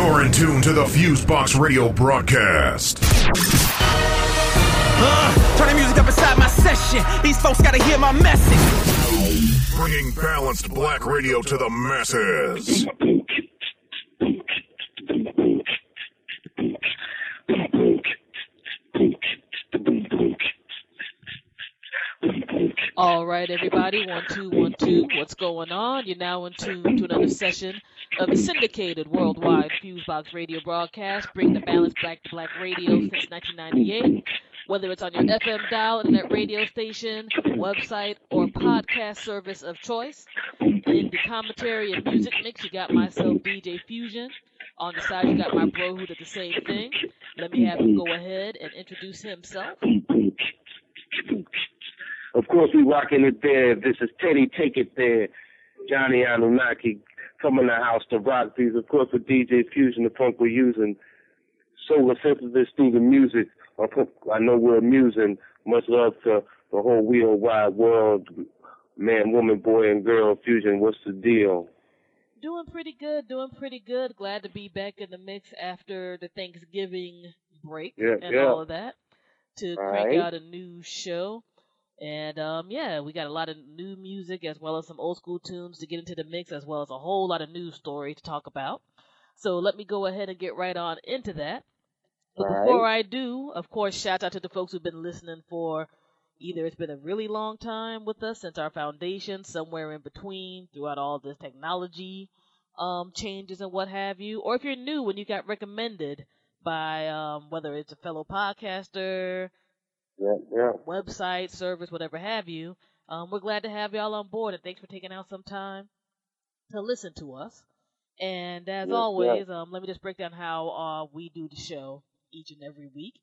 You're in tune to the Fusebox Radio broadcast. Uh, turn the music up inside my session. These folks gotta hear my message. Bringing balanced black radio to the masses. All right, everybody. One, two, one, two. What's going on? You're now in tune to another session of the syndicated worldwide Fusebox radio broadcast, bring the balance black to black radio since 1998. Whether it's on your FM dial, internet radio station, website, or podcast service of choice. In the commentary and music mix, you got myself, DJ Fusion. On the side, you got my bro who did the same thing. Let me have him go ahead and introduce himself. Of course, we rocking it there. This is Teddy Take It There. Johnny Anunnaki coming to the house to rock these. Of course, with DJ Fusion, the punk we're using. Solar synthesis through the music. I know we're amusing. Much love to the whole real wide world. Man, woman, boy, and girl fusion. What's the deal? Doing pretty good. Doing pretty good. Glad to be back in the mix after the Thanksgiving break yeah, and yeah. all of that to All crank right. out a new show. And um, yeah, we got a lot of new music as well as some old school tunes to get into the mix, as well as a whole lot of news story to talk about. So let me go ahead and get right on into that. But All before I do, of course, shout out to the folks who've been listening for either it's been a really long time with us since our foundation, somewhere in between, throughout all this technology um, changes and what have you, or if you're new and you got recommended by um, whether it's a fellow podcaster, Yeah, yeah. website, service, whatever have you. Um, we're glad to have y'all on board, and thanks for taking out some time to listen to us. And as Yeah, always, um, let me just break down how uh, we do the show each and every week.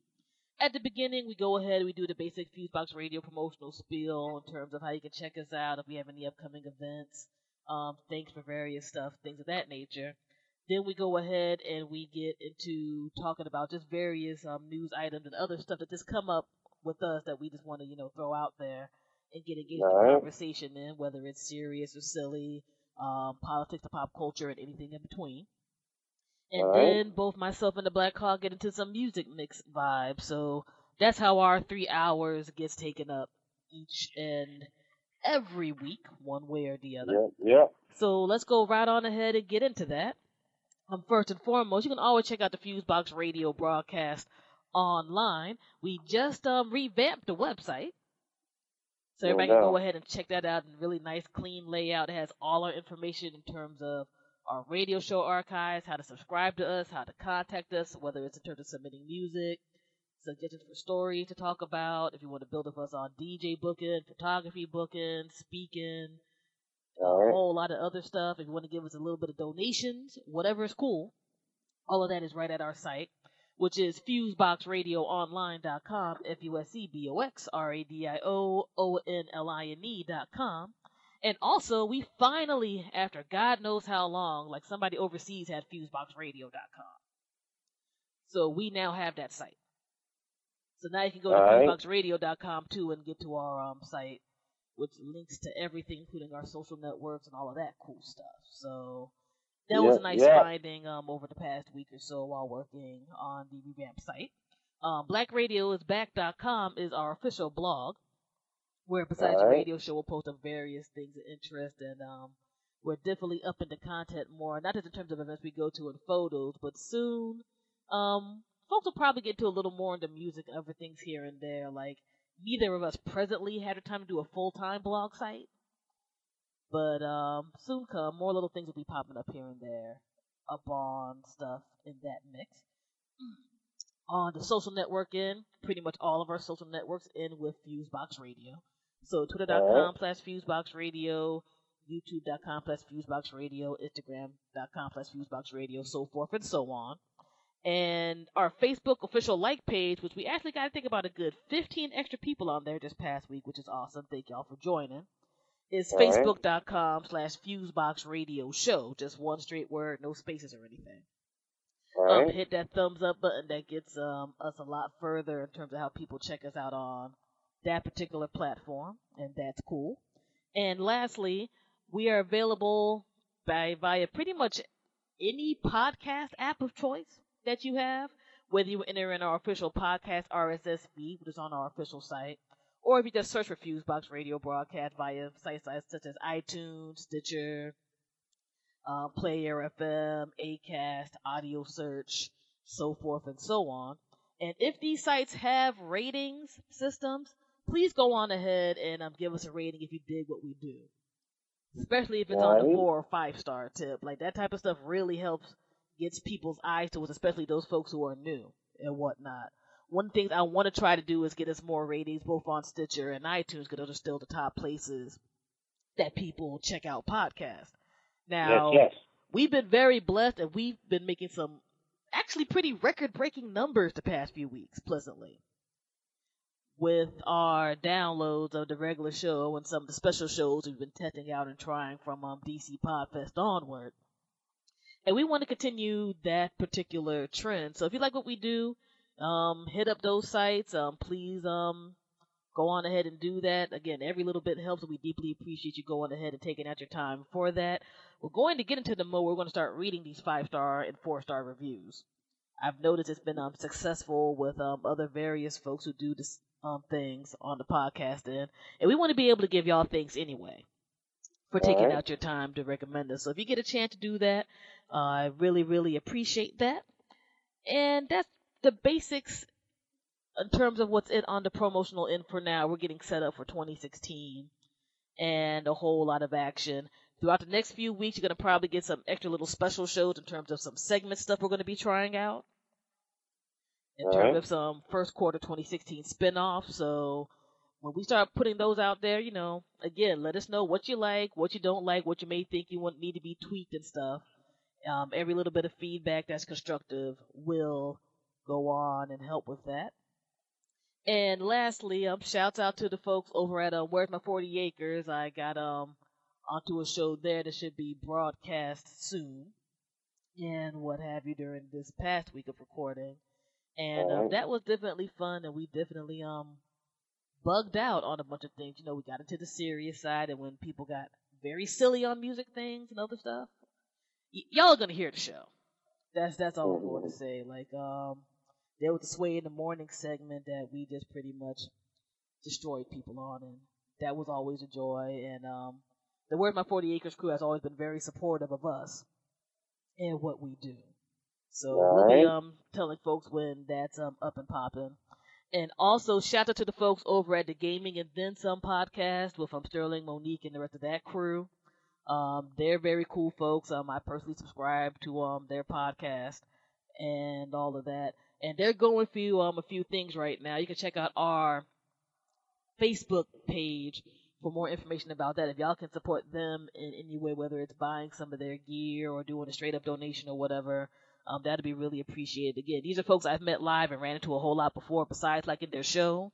At the beginning, we go ahead, we do the basic Fusebox Radio promotional spiel in terms of how you can check us out if we have any upcoming events, um, thanks for various stuff, things of that nature. Then we go ahead and we get into talking about just various um, news items and other stuff that just come up with us that we just want to, you know, throw out there and get engaged in conversation in, whether it's serious or silly, um, politics to pop culture and anything in between. And then both myself and the Black Hawk get into some music mix vibe. So that's how our three hours gets taken up each and every week, one way or the other. Yeah, yeah. So let's go right on ahead and get into that. Um, first and foremost, you can always check out the Fusebox Radio broadcast online. We just um, revamped the website. So No everybody can go ahead and check that out. And really nice, clean layout. It has all our information in terms of our radio show archives, how to subscribe to us, how to contact us, whether it's in terms of submitting music, suggestions for stories to talk about, if you want to build with us on DJ booking, photography booking, speaking, a whole lot of other stuff. If you want to give us a little bit of donations, whatever is cool, all of that is right at our site, which is fuseboxradioonline.com, F-U-S-E-B-O-X-R-A-D-I-O-O-N-L-I-N-E dot com. And also, we finally, after God knows how long, like somebody overseas had fuseboxradio.com. So we now have that site. So now you can go to Alright. fuseboxradio.com too and get to our um, site which links to everything, including our social networks and all of that cool stuff. So that was a nice yeah. finding um, over the past week or so while working on the revamp site. Um, BlackRadioIsBack.com is our official blog, where besides the radio show, we'll post up various things of interest, and um, we're definitely up into content more, not just in terms of events we go to and photos, but soon, um, folks will probably get to a little more into music and other things here and there, like neither of us presently had the time to do a full time blog site. But um, soon come, more little things will be popping up here and there, up on stuff in that mix. On the social network end, pretty much all of our social networks end with Fusebox Radio. So twitter.com slash Fusebox Radio, youtube.com slash Fusebox Radio, instagram.com slash Fusebox Radio, so forth and so on and our Facebook official like page, which we actually got to think about a good 15 extra people on there this past week, which is awesome. Thank y'all for joining. All right. facebook.com slash fusebox radio show. Just one straight word, no spaces or anything. Um, hit that thumbs up button. That gets um, us a lot further in terms of how people check us out on that particular platform, and that's cool. And lastly, we are available by via pretty much any podcast app of choice that you have, whether you enter in our official podcast RSS feed, which is on our official site, or if you just search for Fusebox Radio broadcast via sites such as iTunes, Stitcher, uh, Player FM, Acast, Audio Search, so forth and so on. And if these sites have ratings systems, please go on ahead and um, give us a rating if you dig what we do. Especially if it's on the four or five star tip. Like that type of stuff really helps gets people's eyes to us, especially those folks who are new and whatnot. One of the things I want to try to do is get us more ratings both on Stitcher and iTunes because those are still the top places that people check out podcasts. Now, yes, yes. we've been very blessed and we've been making some actually pretty record breaking numbers the past few weeks, pleasantly. With our downloads of the regular show and some of the special shows we've been testing out and trying from um, DC Podfest onward. And we want to continue that particular trend. So if you like what we do, um, hit up those sites. Um, please um, go on ahead and do that. Again, every little bit helps, and we deeply appreciate you going ahead and taking out your time for that. We're going to get into the mode. We're going to start reading these five star and four star reviews. I've noticed it's been um, successful with um, other various folks who do this um, things on the podcast end, and we want to be able to give y'all things anyway for taking right. out your time to recommend us. So if you get a chance to do that, uh, I really, really appreciate that. And that's the basics in terms of what's in on the promotional end for now. We're getting set up for 2016 and a whole lot of action. Throughout the next few weeks, you're going to probably get some extra little special shows in terms of some segment stuff we're going to be trying out. In All terms right. of some first quarter 2016 spin-offs. So when we start putting those out there, you know, again, let us know what you like, what you don't like, what you may think you want need to be tweaked and stuff. Um, every little bit of feedback that's constructive will go on and help with that. And lastly, um, shouts out to the folks over at uh, Where's My 40 Acres. I got um onto a show there that should be broadcast soon, and what have you during this past week of recording. And um, that was definitely fun, and we definitely um bugged out on a bunch of things. You know, we got into the serious side, and when people got very silly on music things and other stuff, y- y'all are gonna hear the show. That's that's all I'm going to say. Like um, there was the sway in the morning segment that we just pretty much destroyed people on, and that was always a joy. And um, the Where's My 40 Acres crew has always been very supportive of us and what we do. So we'll be um telling folks when that's um up and popping. And also shout out to the folks over at the Gaming and Then Some podcast with um Sterling, Monique, and the rest of that crew. Um, they're very cool folks. Um, I personally subscribe to um their podcast and all of that. And they're going through um a few things right now. You can check out our Facebook page for more information about that. If y'all can support them in any way, whether it's buying some of their gear or doing a straight up donation or whatever, um, that'd be really appreciated. Again, these are folks I've met live and ran into a whole lot before, besides like in their show.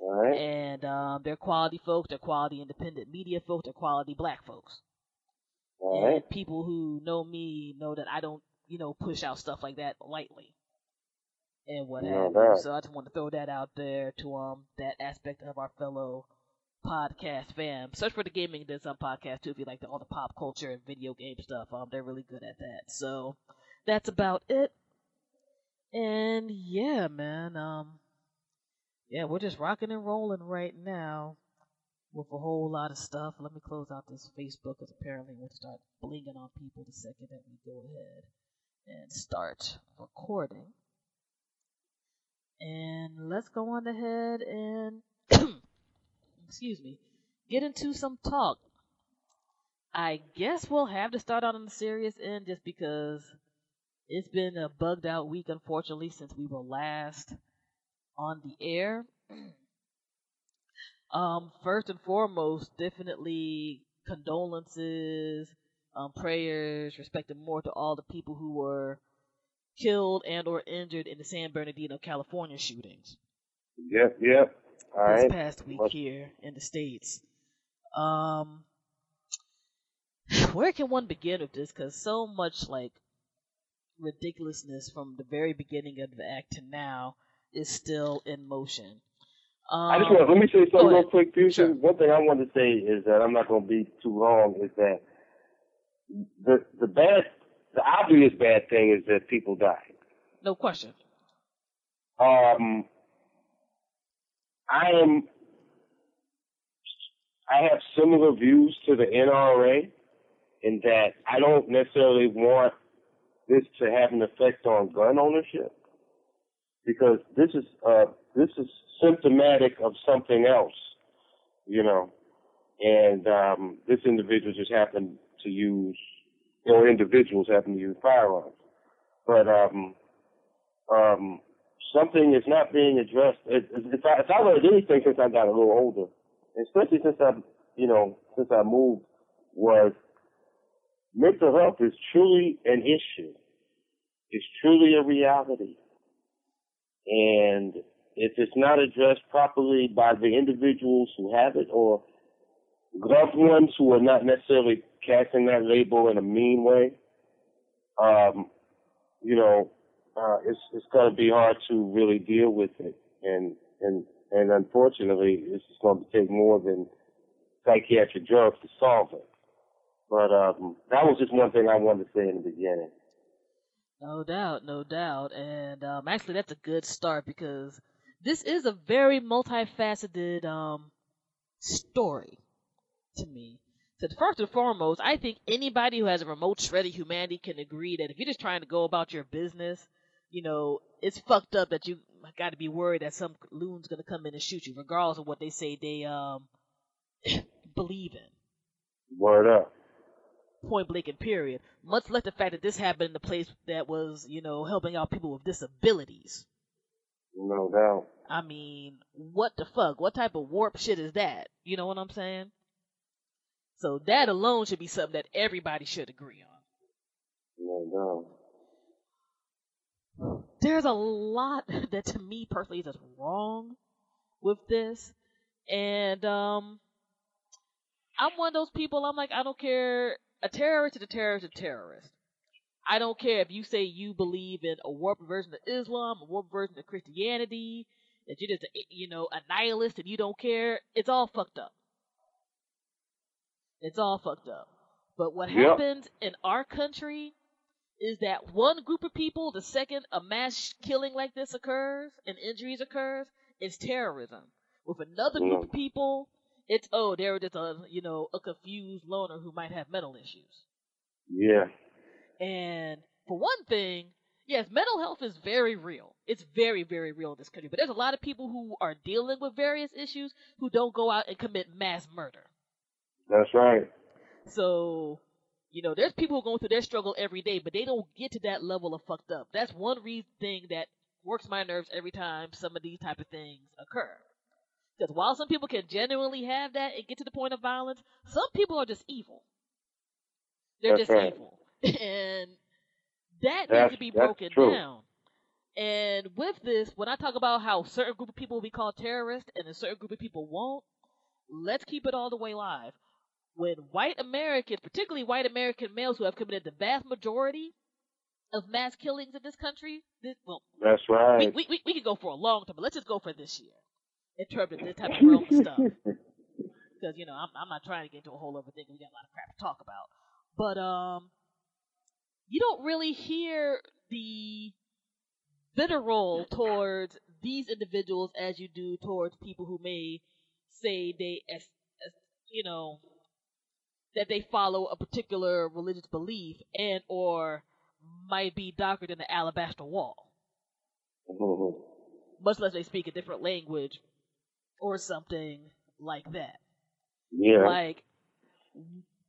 All right. And um, they're quality folks, they're quality independent media folks, they're quality black folks. All and right. people who know me know that I don't, you know, push out stuff like that lightly. And what have you. So I just want to throw that out there to um that aspect of our fellow podcast fam. Search for the gaming then some podcast too if you like the, all the pop culture and video game stuff. Um they're really good at that. So that's about it. And yeah, man, um yeah, we're just rocking and rolling right now with a whole lot of stuff. Let me close out this Facebook because apparently we'll start blinging on people the second that we go ahead and start recording. And let's go on ahead and, excuse me, get into some talk. I guess we'll have to start out on the serious end just because it's been a bugged out week, unfortunately, since we were last on the air. Um, first and foremost, definitely condolences, um, prayers, respecting more to all the people who were killed and or injured in the San Bernardino, California shootings Yep. Yep. All this right. past week Well- here in the states. Um, where can one begin with this? Because so much like ridiculousness from the very beginning of the act to now is still in motion. Um, I just want let me say something real quick, Fusion. Sure. One thing I want to say is that I'm not going to be too long. Is that the the bad the obvious bad thing is that people die. No question. Um, I am. I have similar views to the NRA in that I don't necessarily want this to have an effect on gun ownership because this is uh this is symptomatic of something else, you know. And um this individual just happened to use or individuals having to use firearms. But um um something is not being addressed. It, it, it's I learned anything since I got a little older, especially since I, you know, since I moved, was mental health is truly an issue. It's truly a reality. And if it's not addressed properly by the individuals who have it or loved ones who are not necessarily casting that label in a mean way, um, you know, uh, it's it's going to be hard to really deal with it, and and and unfortunately, it's just going to take more than psychiatric drugs to solve it. But um, that was just one thing I wanted to say in the beginning. No doubt, no doubt, and um, actually, that's a good start because this is a very multifaceted um, story to me. So first and foremost, I think anybody who has a remote shred of humanity can agree that if you're just trying to go about your business you know, it's fucked up that you got to be worried that some loon's gonna come in and shoot you, regardless of what they say they um believe in. Word up. Point blank and period. Much less the fact that this happened in a place that was, you know, helping out people with disabilities. No doubt. I mean, what the fuck? What type of warp shit is that? You know what I'm saying? So that alone should be something that everybody should agree on. No doubt there's a lot that to me personally is just wrong with this. And um I'm one of those people I'm like I don't care a terrorist is a terrorist is a terrorist. I don't care if you say you believe in a warped version of Islam, a warped version of Christianity, that you're just a, you know a nihilist and you don't care. It's all fucked up. It's all fucked up. But what yep. happens in our country is that one group of people, the second a mass killing like this occurs and injuries occurs, it's terrorism. With another group of mm. people, it's oh they're just a you know a confused loner who might have mental issues. Yeah. And for one thing, yes, mental health is very real. It's very very real in this country. But there's a lot of people who are dealing with various issues who don't go out and commit mass murder. That's right. So you know, there's people who are going through their struggle every day, but they don't get to that level of fucked up. That's one reason thing that works my nerves every time some of these type of things occur. Because while some people can genuinely have that and get to the point of violence, some people are just evil. They're that's just right. evil. and that that's, needs to be broken true. down. And with this, when I talk about how certain group of people will be called terrorists and a certain group of people won't, let's keep it all the way live when white Americans, particularly white American males who have committed the vast majority of mass killings in this country, this, well, that's right. We, we, we, can go for a long time, but let's just go for this year in terms of this type of stuff. Because, you know, I'm, I'm not trying to get into a whole other thing. We got a lot of crap to talk about. But, um, you don't really hear the vitriol towards these individuals as you do towards people who may say they, you know, that they follow a particular religious belief and or might be darker than the alabaster wall. Mm-hmm. Much less they speak a different language or something like that. Yeah. Like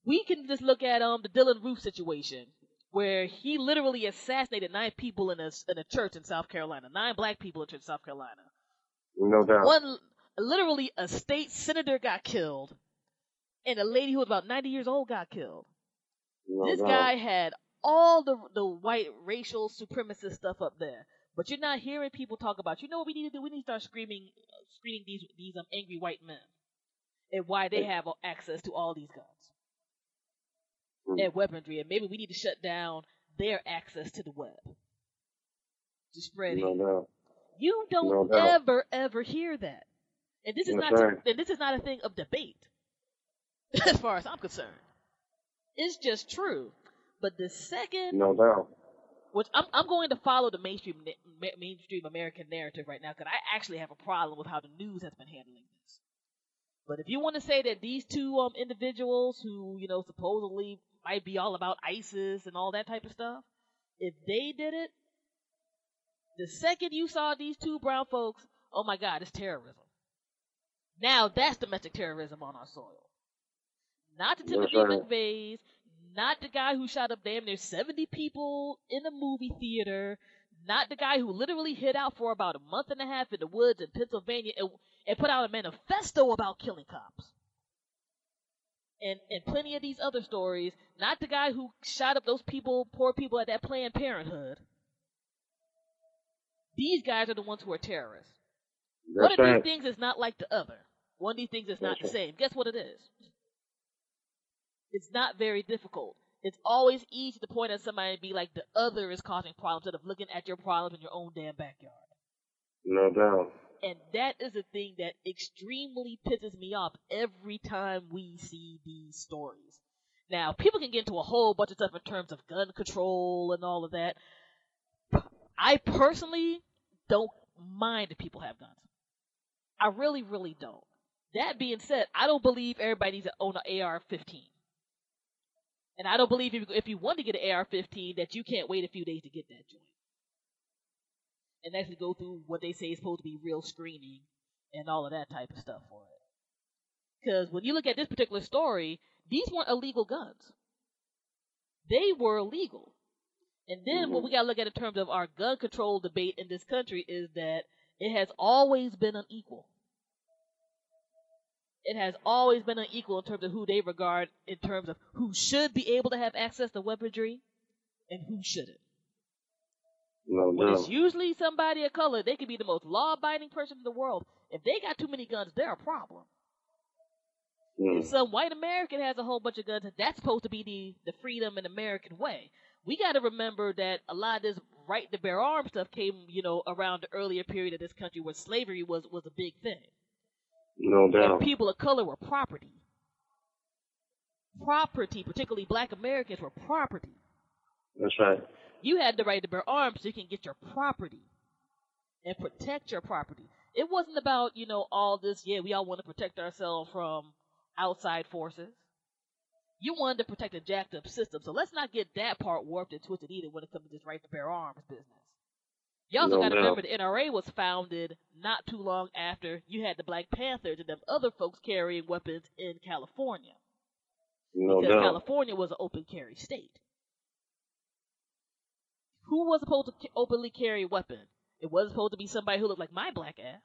we can just look at um the Dylann Roof situation where he literally assassinated nine people in a in a church in South Carolina, nine black people in church in South Carolina. No doubt. One literally a state senator got killed and a lady who was about 90 years old got killed. No, this no. guy had all the the white racial supremacist stuff up there, but you're not hearing people talk about. You know what we need to do? We need to start screaming, uh, screening these these um, angry white men and why they have access to all these guns Mm. and weaponry, and maybe we need to shut down their access to the web to spread No doubt. You don't No ever ever hear that, and this is not right. and this is not a thing of debate, as far as I'm concerned. It's just true. But the second, No doubt. which I'm I'm going to follow the mainstream ma- mainstream American narrative right now because I actually have a problem with how the news has been handling this. But if you want to say that these two um individuals who you know supposedly might be all about ISIS and all that type of stuff, if they did it, the second you saw these two brown folks, oh my God, it's terrorism. Now that's domestic terrorism on our soil. Not the Timothy. McVeighs, not the guy who shot up damn near 70 people in a movie theater, not the guy who literally hid out for about a month and a half in the woods in Pennsylvania and, and put out a manifesto about killing cops. And and plenty of these other stories, not the guy who shot up those people, poor people at that Planned Parenthood. These guys are the ones who are terrorists. One of right. these things is not like the other. One of these things is not That's the same. Guess what it is? It's not very difficult. It's always easy to point at somebody and be like, the other is causing problems instead of looking at your problem in your own damn backyard. No doubt. And that is a thing that extremely pisses me off every time we see these stories. Now, people can get into a whole bunch of stuff in terms of gun control and all of that. I personally don't mind if people have guns. I really, really don't. That being said, I don't believe everybody needs to own an AR-15. And I don't believe if, if you want to get an AR-15 that you can't wait a few days to get that joint and actually go through what they say is supposed to be real screening and all of that type of stuff for it. Because when you look at this particular story, these weren't illegal guns. They were illegal. And then what we got to look at in terms of our gun control debate in this country is that it has always been unequal. It has always been unequal in terms of who they regard in terms of who should be able to have access to weaponry and who shouldn't. No When it's usually somebody of color, they could be the most law-abiding person in the world. If they got too many guns, they're a problem. Mm. If some white American has a whole bunch of guns, that's supposed to be the, the freedom and American way. We got to remember that a lot of this right to bear arms stuff came, you know, around the earlier period of this country where slavery was was a big thing. No And doubt. people of color were property. Property, particularly black Americans, were property. That's right. You had the right to bear arms so you can get your property and protect your property. It wasn't about, you know, all this, yeah, we all want to protect ourselves from outside forces. You wanted to protect a jacked up system, so let's not get that part warped and twisted either when it comes to this right to bear arms business. You also No got to doubt. remember the NRA was founded not too long after you had the Black Panthers and them other folks carrying weapons in California No because doubt. California was an open carry state. Who was supposed to openly carry a weapon? It wasn't supposed to be somebody who looked like my black ass.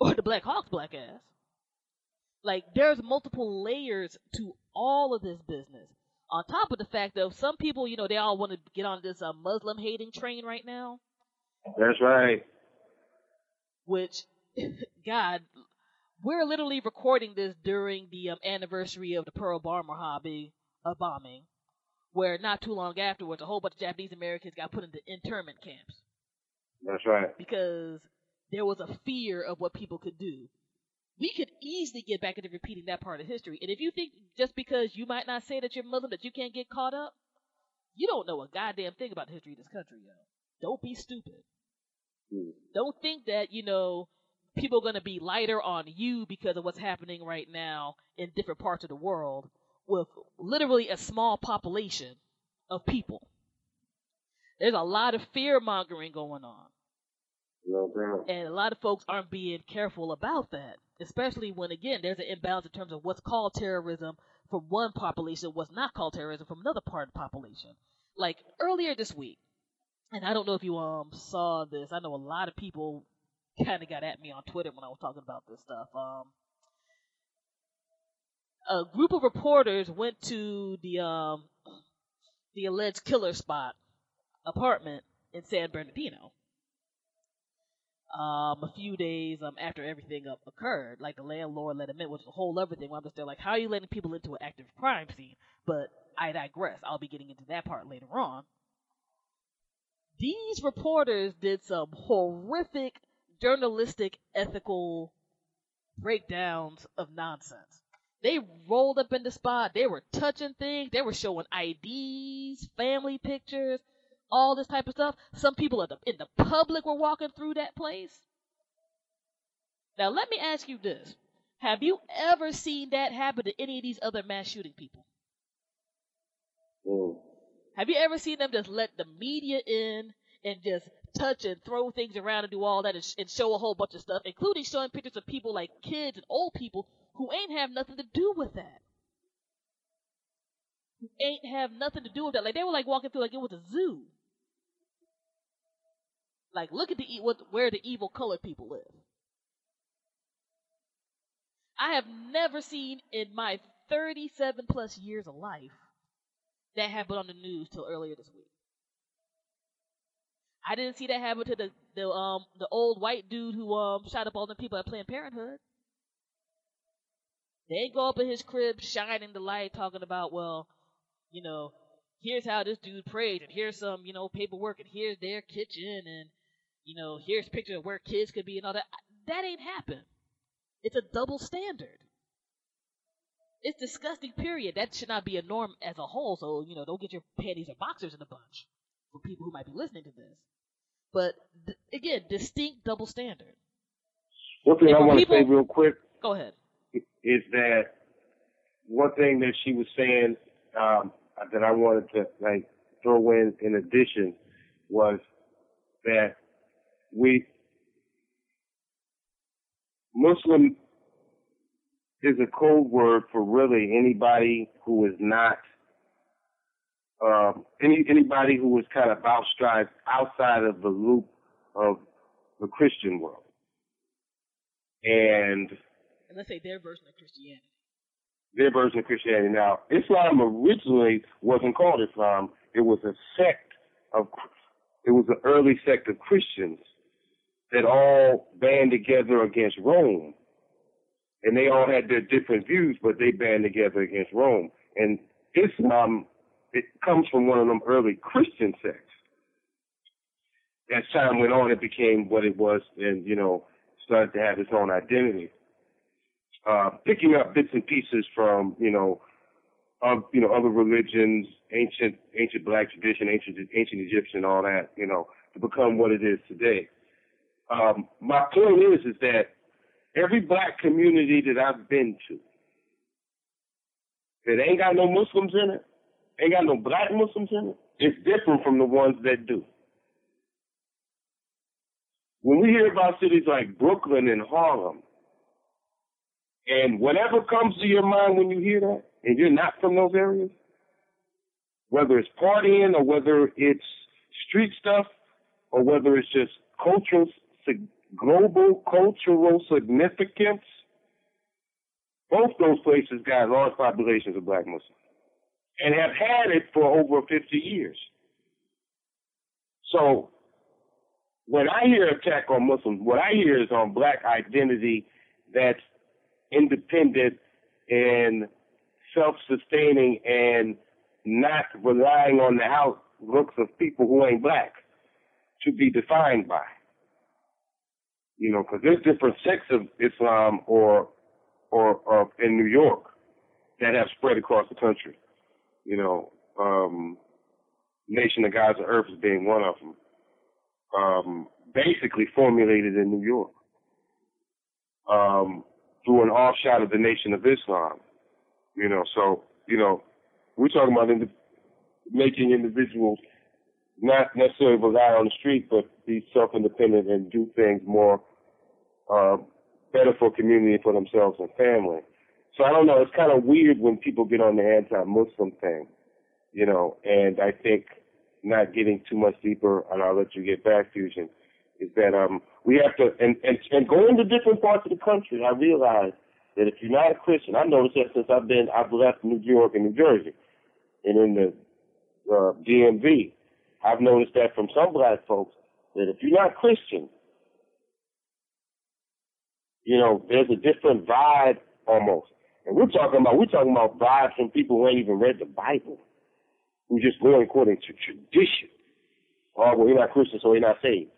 Or the Black Hawk's black ass. Like, there's multiple layers to all of this business. On top of the fact that some people, you know, they all want to get on this uh, Muslim hating train right now, That's right. which, God, we're literally recording this during the um, anniversary of the Pearl Harbor hobby uh, bombing, where not too long afterwards, a whole bunch of Japanese Americans got put into internment camps That's right. because there was a fear of what people could do. We could easily get back into repeating that part of history. And if you think just because you might not say that you're Muslim that you can't get caught up, you don't know a goddamn thing about the history of this country, yo. Don't be stupid. Mm. Don't think that, you know, people are going to be lighter on you because of what's happening right now in different parts of the world with literally a small population of people. There's a lot of fear mongering going on. No doubt. And a lot of folks aren't being careful about that, especially when, again, there's an imbalance in terms of what's called terrorism from one population, what's not called terrorism from another part of the population. Like earlier this week, and I don't know if you um saw this. I know a lot of people kind of got at me on Twitter when I was talking about this stuff. Um, a group of reporters went to the um the alleged killer spot apartment in San Bernardino um, a few days um, after everything up occurred. Like the landlord let him in, which is a whole other thing. Where I'm just there, like, how are you letting people into an active crime scene? But I digress. I'll be getting into that part later on. These reporters did some horrific journalistic ethical breakdowns of nonsense. They rolled up in the spot. They were touching things. They were showing IDs, family pictures, all this type of stuff. Some people in the, in the public were walking through that place. Now, let me ask you this. Have you ever seen that happen to any of these other mass shooting people? Mm. Have you ever seen them just let the media in and just touch and throw things around and do all that and, sh- and show a whole bunch of stuff, including showing pictures of people like kids and old people who ain't have nothing to do with that? Who ain't have nothing to do with that. Like they were like walking through like it was a zoo. Like look at the what where the evil colored people live. I have never seen in my 37 plus years of life that happen on the news till earlier this week. I didn't see that happen to the the um the old white dude who um shot up all the people at Planned Parenthood. They go up in his crib shining the light talking about, well, you know, here's how this dude prayed and here's some, you know, paperwork and here's their kitchen and you know, here's pictures of where kids could be and all that. That ain't happened. It's a double standard. It's disgusting, period. That should not be a norm as a whole, so, you know, don't get your panties or boxers in a bunch for people who might be listening to this. But, d- again, distinct double standard. One thing I want to say real quick Go ahead. is that one thing that she was saying um, that I wanted to like throw in in addition was that we Muslim is a code word for really anybody who is not um, any anybody who is kind of outstride outside of the loop of the Christian world. And And let's say their version of Christianity. their version of Christianity. Now, Islam originally wasn't called Islam. It was a sect of, it was an early sect of Christians that all band together against Rome. And they all had their different views, but they band together against Rome. And Islam, it comes from one of them early Christian sects. As time went on, it became what it was and, you know, started to have its own identity uh, picking up bits and pieces from you know of you know other religions, ancient ancient black tradition, ancient ancient Egyptian, all that you know to become what it is today. Um, my point is is that every black community that I've been to that ain't got no Muslims in it, ain't got no black Muslims in it, it's different from the ones that do. When we hear about cities like Brooklyn and Harlem, and whatever comes to your mind when you hear that, and you're not from those areas, whether it's partying or whether it's street stuff or whether it's just cultural, global cultural significance, both those places got large populations of black Muslims and have had it for over 50 years. So when I hear attack on Muslims, what I hear is on black identity that's independent and self-sustaining and not relying on the outlooks of people who ain't black to be defined by. You know, because there's different sects of Islam or or, in New York that have spread across the country. You know, um, Nation of Gods of Earth is being one of them. Um, basically formulated in New York. Um, through an offshoot of the Nation of Islam. You know, so, you know, we're talking about indi- making individuals not necessarily rely on the street, but be self-independent and do things more uh, better for community for themselves and family. So I don't know. It's kind of weird when people get on the anti-Muslim thing, you know. And I think not getting too much deeper, and I'll let you get back, Fusion, is that um we have to and and and going to different parts of the country. I realize that if you're not a Christian, I noticed that since I've been I've left New York and New Jersey, and in the uh, DMV, I've noticed that from some black folks that if you're not Christian, you know, there's a different vibe almost. And we're talking about we're talking about vibes from people who ain't even read the Bible, who just going according to tradition. Oh, well, you're not Christian, so you're not saved.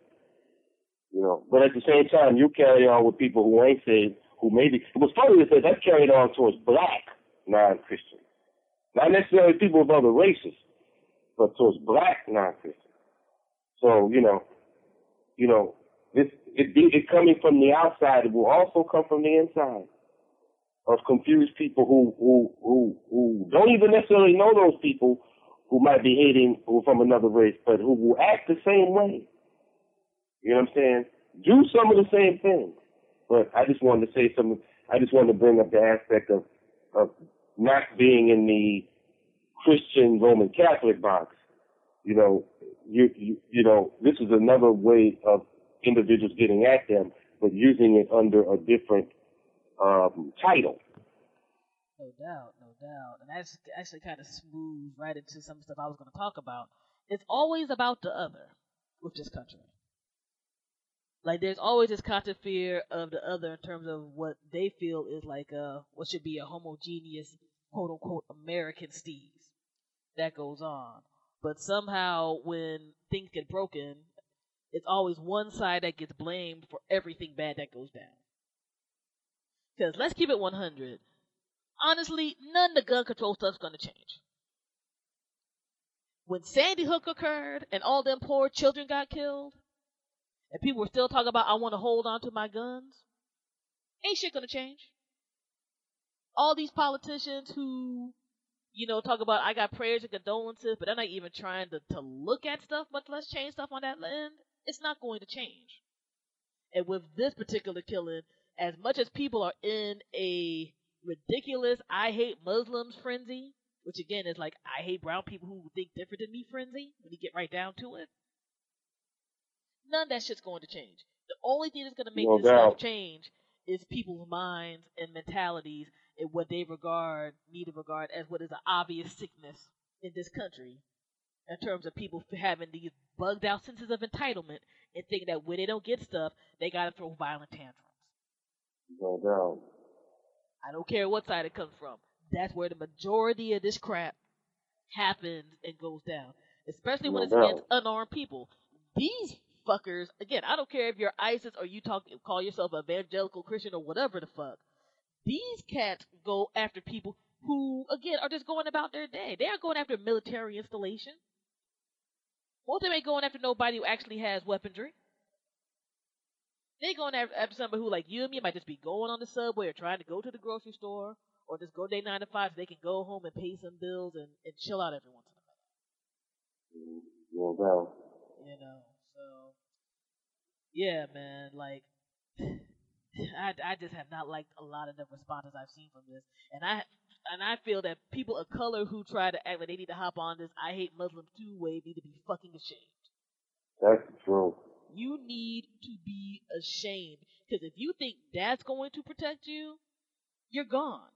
You know, but at the same time, you carry on with people who ain't saved, who maybe what's funny is that that's carried on towards black non-Christians, not necessarily people of other races, but towards black non-Christians. So you know, you know, this it, it coming from the outside, it will also come from the inside of confused people who who who who don't even necessarily know those people who might be hating who from another race, but who will act the same way. You know what I'm saying? Do some of the same things. But I just wanted to say something. I just wanted to bring up the aspect of of not being in the Christian Roman Catholic box. You know, you you you know, this is another way of individuals getting at them, but using it under a different um, title. No doubt, no doubt. And that's actually kind of smooth right into some stuff I was going to talk about. It's always about the other with this country. Like there's always this constant fear of the other in terms of what they feel is like a what should be a homogeneous quote unquote American steez that goes on. But somehow when things get broken, it's always one side that gets blamed for everything bad that goes down. Because let's keep it 100. Honestly, none of the gun control stuff's going to change. When Sandy Hook occurred and all them poor children got killed, and people were still talking about, I want to hold on to my guns, ain't shit going to change. All these politicians who, you know, talk about, I got prayers and condolences, but they're not even trying to, to look at stuff, much less change stuff on that end, it's not going to change. And with this particular killing, as much as people are in a ridiculous I hate Muslims frenzy, which again is like I hate brown people who think different than me frenzy, when you get right down to it, none of that shit's going to change. The only thing that's going to make No this doubt. stuff change is people's minds and mentalities and what they regard, need to regard as what is an obvious sickness in this country in terms of people having these bugged out senses of entitlement and think that when they don't get stuff, they gotta throw violent tantrums. No doubt. I don't care what side it comes from. That's where the majority of this crap happens and goes down. Especially when No it's doubt. against unarmed people. These fuckers, again, I don't care if you're ISIS or you talk call yourself evangelical Christian or whatever the fuck. These cats go after people who, again, are just going about their day. They aren't going after military installation. Most of them ain't going after nobody who actually has weaponry. They going after, after somebody who, like you and me, might just be going on the subway or trying to go to the grocery store or just go day nine to five so they can go home and pay some bills and, and chill out every once in a while. You know, so yeah, man. Like, I, I just have not liked a lot of the responses I've seen from this, and I and I feel that people of color who try to act like they need to hop on this "I hate Muslims" too wave need to be fucking ashamed. That's true. You need to be ashamed because if you think that's going to protect you, you're gone.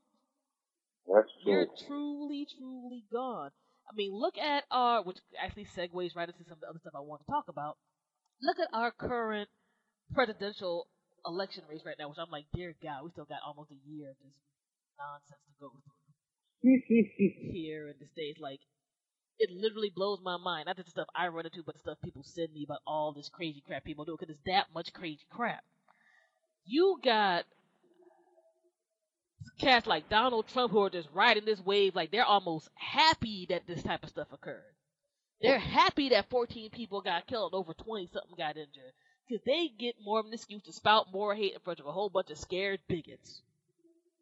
That's true. You're truly, truly gone. I mean, look at our, which actually segues right into some of the other stuff I want to talk about. Look at our current presidential election race right now, which I'm like, dear God, we still got almost a year of this nonsense to go through here in the States. Like, it literally blows my mind. Not just the stuff I run into, but the stuff people send me about all this crazy crap people do, because it's that much crazy crap. You got cats like Donald Trump who are just riding this wave like they're almost happy that this type of stuff occurred. They're happy that 14 people got killed, over 20 something got injured, because they get more of an excuse to spout more hate in front of a whole bunch of scared bigots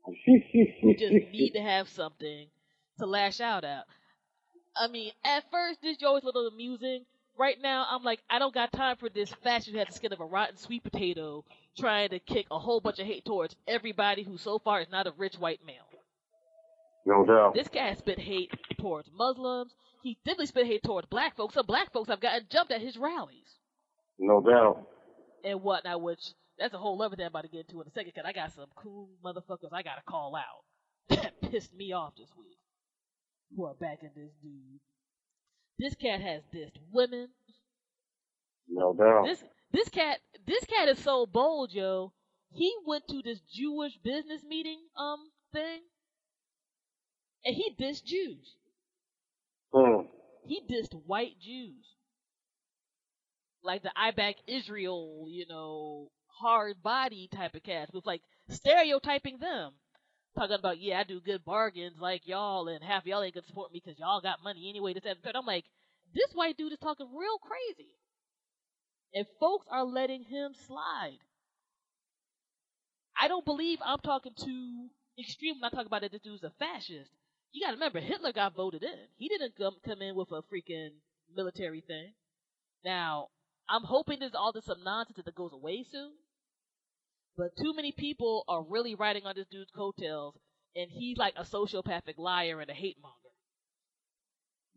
who just need to have something to lash out at. I mean, at first this is always a little amusing. Right now, I'm like, I don't got time for this fashion who had the skin of a rotten sweet potato trying to kick a whole bunch of hate towards everybody who so far is not a rich white male. No doubt. This guy spit hate towards Muslims. He definitely spit hate towards black folks. Some black folks have gotten jumped at his rallies No doubt. and whatnot, which that's a whole other thing I'm about to get into in a second, because I got some cool motherfuckers I got to call out that pissed me off this week who are backing this dude. This cat has dissed women. No doubt. This this cat this cat is so bold, yo. He went to this Jewish business meeting um thing, and he dissed Jews. Hmm. He dissed white Jews. Like the I back Israel, you know, hard body type of cast with like stereotyping them. Talking about, yeah, I do good bargains like y'all, and half y'all ain't gonna support me because y'all got money anyway. This, that, and. I'm like, this white dude is talking real crazy. And folks are letting him slide. I don't believe I'm talking too extreme when I talk about that this dude's a fascist. You gotta remember, Hitler got voted in. He didn't come, come in with a freaking military thing. Now, I'm hoping there's all this some nonsense that goes away soon. But too many people are really riding on this dude's coattails, and he's like a sociopathic liar and a hate monger.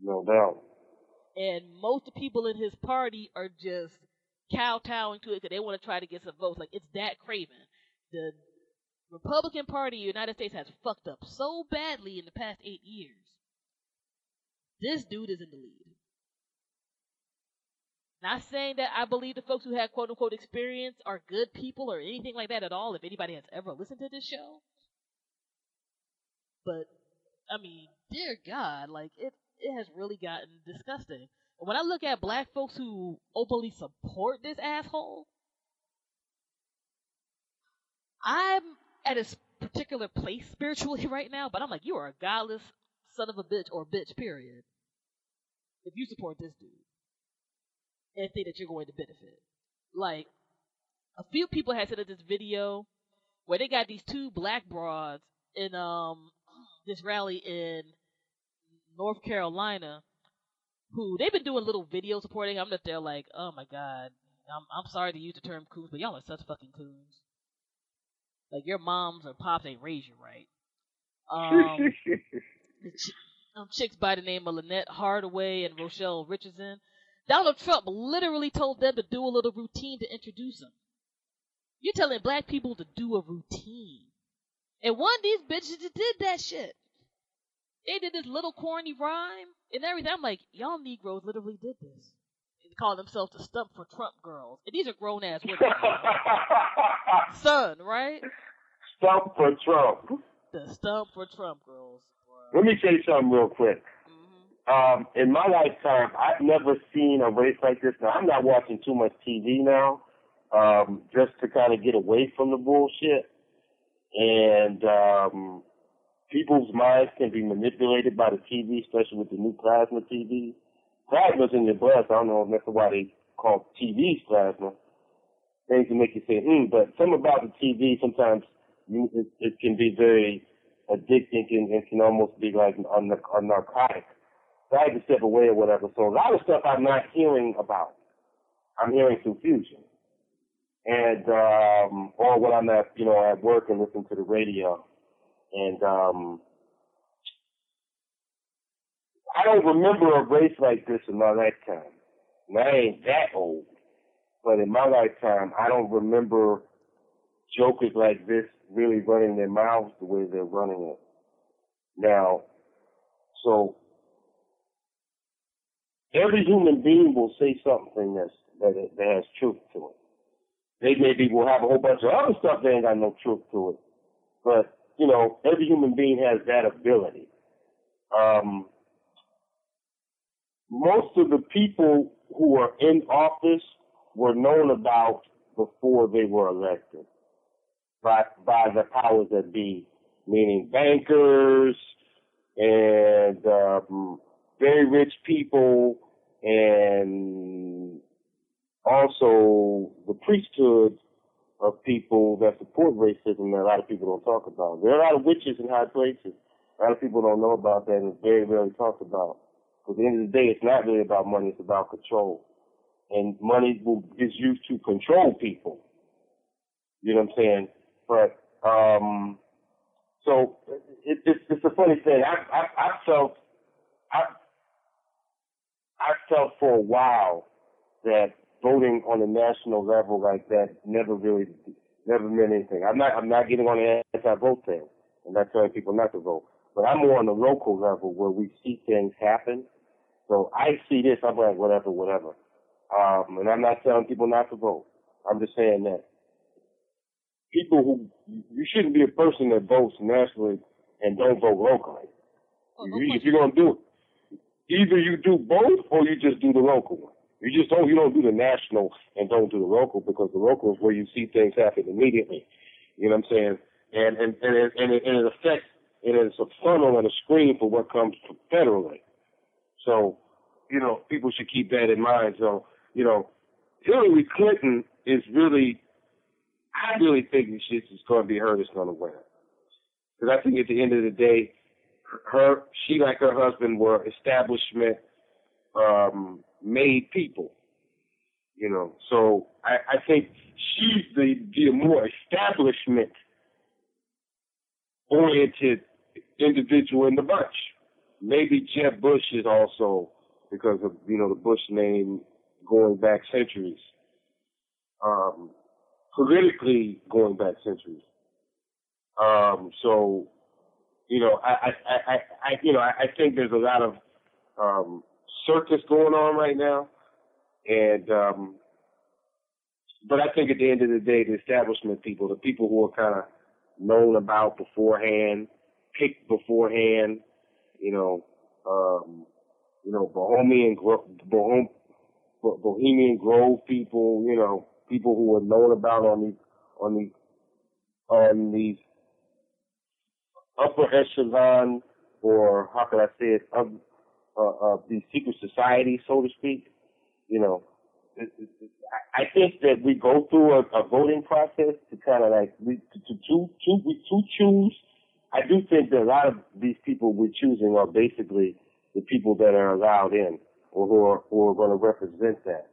No doubt. And most of the people in his party are just kowtowing to it because they want to try to get some votes. Like it's that craven. The Republican Party of the United States has fucked up so badly in the past eight years. This dude is in the lead. Not saying that I believe the folks who had quote unquote experience are good people or anything like that at all, if anybody has ever listened to this show. But, I mean, dear God, like, it, it has really gotten disgusting. When I look at black folks who openly support this asshole, I'm at a particular place spiritually right now, but I'm like, you are a godless son of a bitch or bitch, period. If you support this dude and think that you're going to benefit. Like, a few people had said in this video where they got these two black broads in um this rally in North Carolina who they've been doing little video supporting. I'm just there like, oh my god, I'm I'm sorry to use the term coons, but y'all are such fucking coons. Like your moms or pops ain't raised you right. Um, ch- um, chicks by the name of Lynnette Hardaway and Rochelle Richardson. Donald Trump literally told them to do a little routine to introduce him. You're telling black people to do a routine. And one of these bitches just did that shit. They did this little corny rhyme and everything. I'm like, y'all Negroes literally did this. They call themselves the Stump for Trump girls. And these are grown ass women. Son, right? Stump for Trump. The Stump for Trump girls. Let me say something real quick. Um, in my lifetime, I've never seen a race like this. Now, I'm not watching too much TV now, um, just to kind of get away from the bullshit. And um, people's minds can be manipulated by the TV, especially with the new plasma TV. Plasma's in your blood, I don't know if that's why they call TVs plasma. Things to make you say, hmm, but something about the TV sometimes you, it, it can be very addicting and it can almost be like a, a narcotic. So I had to step away or whatever. So a lot of stuff I'm not hearing about. I'm hearing through Fusion. And, um, or when I'm at, you know, at work and listen to the radio. And, um, I don't remember a race like this in my lifetime. And I ain't that old. But in my lifetime, I don't remember jokers like this really running their mouths the way they're running it. Now, so every human being will say something that's, that, that has truth to it. They maybe will have a whole bunch of other stuff that ain't got no truth to it. But, you know, every human being has that ability. Um, most of the people who are in office were known about before they were elected by, by the powers that be, meaning bankers and um, very rich people and also the priesthood of people that support racism that a lot of people don't talk about. There are a lot of witches in high places. A lot of people don't know about that and it's very rarely talked about. Because at the end of the day, it's not really about money, it's about control. And money is used to control people. You know what I'm saying? But, um, so it, it's, it's a funny thing. I, I, I felt, I, I felt for a while that voting on a national level like that never really, never meant anything. I'm not, I'm not getting on the anti-vote thing. I'm not telling people not to vote. But I'm more on the local level where we see things happen. So I see this, I'm like, whatever, whatever. Um, and I'm not telling people not to vote. I'm just saying that people who, you shouldn't be a person that votes nationally and don't vote locally. you, if you're going to do it, either you do both or you just do the local one. You just don't you don't do the national and don't do the local because the local is where you see things happen immediately. You know what I'm saying? And and and it, and it, and it affects it's a funnel and a screen for what comes federally. So, you know, people should keep that in mind. So, you know, Hillary Clinton is really, I really think that she's going to be her that's going to win. Because I think at the end of the day, her, she like her husband were establishment um, made people. You know, so I, I think she's the, the more establishment oriented individual in the bunch. Maybe Jeb Bush is also because of you know the Bush name going back centuries. Um, politically going back centuries. Um, so, you know, I, I, I, I, you know, I, I think there's a lot of um, circus going on right now, and um, but I think at the end of the day, the establishment people, the people who are kind of known about beforehand, picked beforehand, you know, um, you know, Bohemian, Bohem, Bohemian Grove people, you know, people who are known about on these, on these, on these upper echelon, or how can I say it, of, uh, of these secret society, so to speak, you know, I think that we go through a, a voting process to kind of like we to, to, to, to, to choose I do think that a lot of these people we're choosing are basically the people that are allowed in or who are, who are going to represent that.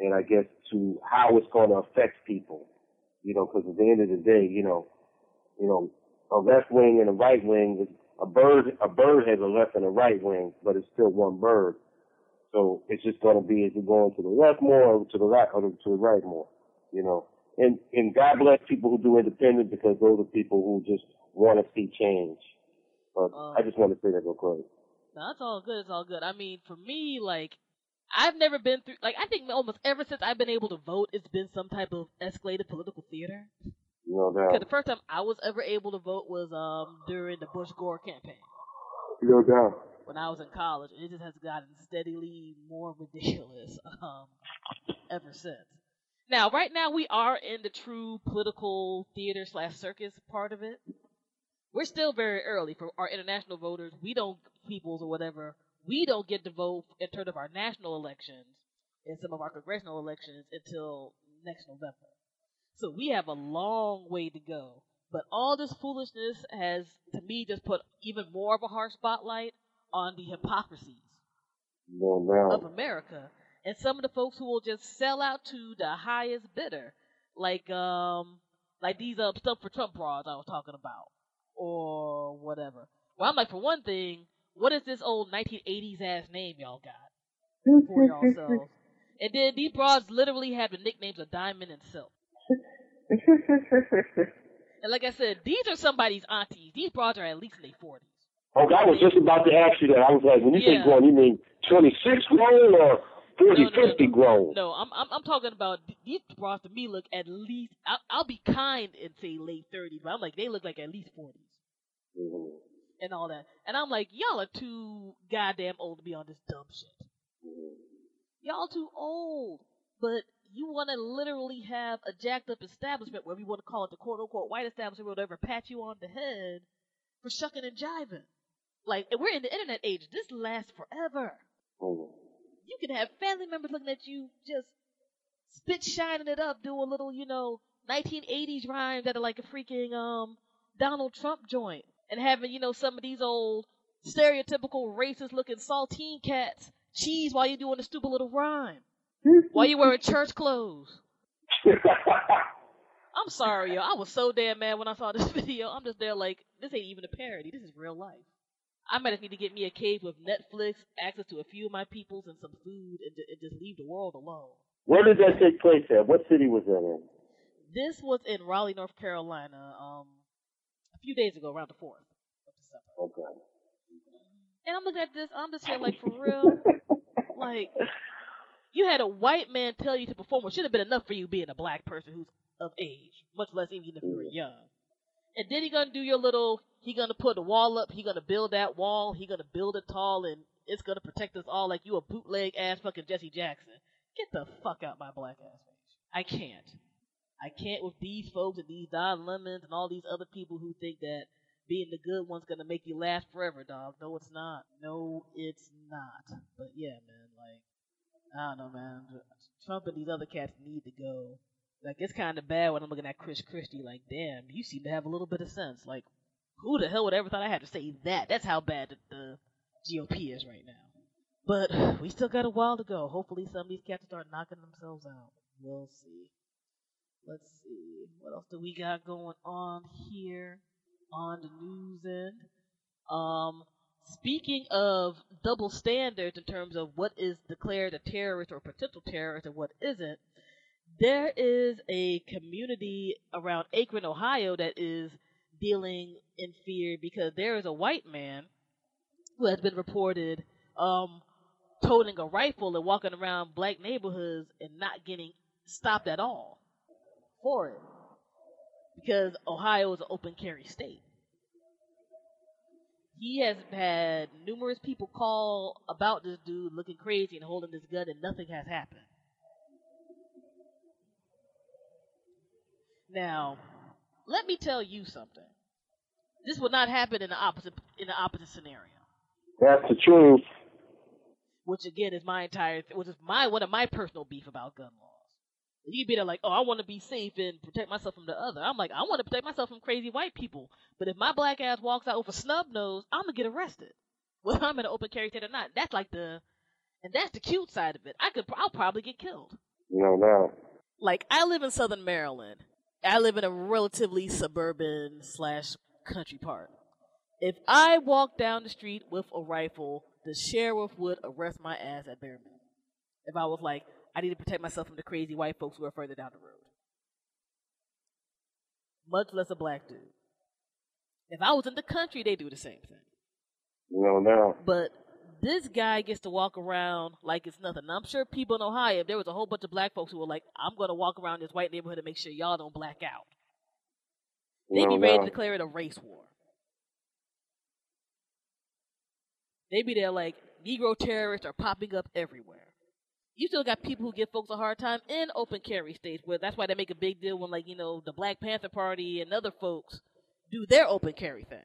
And I guess to how it's going to affect people, you know, because at the end of the day, you know, you know, a left wing and a right wing, a bird, a bird has a left and a right wing, but it's still one bird. So it's just going to be as you're going to the left more or to the right or to the right more, you know. And and God bless people who do independent because those are people who just want to see change. But um, I just want to say that real quick. No, it's all good. It's all good. I mean, for me, like, I've never been through, like, I think almost ever since I've been able to vote, it's been some type of escalated political theater. No doubt. Because the first time I was ever able to vote was um during the Bush Gore campaign. No doubt. When I was in college, it just has gotten steadily more ridiculous um ever since. Now, right now, we are in the true political theater slash circus part of it we're still very early for our international voters. We don't peoples or whatever. We don't get to vote in terms of our national elections and some of our congressional elections until next November. So we have a long way to go. But all this foolishness has, to me, just put even more of a harsh spotlight on the hypocrisies no, of America and some of the folks who will just sell out to the highest bidder, like um, like these um Stump for Trump broads I was talking about or whatever. Well, I'm like, for one thing, what is this old 1980s ass name y'all got for yourselves? and then these broads literally have the nicknames of Diamond and Silk. And like I said, these are somebody's aunties. These broads are at least in their 40s. Oh, I was just about to ask you that. I was like, when you yeah. say grown, you mean 26 grown or 40, no, no, 50 no, grown? No, I'm, I'm I'm talking about these broads to me look at least. I'll, I'll be kind and say late 30s, but I'm like they look like at least 40s. Mm-hmm. And all that. And I'm like, y'all are too goddamn old to be on this dumb shit. Mm-hmm. Y'all too old. But you want to literally have a jacked up establishment, where we want to call it the quote unquote white establishment, where ever pat you on the head for shucking and jiving. Like, we're in the internet age. This lasts forever. Mm-hmm. You can have family members looking at you just spit shining it up, doing little, you know, 1980s rhymes that are like a freaking um Donald Trump joint and having, you know, some of these old stereotypical racist looking saltine cats cheese while you're doing a stupid little rhyme. While you wearing church clothes. I'm sorry, yo. I was so damn mad when I saw this video. I'm just there like, this ain't even a parody. This is real life. I might just need to get me a cave with Netflix, access to a few of my peoples, and some food, and, and just leave the world alone. Where did that take place at? What city was that in? This was in Raleigh, North Carolina. Um, a few days ago, around the fourth of December. Okay. And I'm looking at this, I'm just here like, for real, like you had a white man tell you to perform, which should have been enough for you being a black person who's of age, much less even if you were young. And then he gonna do your little, he gonna put a wall up, he gonna build that wall, he gonna build it tall, and it's gonna protect us all like you a bootleg ass fucking Jesse Jackson. Get the fuck out my black ass face. I can't. I can't with these folks and these Don Lemons and all these other people who think that being the good one's gonna make you last forever, dog. No, it's not. No, it's not. But yeah, man, like I don't know, man. Trump and these other cats need to go. Like it's kind of bad when I'm looking at Chris Christie. Like, damn, you seem to have a little bit of sense. Like, who the hell would ever thought I had to say that? That's how bad the, the GOP is right now. But we still got a while to go. Hopefully, some of these cats start knocking themselves out. We'll see. Let's see. What else do we got going on here on the news end? Um, speaking of double standards in terms of what is declared a terrorist or potential terrorist and what isn't, there is a community around Akron, Ohio that is dealing in fear because there is a white man who has been reported um, toting a rifle and walking around black neighborhoods and not getting stopped at all for it because Ohio is an open carry state. He has had numerous people call about this dude looking crazy and holding this gun, and nothing has happened. Now, let me tell you something. This would not happen in the opposite in the opposite scenario. That's the truth. Which again is my entire, which is my one of my personal beef about gun laws. You'd be there like, oh, I want to be safe and protect myself from the other. I'm like, I want to protect myself from crazy white people. But if my black ass walks out with a snub nose, I'm gonna get arrested. Whether I'm in an open carry state or not. That's like the, and that's the cute side of it. I could, I'll probably get killed. No, no. Like I live in Southern Maryland. I live in a relatively suburban slash country part. If I walk down the street with a rifle, the sheriff would arrest my ass at bare minimum. If I was like, I need to protect myself from the crazy white folks who are further down the road. Much less a black dude. If I was in the country, they do the same thing. No, no. But this guy gets to walk around like it's nothing. Now, I'm sure people in Ohio, if there was a whole bunch of black folks who were like, I'm going to walk around this white neighborhood and make sure y'all don't black out. They'd no, be ready no. to declare it a race war. They'd be there like, Negro terrorists are popping up everywhere. You still got people who give folks a hard time in open carry states, where that's why they make a big deal when, like, you know, the Black Panther Party and other folks do their open carry thing.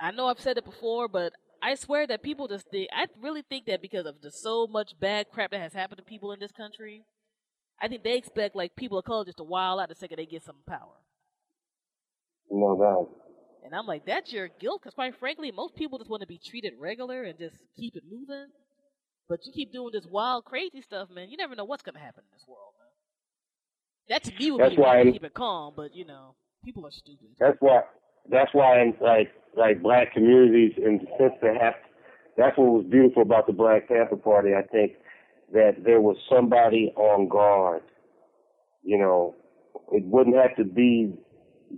I know I've said it before, but I swear that people just think, I really think that because of the so much bad crap that has happened to people in this country, I think they expect, like, people of color just to wild out the second they get some power. No, no. And I'm like, that's your guilt, because quite frankly, most people just want to be treated regular and just keep it moving. But you keep doing this wild, crazy stuff, man. You never know what's gonna happen in this world, man. That to me would That's be why keep it calm, but you know, people are stupid. That's why. That's why, in, like, like black communities, in the sense they have. That's what was beautiful about the Black Panther Party. I think that there was somebody on guard. You know, it wouldn't have to be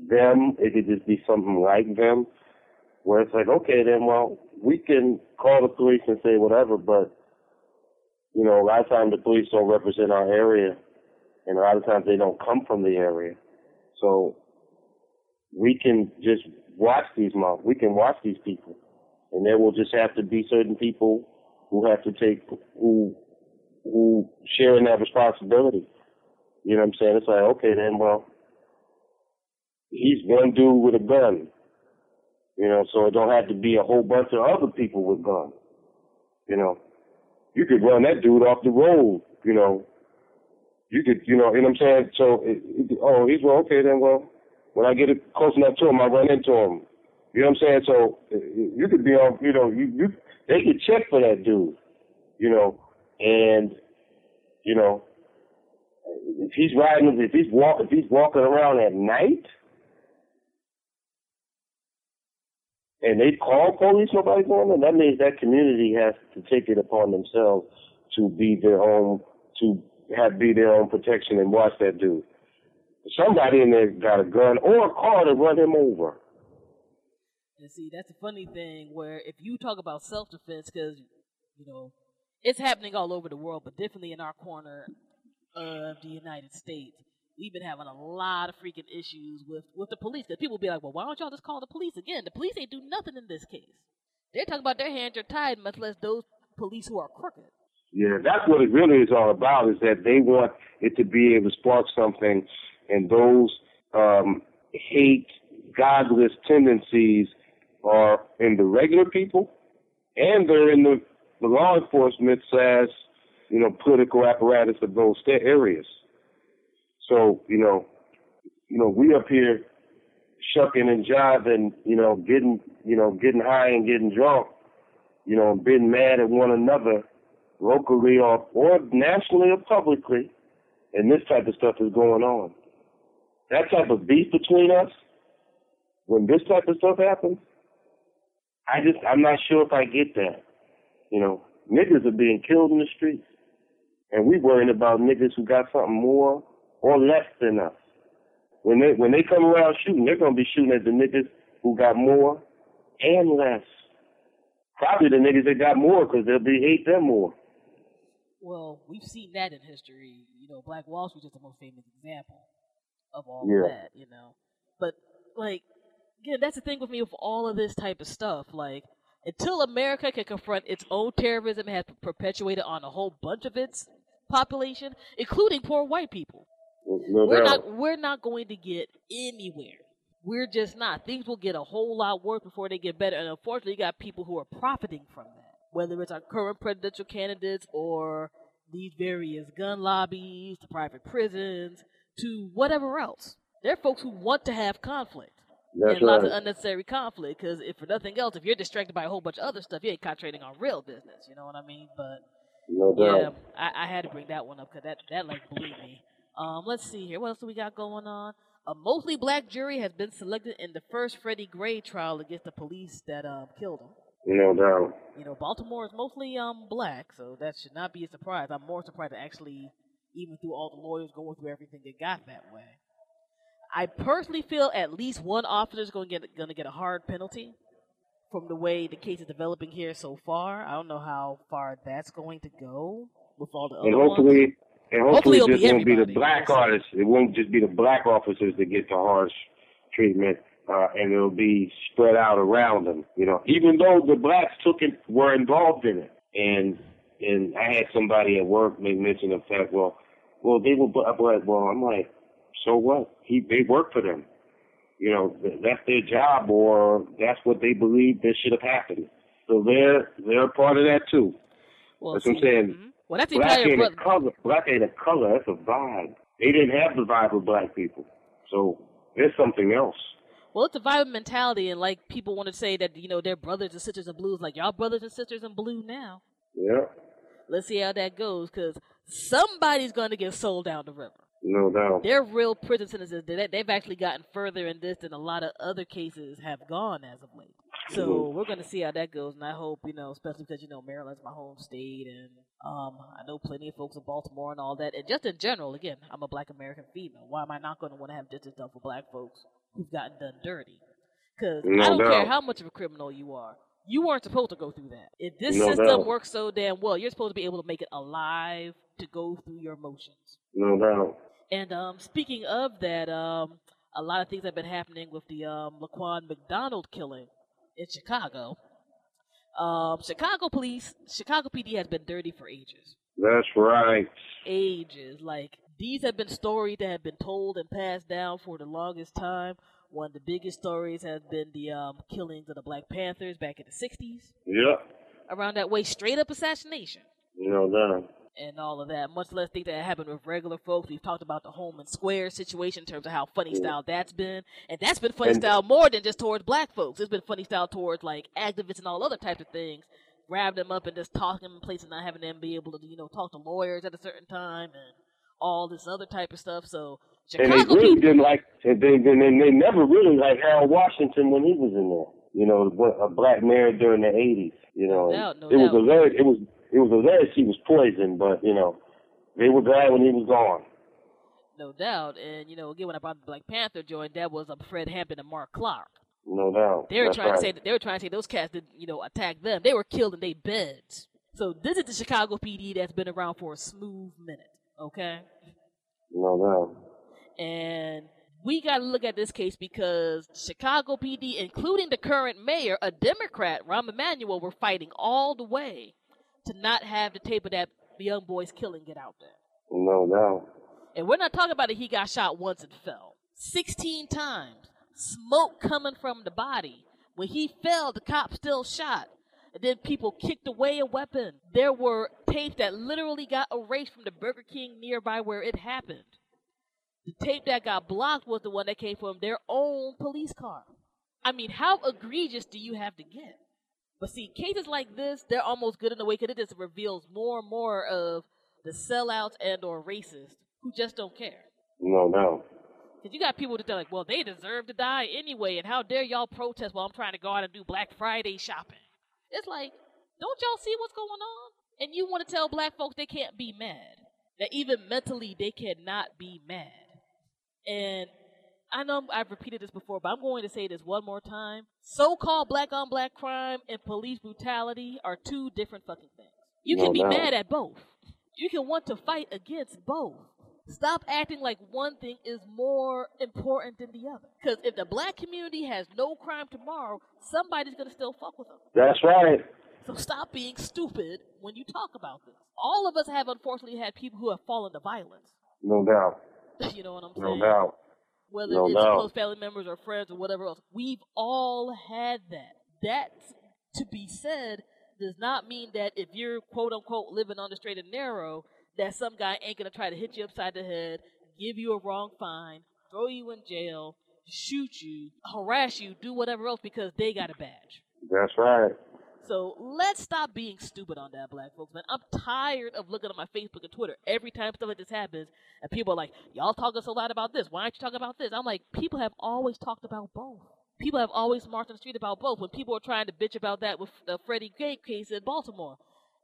them. It could just be something like them, where it's like, okay, then, well, we can call the police and say whatever, but you know, a lot of times the police don't represent our area, and a lot of times they don't come from the area. So we can just watch these mouths. We can watch these people, and there will just have to be certain people who have to take who who share in that responsibility. You know what I'm saying? It's like, okay, then, well, he's one dude with a gun. You know, so it don't have to be a whole bunch of other people with guns. You know, you could run that dude off the road. You know, you could, you know, you know what I'm saying? So, it, it, oh, he's well, okay, then, well, when I get it close enough to him, I run into him. You know what I'm saying? So you could be on, you know, you, you they could check for that dude, you know, and you know, if he's riding, if he's walk, if he's walking around at night, and they call police, nobody's going there. That means that community has to take it upon themselves to be their own, to have be their own protection and watch that dude. Somebody in there got a gun or a car to run him over. And see, that's a funny thing where if you talk about self defense, because, you know, it's happening all over the world, but definitely in our corner of the United States, we've been having a lot of freaking issues with, with the police. Because people be like, well, why don't y'all just call the police again? The police ain't do nothing in this case. They're talking about their hands are tied, much less those police who are crooked. Yeah, that's what it really is all about. Is that they want it to be able to spark something, and those um, hate, godless tendencies are in the regular people, and they're in the, the law enforcement slash, you know, political apparatus of those areas. So, you know, you know, we up here shucking and jiving, you know, getting, you know, getting high and getting drunk, you know, being mad at one another locally or, or nationally or publicly, and this type of stuff is going on. That type of beef between us, when this type of stuff happens, I just, I'm not sure if I get that. You know, niggas are being killed in the streets, and we worrying about niggas who got something more or less than us. When they when they come around shooting, they're gonna be shooting at the niggas who got more and less. Probably the niggas that got more because they'll be hate them more. Well, we've seen that in history. You know, Black Wall Street is the most famous example of all Yeah. of that. You know, but like, again, that's the thing with me with all of this type of stuff. Like, until America can confront its own terrorism, it has perpetuated on a whole bunch of its population, including poor white people. No we're doubt. not we're not going to get anywhere. We're just not. Things will get a whole lot worse before they get better. And unfortunately, you got people who are profiting from that. Whether it's our current presidential candidates or these various gun lobbies, to private prisons, to whatever else. There are folks who want to have conflict. That's and lots right. of unnecessary conflict. Because if for nothing else, if you're distracted by a whole bunch of other stuff, you ain't concentrating on real business. You know what I mean? But no yeah. I, I had to bring that one up because that that like blew me. Um, let's see here. What else do we got going on? A mostly black jury has been selected in the first Freddie Gray trial against the police that um, killed him. No doubt. You know, Baltimore is mostly um black, so that should not be a surprise. I'm more surprised that actually, even through all the lawyers going through everything, it got that way. I personally feel at least one officer is going to get going to get a hard penalty from the way the case is developing here so far. I don't know how far that's going to go with all the other And ones. And Hopefully hopefully, this won't be the black artists. It won't just be the black officers that get the harsh treatment, uh, and it'll be spread out around them. You know, even though the blacks took it, were involved in it, and and I had somebody at work make mention of that. Well, well, they were black. Well, I'm like, so what? He they work for them. You know, that's their job, or that's what they believe that should have happened. So they're they're a part of that too. Well, That's what I'm saying. mhm. Well, that's the Black entire ain't a color. Black ain't a color. That's a vibe. They didn't have the vibe of black people. So there's something else. Well, it's a vibe mentality, and like people want to say that you know they're brothers and sisters in blue. It's like y'all brothers and sisters in blue now. Yeah, Let's see how that goes, because somebody's going to get sold down the river. no doubt. Their real prison sentences. They've actually gotten further in this than a lot of other cases have gone as of late. So we're going to see how that goes, and I hope, you know, especially because, you know, Maryland's my home state, and um, I know plenty of folks in Baltimore and all that. And just in general, again, I'm a black American female. Why am I not going to want to have justice done for black folks who've gotten done dirty? Because No I don't care how much of a criminal you are. You weren't supposed to go through that. If this No system doubt. works so damn well, you're supposed to be able to make it alive to go through your motions. No doubt. And um, speaking of that, um, a lot of things have been happening with the um, Laquan McDonald killing in Chicago. Um, Chicago police, Chicago PD has been dirty for ages. That's right. Ages. Like, these have been stories that have been told and passed down for the longest time. One of the biggest stories has been the um, killings of the Black Panthers back in the 60s. Yeah. Around that way, straight up assassination. No doubt. And all of that. Much less think that happened with regular folks. We've talked about the Homan Square situation in terms of how funny style that's been, and that's been funny And- style more than just towards black folks. It's been funny style towards like activists and all other types of things. Grab them up and just talk them in place and not having them be able to you know talk to lawyers at a certain time and all this other type of stuff. So And they really people, didn't like, and they, and they, they never really liked Harold Washington when he was in there. You know, a black mayor during the 80s. You know, No doubt, no it was doubt. alleged, it was, it was alleged he was poisoned, but, you know, they were glad when he was gone. no doubt. And you know again when I brought the Black Panther joint, that was um, Fred Hampton and Mark Clark. No doubt. They were That's trying right. to say that they were trying to say those cats did you know attack them. They were killed in their beds. So this is the Chicago PD that's been around for a smooth minute. Okay, No doubt. and we got to look at this case because Chicago PD, including the current mayor, a Democrat, Rahm Emanuel, were fighting all the way to not have the tape of that young boys killing get out there. No, no. And we're not talking about it. He got shot once and fell. 16 times. Smoke coming from the body. When he fell, the cop still shot. And then people kicked away a weapon. There were tapes that literally got erased from the Burger King nearby where it happened. The tape that got blocked was the one that came from their own police car. I mean, how egregious do you have to get? But see, cases like this, they're almost good in a way because it just reveals more and more of the sellouts and or racists who just don't care. No, no. Because you got people that are like, well, they deserve to die anyway, and how dare y'all protest while I'm trying to go out and do Black Friday shopping? It's like, don't y'all see what's going on? And you want to tell black folks they can't be mad. That even mentally they cannot be mad. And I know I've repeated this before, but I'm going to say this one more time. So called black on black crime and police brutality are two different fucking things. You can No be doubt. mad at both. You can want to fight against both. Stop acting like one thing is more important than the other. Because if the black community has no crime tomorrow, somebody's going to still fuck with them. That's right. So stop being stupid when you talk about this. All of us have unfortunately had people who have fallen to violence. No doubt. you know what I'm saying? No doubt. Whether No it's doubt. close family members or friends or whatever else. We've all had that. That, to be said, does not mean that if you're quote unquote living on the straight and narrow, that some guy ain't gonna try to hit you upside the head, give you a wrong fine, throw you in jail, shoot you, harass you, do whatever else because they got a badge. That's right. So let's stop being stupid on that, black folks, man. I'm tired of looking at my Facebook and Twitter every time stuff like this happens, and people are like, "Y'all talking so loud about this? Why aren't you talking about this?" I'm like, people have always talked about both. People have always marched on the street about both. When people are trying to bitch about that with the Freddie Gray case in Baltimore,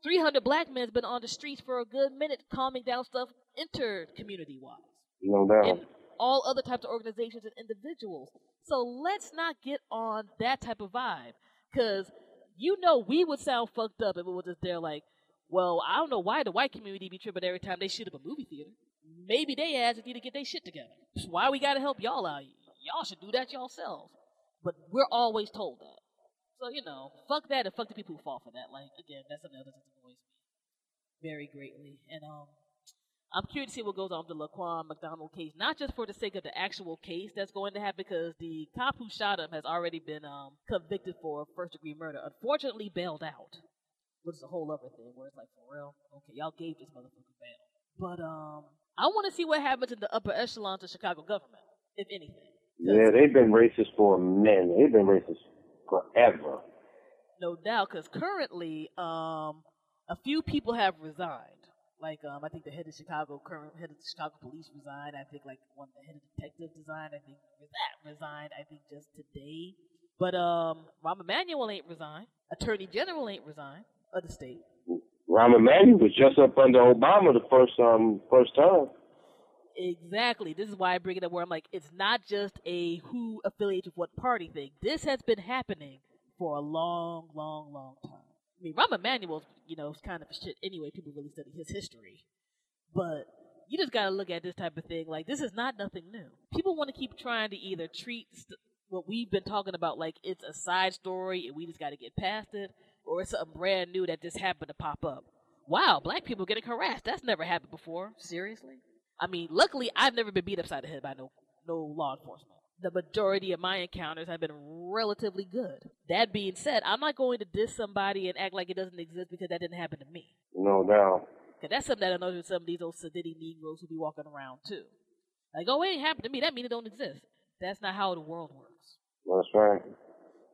300 black men has been on the streets for a good minute, calming down stuff inter-community wise No doubt. and all other types of organizations and individuals. So let's not get on that type of vibe. Because you know we would sound fucked up if it was just there like, well, I don't know why the white community be tripping every time they shoot up a movie theater. Maybe they asses need to get their shit together. Why we gotta help y'all out? Y'all should do that yourselves. But we're always told that. So, you know, fuck that and fuck the people who fall for that. Like, again, that's another thing that annoys me very greatly. And, um, I'm curious to see what goes on with the Laquan McDonald case, not just for the sake of the actual case that's going to happen, because the cop who shot him has already been um, convicted for first degree murder. Unfortunately, bailed out, which is a whole other thing where it's like, for real, okay, y'all gave this motherfucker bail. But um, I want to see what happens in the upper echelons of Chicago government, if anything. Yeah, they've been racist for a minute. They've been racist forever. No doubt, because currently, um, a few people have resigned. Like, um, I think the head of Chicago, current head of the Chicago police resigned. I think like one the head of detective resigned. I think that resigned. I think just today. But um, Rahm Emanuel ain't resigned. Attorney General ain't resigned of the state. Rahm Emanuel was just up under Obama the first um first time. Exactly. This is why I bring it up where I'm like, it's not just a who affiliates with what party thing. This has been happening for a long, long, long time. I mean, Rahm Emanuel's, you know, is kind of a shit anyway. People really study his history. But you just gotta look at this type of thing like this is not nothing new. People want to keep trying to either treat st- what we've been talking about like it's a side story and we just gotta get past it, or it's something brand new that just happened to pop up. Wow, black people getting harassed. That's never happened before. Seriously? I mean, luckily I've never been beat upside the head by no no law enforcement. The majority of my encounters have been relatively good. That being said, I'm not going to diss somebody and act like it doesn't exist because that didn't happen to me. No doubt. Cause that's something that I know with some of these old sedity Negroes who be walking around too. Like, oh, it ain't happened to me. That means it don't exist. That's not how the world works. That's right.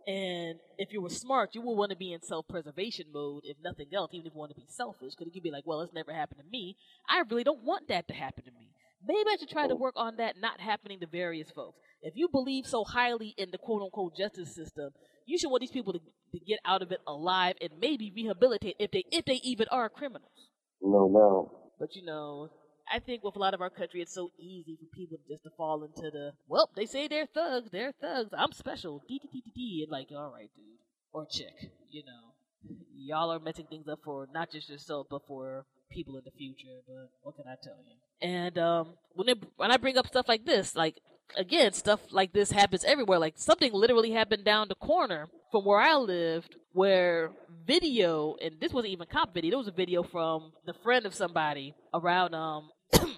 And if you were smart, you would want to be in self-preservation mode, if nothing else, even if you want to be selfish, because you could be like, well, it's never happened to me. I really don't want that to happen to me. Maybe I should try to oh. work on that not happening to various folks. If you believe so highly in the quote-unquote justice system, you should want these people to, to get out of it alive and maybe rehabilitate if they if they even are criminals. No no. But you know, I think with a lot of our country, it's so easy for people just to fall into the well. They say they're thugs. They're thugs. I'm special. D D D D D. And like, all right, dude or chick. You know, y'all are messing things up for not just yourself, but for people in the future. But what can I tell you? And um, when it, when I bring up stuff like this, like again, stuff like this happens everywhere. Like something literally happened down the corner from where I lived, where video, and this wasn't even cop video. It was a video from the friend of somebody around um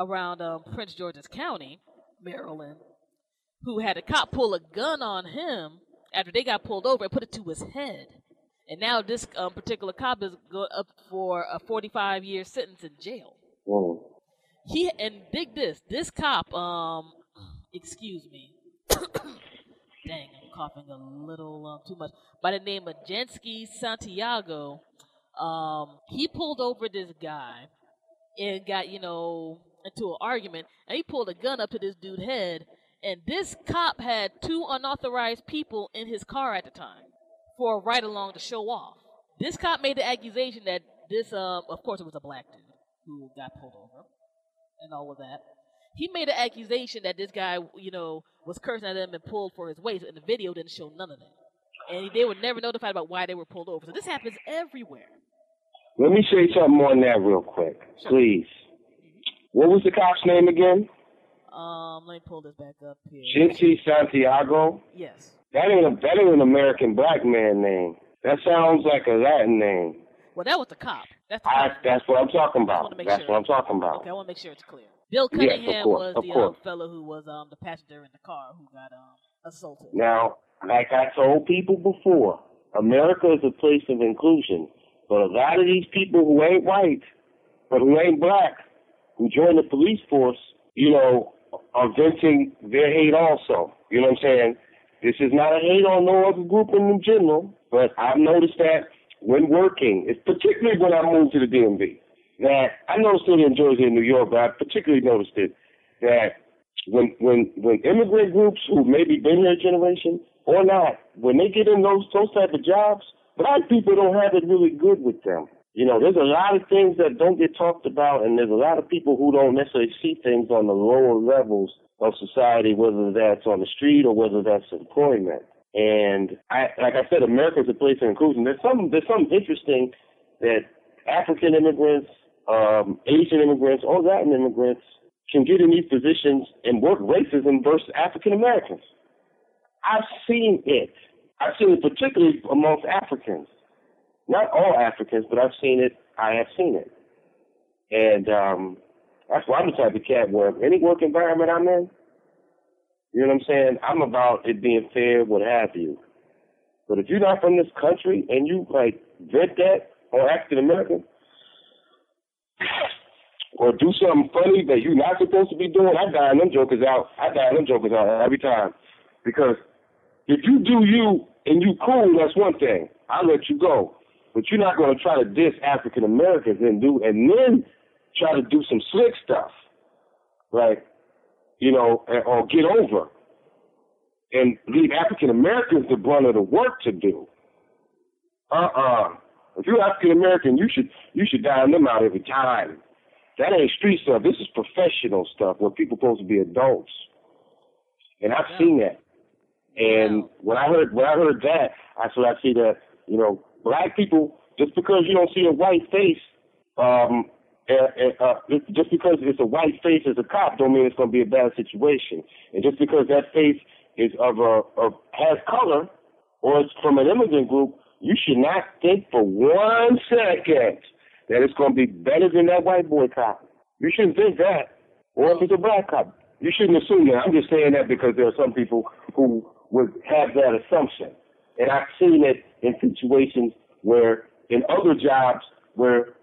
around um, Prince George's County, Maryland, who had a cop pull a gun on him after they got pulled over and put it to his head. And now this um, particular cop is going up for a 45 year sentence in jail. Mm. He and dig this. This cop, um, excuse me. Dang, I'm coughing a little um, too much. By the name of Jensky Santiago, um, he pulled over this guy and got you know into an argument, and he pulled a gun up to this dude's head. And this cop had two unauthorized people in his car at the time for a ride along to show off. This cop made the accusation that this, um, of course, it was a black dude who got pulled over and all of that. He made an accusation that this guy, you know, was cursing at him and pulled for his waist, and the video didn't show none of that. And they were never notified about why they were pulled over. So this happens everywhere. Let me say something more on that real quick, Sure. please. What was the cop's name again? Um, let me pull this back up here. Shinty Santiago. Yes. That ain't a, that ain't an American black man name. That sounds like a Latin name. Well, that was the cop. That's the I, cop. that's what I'm talking about. That's sure. what I'm talking about. Okay, I want to make sure it's clear. Bill Yes, Cunningham course, was the um, fellow who was um the passenger in the car who got um assaulted. Now, like I told people before, America is a place of inclusion. But a lot of these people who ain't white, but who ain't black, who join the police force, you know, are venting their hate also. You know what I'm saying? This is not a hate on no other group in general, but I've noticed that when working, it's particularly when I moved to the DMV, that I noticed it in Jersey and New York, but I particularly noticed it that when when when immigrant groups who maybe been a generation or not, when they get in those those type of jobs, black people don't have it really good with them. You know, there's a lot of things that don't get talked about, and there's a lot of people who don't necessarily see things on the lower levels of society, whether that's on the street or whether that's employment. And I, like I said, America's a place of inclusion. There's some, there's something interesting that African immigrants, um, Asian immigrants, or Latin immigrants can get in these positions and work racism versus African Americans. I've seen it. I've seen it particularly amongst Africans. Not all Africans, but I've seen it. I have seen it. And um, that's why I'm the type of cat where any work environment I'm in, you know what I'm saying? I'm about it being fair, what have you. But if you're not from this country and you like vent that or African American, or do something funny that you're not supposed to be doing, I die them jokers out. I die them jokers out every time. Because if you do you and you cool, that's one thing. I'll let you go. But you're not going to try to diss African Americans and do, and then try to do some slick stuff, like, you know, or get over, and leave African Americans the brunt of the work to do. Uh-uh. If you're African American, you should you should dine them out every time. That ain't street stuff. This is professional stuff where people supposed to be adults. And I've Yeah. seen that. And Wow. when I heard when I heard that, I said I see that you know black people just because you don't see a white face, um, uh, uh, just because it's a white face as a cop, don't mean it's going to be a bad situation. And just because that face is of a of has color or it's from an immigrant group, you should not think for one second that it's going to be better than that white boy cop. You shouldn't think that. Or if it's a black cop, you shouldn't assume that. I'm just saying that because there are some people who would have that assumption. And I've seen it in situations where, in other jobs, where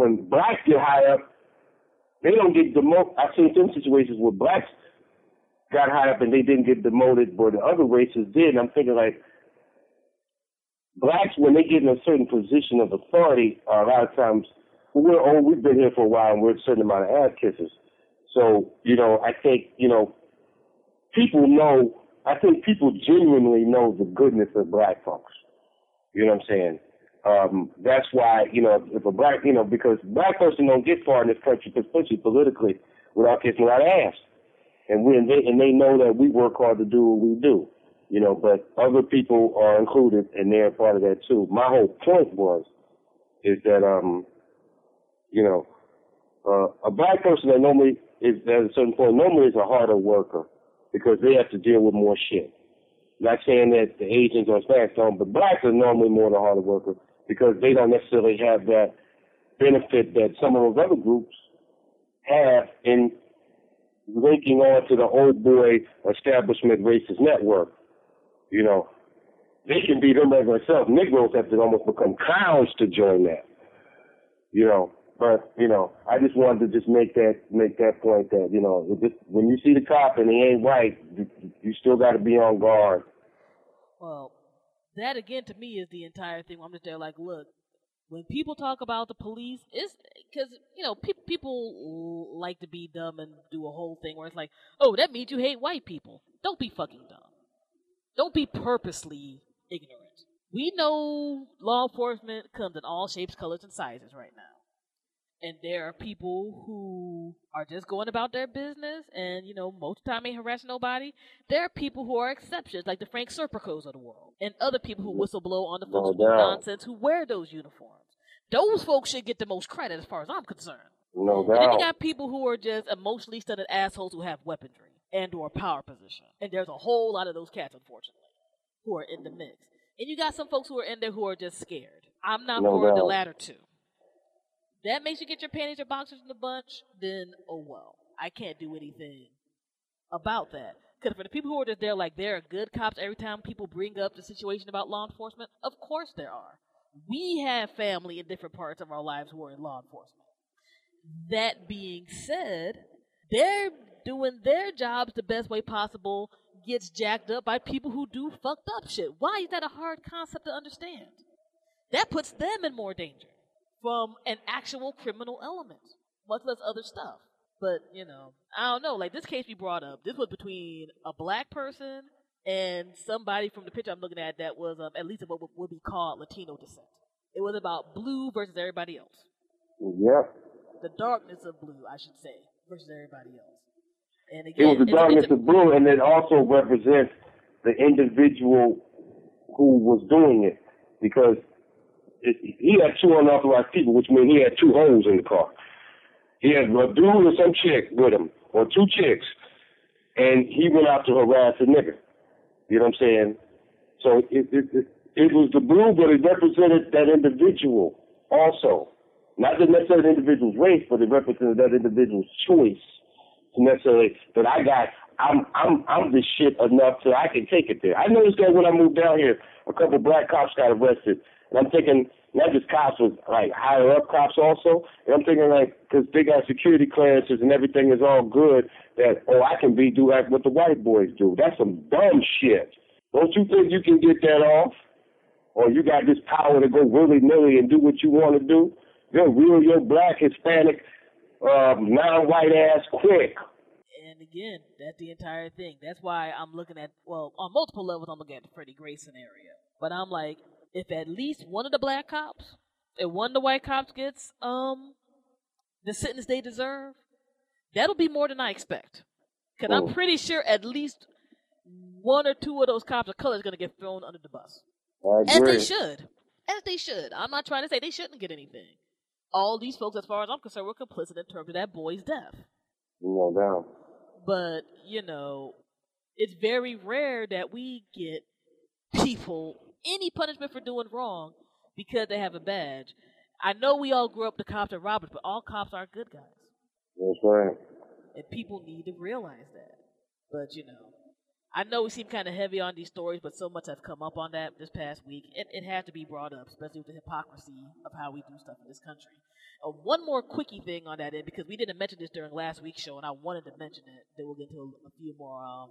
when blacks get high up, they don't get demoted. I've seen some situations where blacks got high up and they didn't get demoted, but the other races did. I'm thinking like, blacks when they get in a certain position of authority, a lot of times we're old. We've been here for a while, and we're a certain amount of ass kisses. So you know, I think you know, people know. I think people genuinely know the goodness of black folks. You know what I'm saying? Um, that's why you know if a black you know because black person don't get far in this country, especially politically, without kissing our ass. And we and they and they know that we work hard to do what we do you know, but other people are included and they're part of that too. My whole point was, is that, um, you know, uh, a black person that normally is at a certain point normally is a harder worker because they have to deal with more shit. Not saying that the Asians or Hispanics don't, but blacks are normally more the harder worker because they don't necessarily have that benefit that some of those other groups have in linking on to the old boy establishment racist network. You know, they can be them as themselves. Negroes have to almost become clowns to join that. You know, but you know, I just wanted to just make that make that point that you know, just, when you see the cop and he ain't white, you, you still got to be on guard. Well, that again to me is the entire thing. I'm just there like, look, when people talk about the police, it's because you know pe- people like to be dumb and do a whole thing where it's like, oh, that means you hate white people. Don't be fucking dumb. Don't be purposely ignorant. We know law enforcement comes in all shapes, colors, and sizes right now and there are people who are just going about their business and you know most of the time ain't harassing nobody. There are people who are exceptions like the frank serpicos of the world and other people who mm-hmm. whistle blow on the folks no nonsense who wear those uniforms. Those folks should get the most credit as far as i'm concerned. No doubt. and then you got people who are just emotionally stunted assholes who have weaponry and or power position. And there's a whole lot of those cats unfortunately who are in the mix. And you got some folks who are in there who are just scared. I'm not no for doubt. the latter two that makes you get your panties or boxers in the bunch, then oh well. I can't do anything about that. Because for the people who are just there, like there are good cops every time people bring up the situation about law enforcement, of course there are. We have family in different parts of our lives who are in law enforcement. That being said, they're doing their jobs the best way possible, gets jacked up by people who do fucked up shit. Why is that a hard concept to understand? That puts them in more danger from an actual criminal element, much less other stuff. But, you know, I don't know. Like, this case we brought up, this was between a black person and somebody from the picture I'm looking at that was um, at least what would be called Latino descent. It was about blue versus everybody else. Yep. The darkness of blue, I should say, versus everybody else. And again, it was the darkness of blue, and it also represents the individual who was doing it because he had two unauthorized people, which means he had two holes in the car. He had a dude or some chick with him, or two chicks, and he went out to harass a nigga. You know what I'm saying? So it, it, it, it was the blue, but it represented that individual also. Not just necessarily the individual's race, but it represented that individual's choice to necessarily that I got I'm I'm I'm the shit enough to I can take it there. I noticed that when I moved down here, a couple black cops got arrested and I'm thinking not just cops, but like higher up cops also. And I'm thinking like, because they got security clearances and everything is all good, that oh I can be do like what the white boys do. That's some dumb shit. Don't you think you can get that off? Or you got this power to go willy nilly and do what you want to do? You'll reel your black, Hispanic, um, non-white ass quick. And again, that's the entire thing. That's why I'm looking at well, on multiple levels, I'm looking at the Freddie Gray scenario. But I'm like, if at least one of the black cops and one of the white cops gets um the sentence they deserve, that'll be more than I expect. Because I'm pretty sure at least one or two of those cops of color is going to get thrown under the bus. As they should. As they should. I'm not trying to say they shouldn't get anything. All these folks, as far as I'm concerned, were complicit in terms of that boy's death. No doubt. But, you know, it's very rare that we get people any punishment for doing wrong because they have a badge. I know we all grew up the cops are robbers, but all cops are good guys. That's right. And people need to realize that. But you know, I know we seem kind of heavy on these stories, but so much has come up on that this past week. It, it had to be brought up, especially with the hypocrisy of how we do stuff in this country. Uh, one more quickie thing on that end, because we didn't mention this during last week's show, and I wanted to mention it. Then we'll get into a, a few more um,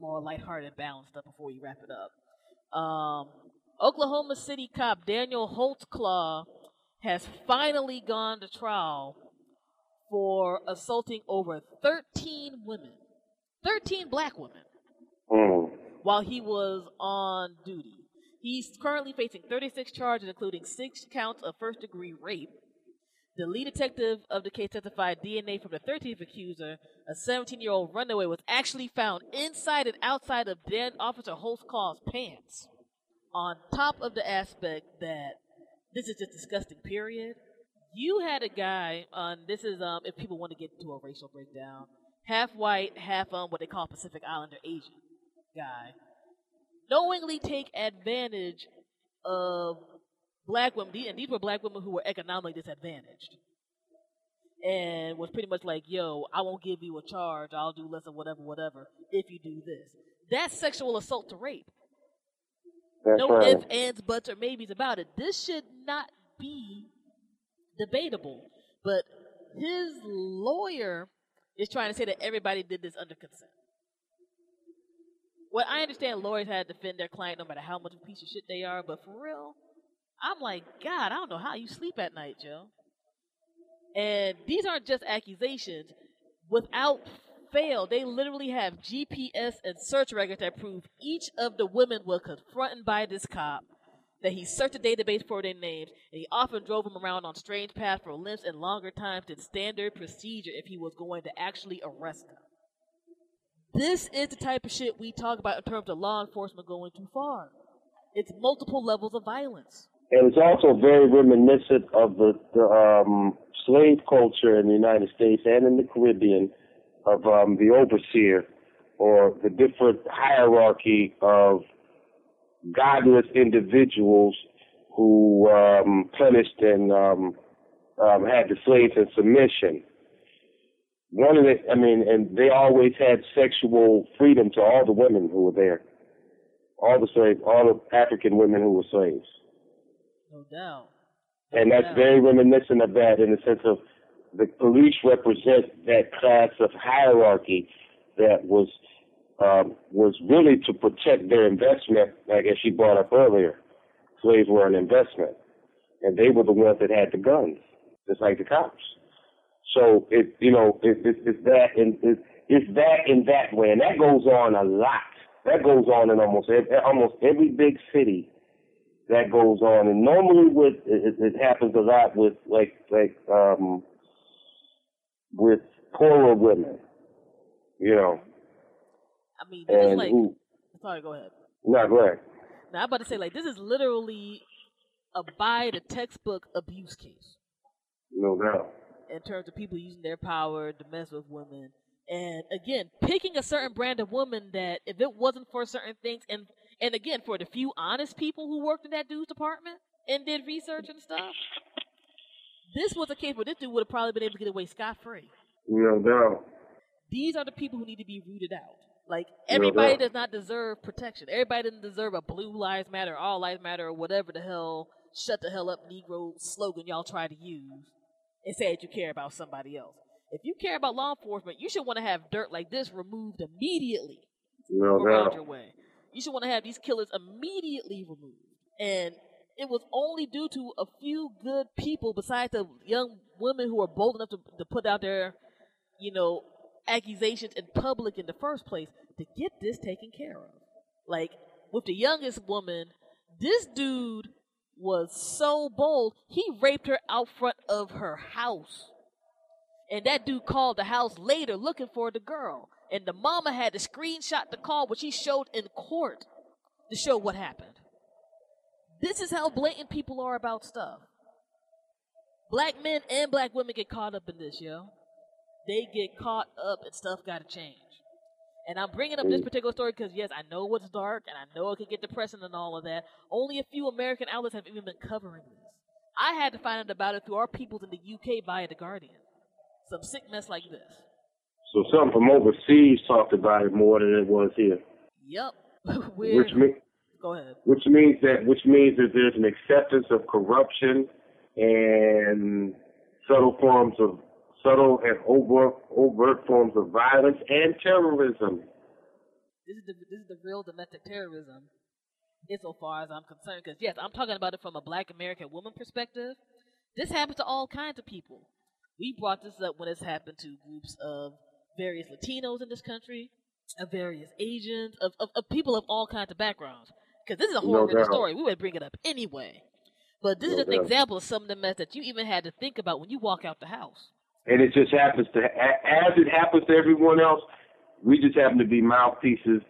more lighthearted balanced stuff before we wrap it up. Um, Oklahoma City cop Daniel Holtzclaw has finally gone to trial for assaulting over 13 women, 13 black women, mm. while he was on duty. He's currently facing 36 charges, including six counts of first degree rape. The lead detective of the case testified DNA from the 13th accuser, a 17 year old runaway, was actually found inside and outside of Dan Officer Holtzclaw's pants on top of the aspect that this is just disgusting, period. You had a guy on this is um if people want to get into a racial breakdown, half white, half um what they call Pacific Islander Asian guy. knowingly take advantage of black women, and these were black women who were economically disadvantaged, and was pretty much like, "Yo, I won't give you a charge. I'll do less of whatever, whatever, if you do this." That's sexual assault to rape. That's no right. ifs, ands, buts, or maybes about it. This should not be debatable. But his lawyer is trying to say that everybody did this under consent. Well, I understand lawyers had to defend their client no matter how much of a piece of shit they are, but for real, I'm like, God, I don't know how you sleep at night, Joe. And these aren't just accusations. Without fail, they literally have GPS and search records that prove each of the women were confronted by this cop, that he searched the database for their names, and he often drove them around on strange paths for lengths and longer times than standard procedure if he was going to actually arrest them. This is the type of shit we talk about in terms of law enforcement going too far. It's multiple levels of violence. And it's also very reminiscent of the, the um, slave culture in the United States and in the Caribbean of um, the overseer or the different hierarchy of godless individuals who um, punished and um, um, had the slaves in submission. One of the, I mean, and they always had sexual freedom to all the women who were there, all the slaves, all the African women who were slaves. No doubt. And that's very reminiscent of that in the sense of the police represent that class of hierarchy that was um, was really to protect their investment, like as she brought up earlier. Slaves were an investment, and they were the ones that had the guns, just like the cops. So it, you know, it, it, it's that and it, it's that in that way, and that goes on a lot. That goes on in almost every, almost every big city. That goes on, and normally with it, it happens a lot with like like um with poorer women, you know. I mean, this is like. who, Sorry, go ahead. no, go ahead. Now I'm about to say like this is literally a by the textbook abuse case No doubt. in terms of people using their power to mess with women. And again, picking a certain brand of woman that if it wasn't for certain things and and again for the few honest people who worked in that dude's department and did research and stuff, this was a case where this dude would have probably been able to get away scot free. No doubt. These are the people who need to be rooted out. Like everybody doubt. does not deserve protection. Everybody doesn't deserve a blue lives matter, all lives matter, or whatever the hell shut the hell up Negro slogan y'all try to use and say that you care about somebody else. If you care about law enforcement, you should want to have dirt like this removed immediately No around doubt. your way. You should want to have these killers immediately removed. And it was only due to a few good people, besides the young women who were bold enough to, to put out their, you know, accusations in public in the first place, to get this taken care of. Like, with the youngest woman, this dude was so bold, he raped her out front of her house. And that dude called the house later looking for the girl. And the mama had to screenshot the call, which he showed in court to show what happened. This is how blatant people are about stuff. Black men and black women get caught up in this, yo. They get caught up and stuff got to change. And I'm bringing up this particular story because, yes, I know it's dark and I know it can get depressing and all of that. Only a few American outlets have even been covering this. I had to find out about it through our peoples in the UK via The Guardian. Some sick mess like this. So something from overseas talked about it more than it was here. Yep. Which mean, go ahead. which means that which means that there's an acceptance of corruption and subtle forms of subtle and overt overt forms of violence and terrorism. This is the this is the real domestic terrorism, insofar as I'm concerned. Because yes, I'm talking about it from a Black American woman perspective. This happens to all kinds of people. We brought this up when it's happened to groups of various Latinos in this country, of various Asians, of, of, of people of all kinds of backgrounds. Because this is a horrible doubt. story. We would bring it up anyway. But this is No just an example of some of the mess that you even had to think about when you walk out the house. And it just happens to, as it happens to everyone else, we just happen to be mouthpieces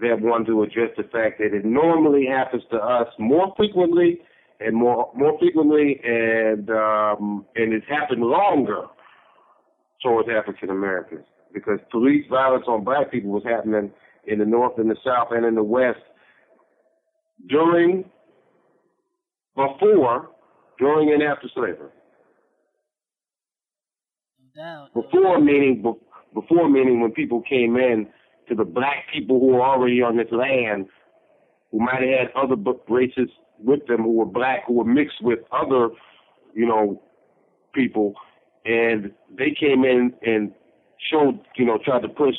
that want to address the fact that it normally happens to us more frequently and more more frequently, and um, and it's happened longer towards African Americans because police violence on black people was happening in the north and the south and in the west during, before, during, and after slavery. Before meaning before meaning when people came in to the black people who were already on this land, who might have had other races with them who were black, who were mixed with other, you know, people, and they came in and showed, you know, tried to push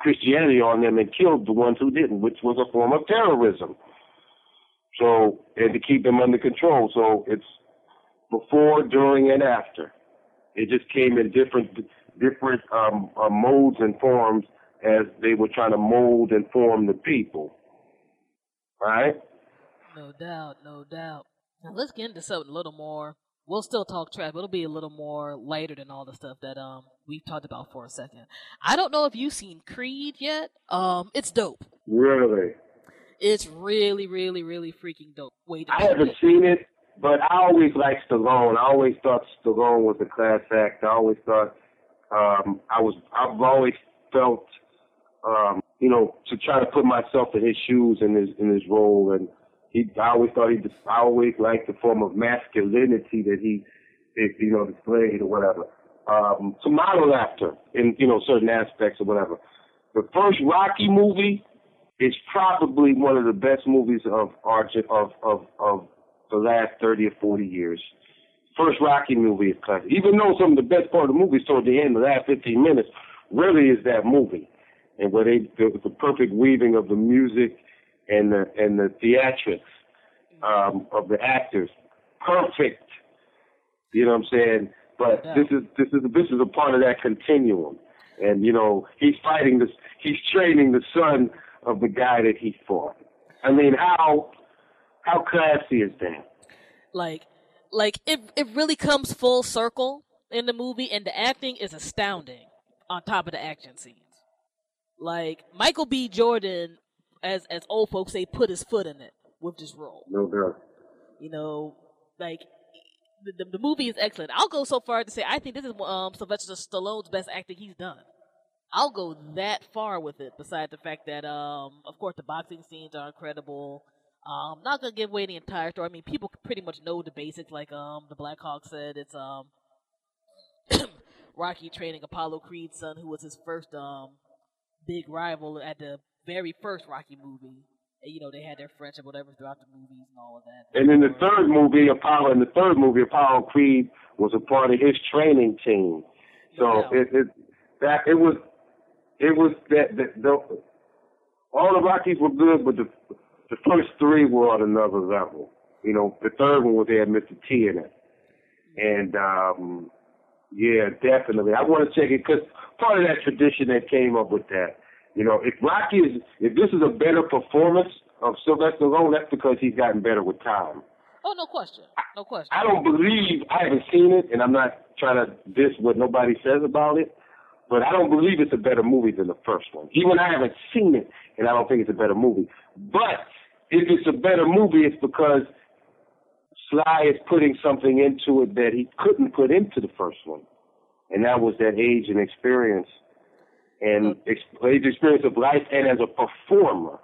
Christianity on them and killed the ones who didn't, which was a form of terrorism. So, and to keep them under control. So it's before, during, and after. It just came in different different um, uh, modes and forms as they were trying to mold and form the people. Right? No doubt, no doubt. Now let's get into something a little more. We'll still talk trash, but it'll be a little more lighter than all the stuff that um we've talked about for a second. I don't know if you've seen Creed yet. Um, it's dope. Really? It's really, really, really freaking dope. Wait, I haven't seen it, but I always liked Stallone. I always thought Stallone was a class act. I always thought um, I was I've always felt um, you know to try to put myself in his shoes in his in his role, and he I always thought he I always liked the form of masculinity that he you know displayed or whatever. Um, to model after in you know certain aspects or whatever. The first Rocky movie is probably one of the best movies of of of of the last thirty or forty years first Rocky movie is classic. Even though some of the best part of the movie is toward the end, the last 15 minutes, really is that movie. And where they, the, the perfect weaving of the music and the, and the theatrics, um, of the actors. Perfect. You know what I'm saying? But yeah. this is, this is, this is a part of that continuum. And, you know, he's fighting this, he's training the son of the guy that he fought. I mean, how, how classy is that? Like, like it it really comes full circle in the movie and the acting is astounding on top of the action scenes. Like Michael B. Jordan, as as old folks say, put his foot in it with this role. No doubt. You know, like the, the, the movie is excellent. I'll go so far to say I think this is um, Sylvester Stallone's best acting he's done. I'll go that far with it. Besides the fact that, um, of course, the boxing scenes are incredible. Um, not gonna give away the entire story. I mean, people pretty much know the basics. Like um, the Black Hawk said, it's um, Rocky training Apollo Creed's son, who was his first um, big rival at the very first Rocky movie. And, you know, they had their friendship, or whatever, throughout the movies and all of that. And in the third movie, Apollo, in the third movie, Apollo Creed was a part of his training team. So yeah. it, it that it was it was that, that the, all the Rockies were good, but the the first three were on another level. You know, the third one was they had Mr. T in it, and um, yeah, definitely. I want to check it because part of that tradition that came up with that. You know, if Rocky is, if this is a better performance of Sylvester Stallone, that's because he's gotten better with time. Oh, no question, no question. I don't believe I haven't seen it, and I'm not trying to diss what nobody says about it. But I don't believe it's a better movie than the first one. Even I haven't seen it, and I don't think it's a better movie. But if it's a better movie, it's because Sly is putting something into it that he couldn't put into the first one, and that was that age and experience, and his experience of life, and as a performer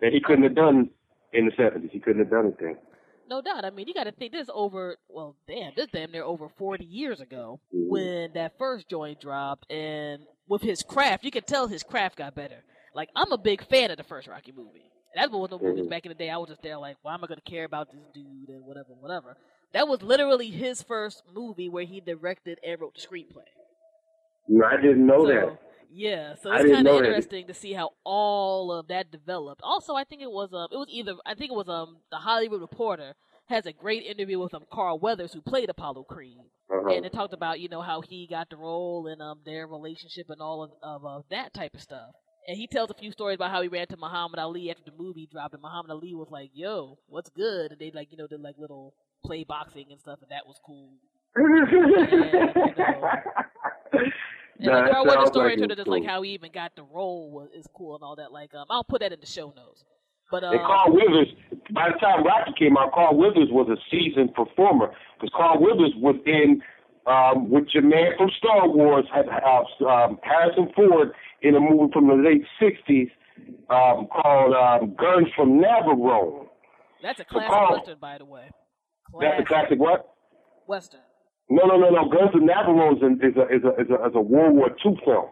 that he couldn't have done in the seventies. He couldn't have done it then. No doubt. I mean, you got to think this over. Well, damn, this damn near over forty years ago mm-hmm. when that first joint dropped, and with his craft, you could tell his craft got better. Like I'm a big fan of the first Rocky movie. That's what the movies back in the day. I was just there like, why am I going to care about this dude and whatever, whatever. That was literally his first movie where he directed and wrote the screenplay. No, I didn't know so, that. Yeah, so it's kind of interesting that. to see how all of that developed. Also, I think it was um, it was either I think it was um, the Hollywood Reporter has a great interview with um Carl Weathers who played Apollo Creed, uh-huh. and it talked about you know how he got the role and um their relationship and all of, of uh, that type of stuff. And he tells a few stories about how he ran to Muhammad Ali after the movie dropped, and Muhammad Ali was like, "Yo, what's good?" And they like, you know, did like little play boxing and stuff, and that was cool. and, you know, and like, the story like just cool. like how he even got the role was is cool and all that. Like, um, I'll put that in the show notes. But um, and Carl Weathers, by the time Rocky came out, Carl Weathers was a seasoned performer because Carl Weathers was in um, with your man from Star Wars, uh, um, Harrison Ford, in a movie from the late '60s um, called um, Guns from Navarone. That's a classic Carl- western, by the way. That's a classic what? western. No, no, no, no. Guns from Navarone is a, is a, is a, is a, is a World War II film.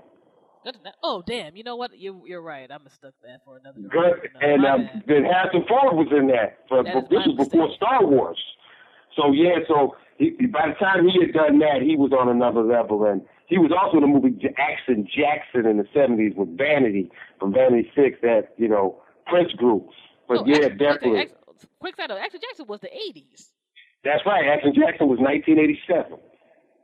Good to know. Oh damn! You know what? You you're right. I mistook that for another. Gun, and my um, then Harrison Ford was in that. But, That this was before. Star Wars. So yeah, so he, by the time he had done that, he was on another level, and he was also in the movie Jackson Jackson in the '70s with Vanity from Vanity Six, that you know Prince group. But Oh, yeah, Action- definitely. Action- quick side note: Action Jackson was the '80s. That's right. Action Jackson was 1987.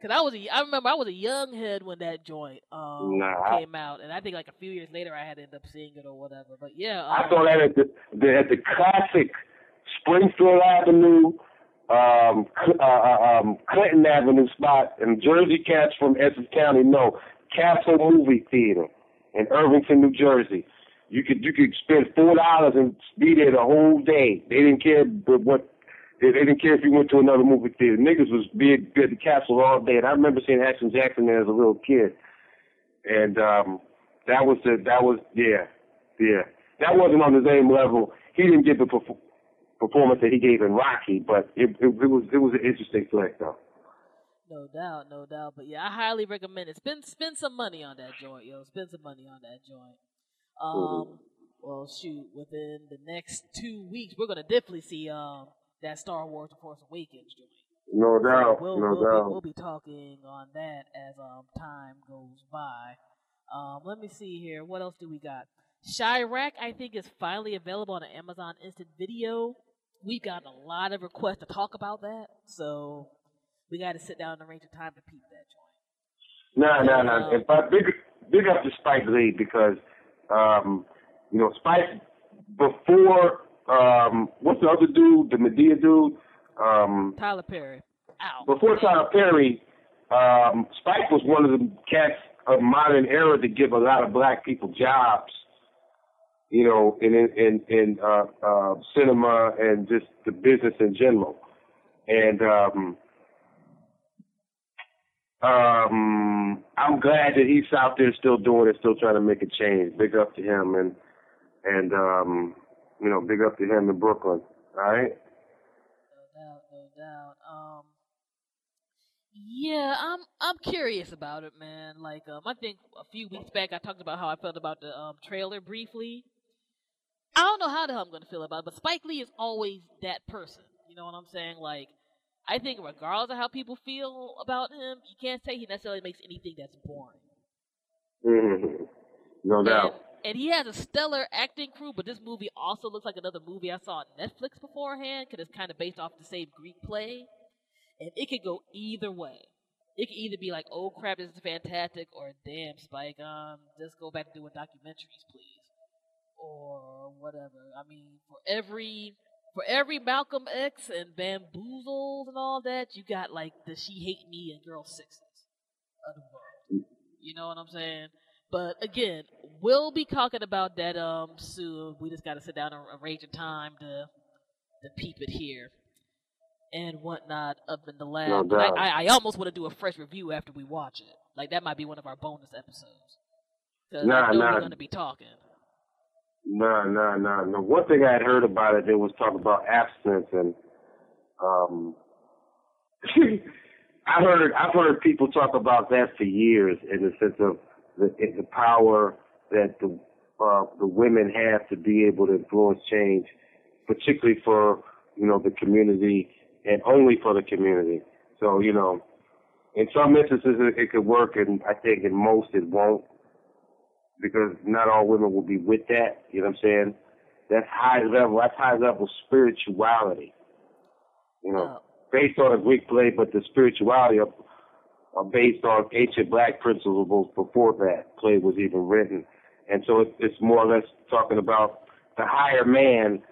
Cause I was a, I remember I was a young head when that joint um Nah. came out, and I think like a few years later I had to end up seeing it or whatever. But yeah, I um, saw that at the, the at the classic Springfield Avenue, um, uh, uh, um, Clinton Avenue spot, and Jersey cats from Essex County no Castle Movie Theater in Irvington, New Jersey. You could you could spend four dollars and be there the whole day. They didn't care what. They, they didn't care if you went to another movie theater. Niggas was big at the castle all day, and I remember seeing Action Jackson there as a little kid, and um, that was the that was yeah, yeah. That wasn't on the same level. He didn't give the perf- performance that he gave in Rocky, but it, it, it was it was an interesting flick though. no doubt, no doubt. But yeah, I highly recommend it. Spend spend some money on that joint, yo. Spend some money on that joint. Um, well, shoot, within the next two weeks, we're gonna definitely see um that Star Wars: The Force Awakens joint. No doubt, we'll, no we'll, doubt. Be, we'll be talking on that as um time goes by. Um, let me see here. What else do we got? Chi-Raq, I think, is finally available on Amazon Instant Video. We've got a lot of requests to talk about that, so we got to sit down and arrange a time to peep that joint. No, no, no. But big big up to Spike Lee because um, you know Spike before um, what's the other dude, the Madea dude. Um, Tyler Perry. Ow. before Tyler Perry, um, Spike was one of the cats of modern era to give a lot of black people jobs. You know, in in in, uh, uh, cinema and just the business in general. And um, um, I'm glad that he's out there still doing it, still trying to make a change. Big up to him and and um, you know, big up to him in Brooklyn. All right. No doubt, no doubt. Um, yeah, I'm I'm curious about it, man. Like, um, I think a few weeks back I talked about how I felt about the um trailer briefly. I don't know how the hell I'm gonna feel about it, but Spike Lee is always that person. You know what I'm saying? Like, I think regardless of how people feel about him, you can't say he necessarily makes anything that's boring. hmm No doubt. And, and he has a stellar acting crew, but this movie also looks like another movie I saw on Netflix beforehand because it's kind of based off the same Greek play. And it could go either way. It could either be like, oh crap, this is fantastic, or damn, Spike, um, just go back to doing documentaries, please. Or whatever. I mean, for every for every Malcolm X and Bamboozled and all that, you got like the She Hate Me and Girl Sixes of the world. You know what I'm saying? But again, we'll be talking about that um soon. We just got to sit down and arrange a time to to peep it here and whatnot up in the lab. No I. I, I almost want to do a fresh review after we watch it. Like that might be one of our bonus episodes. Because Nah, I know nah. we're going to be talking. No, no, no, no. One thing I had heard about it, there was talk about abstinence and um I heard I've heard people talk about that for years in the sense of the the power that the uh, the women have to be able to influence change, particularly for you know the community and only for the community. So you know, in some instances it, it could work, and I think in most it won't because not all women will be with that. You know what I'm saying? That's high level. That's high level spirituality. You know, Uh, based on a Greek play, but the spirituality are, are based on ancient black principles before that play was even written. And so it, it's more or less talking about the higher man,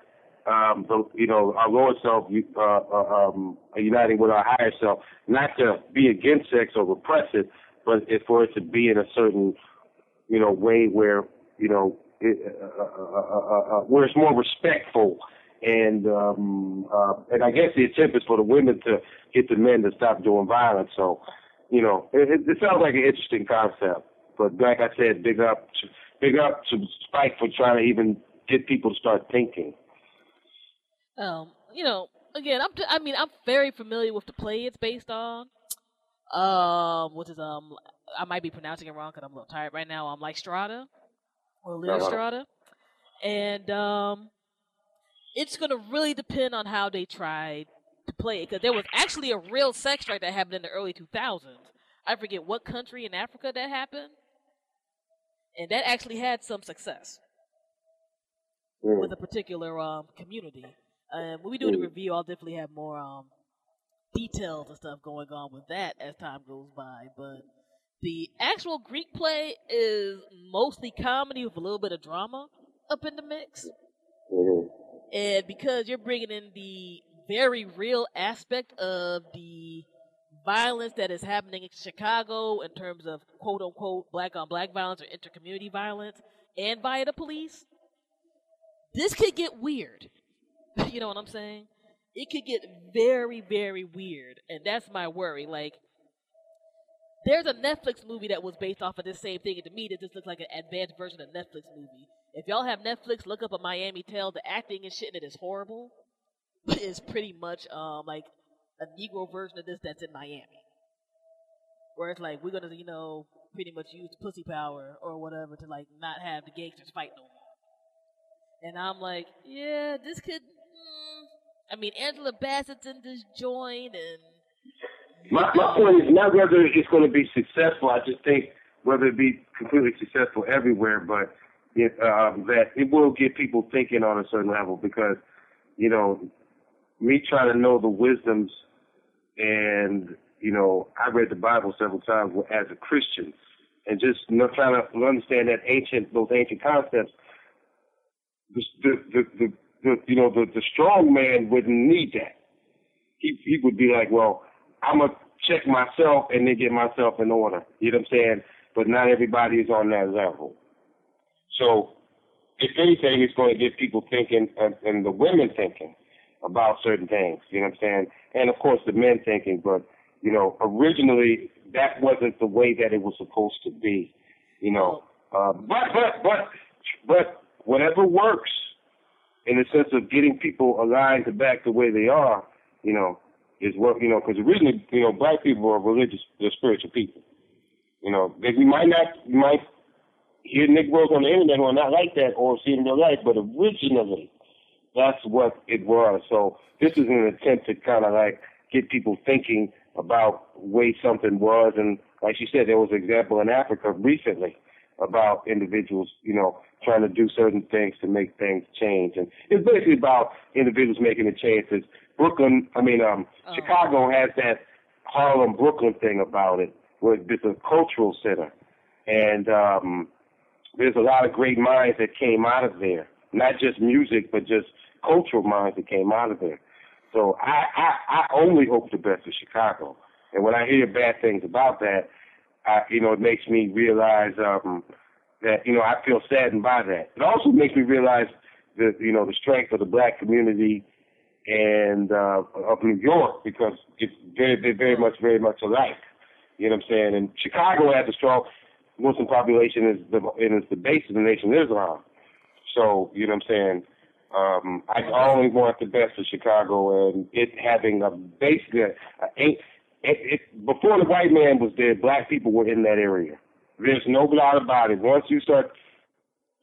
um, the, you know, our lower self, uh, uh, um, uniting with our higher self, not to be against sex or repress it, but it, for it to be in a certain, you know, way where, you know, it, uh, uh, uh, uh, uh, where it's more respectful and um uh and I guess the attempt is for the women to get the men to stop doing violence. So, you know, it, it, sounds like an interesting concept. But like I said, big up, to, big up to Spike for trying to even get people to start thinking. Um, you know, again, I'm. I mean, I'm very familiar with the play it's based on. Um, which is um, I might be pronouncing it wrong because I'm a little tired right now. I'm like Strada or Lyra Uh-huh. Strada, and um, it's gonna really depend on how they tried to play it because there was actually a real sex strike that happened in the early 2000s. I forget what country in Africa that happened, and that actually had some success Mm. with a particular um, community. And when we do the Mm. review, I'll definitely have more um, details and stuff going on with that as time goes by. But the actual Greek play is mostly comedy with a little bit of drama up in the mix. Mhm. And because you're bringing in the very real aspect of the violence that is happening in Chicago in terms of quote unquote black on black violence or intercommunity violence and via the police, this could get weird. you know what I'm saying? It could get very, very weird. And that's my worry. Like, there's a Netflix movie that was based off of this same thing, and to me, this just looks like an advanced version of Netflix movie. If y'all have Netflix, look up a Miami Tale. The acting and shit in it is horrible. It's pretty much um like a Negro version of this that's in Miami, where it's like we're gonna you know pretty much use pussy power or whatever to like not have the gangsters fight no more. And I'm like, yeah, this could. Mm, I mean, Angela Bassett's in this joint, and My my point is not whether it's going to be successful. I just think whether it be completely successful everywhere, but it, um, that it will get people thinking on a certain level because you know me trying to know the wisdoms and you know I read the Bible several times as a Christian and just trying to understand that ancient those ancient concepts. The the the, the, you know the the strong man wouldn't need that. He he would be like, well, I'm gonna check myself and then get myself in order. You know what I'm saying? But not everybody is on that level. So, if anything, it's going to get people thinking, and, and the women thinking about certain things. You know what I'm saying? And of course, the men thinking. But you know, originally that wasn't the way that it was supposed to be. You know, uh, but but but but whatever works in the sense of getting people aligned to back the way they are. You know, is what you know because originally you know black people are religious, they're spiritual people. You know, they, we might not we might hear Nick Negroes on the internet who are not like that or see in real life, but originally that's what it was. So this is an attempt to kind of like get people thinking about way something was, and like she said, there was an example in Africa recently about individuals, you know, trying to do certain things to make things change, and it's basically about individuals making a change. 'Cause Brooklyn, I mean, um, Oh. Chicago has that Harlem Brooklyn thing about it, where it's a cultural center, and um, there's a lot of great minds that came out of there, not just music, but just cultural minds that came out of there. So I, I, I only hope the best for Chicago. And when I hear bad things about that, I, you know, it makes me realize um, that, you know, I feel saddened by that. It also makes me realize the, you know, the strength of the black community and uh, of New York because it's very, they're very much, very much alike. You know what I'm saying? And Chicago has a strong Muslim population is the and is the base of the Nation of Islam. So you know what I'm saying. Um, I only want the best for Chicago and it having a basically a, a, it, it, before the white man was there, black people were in that area. There's no doubt about it. Once you start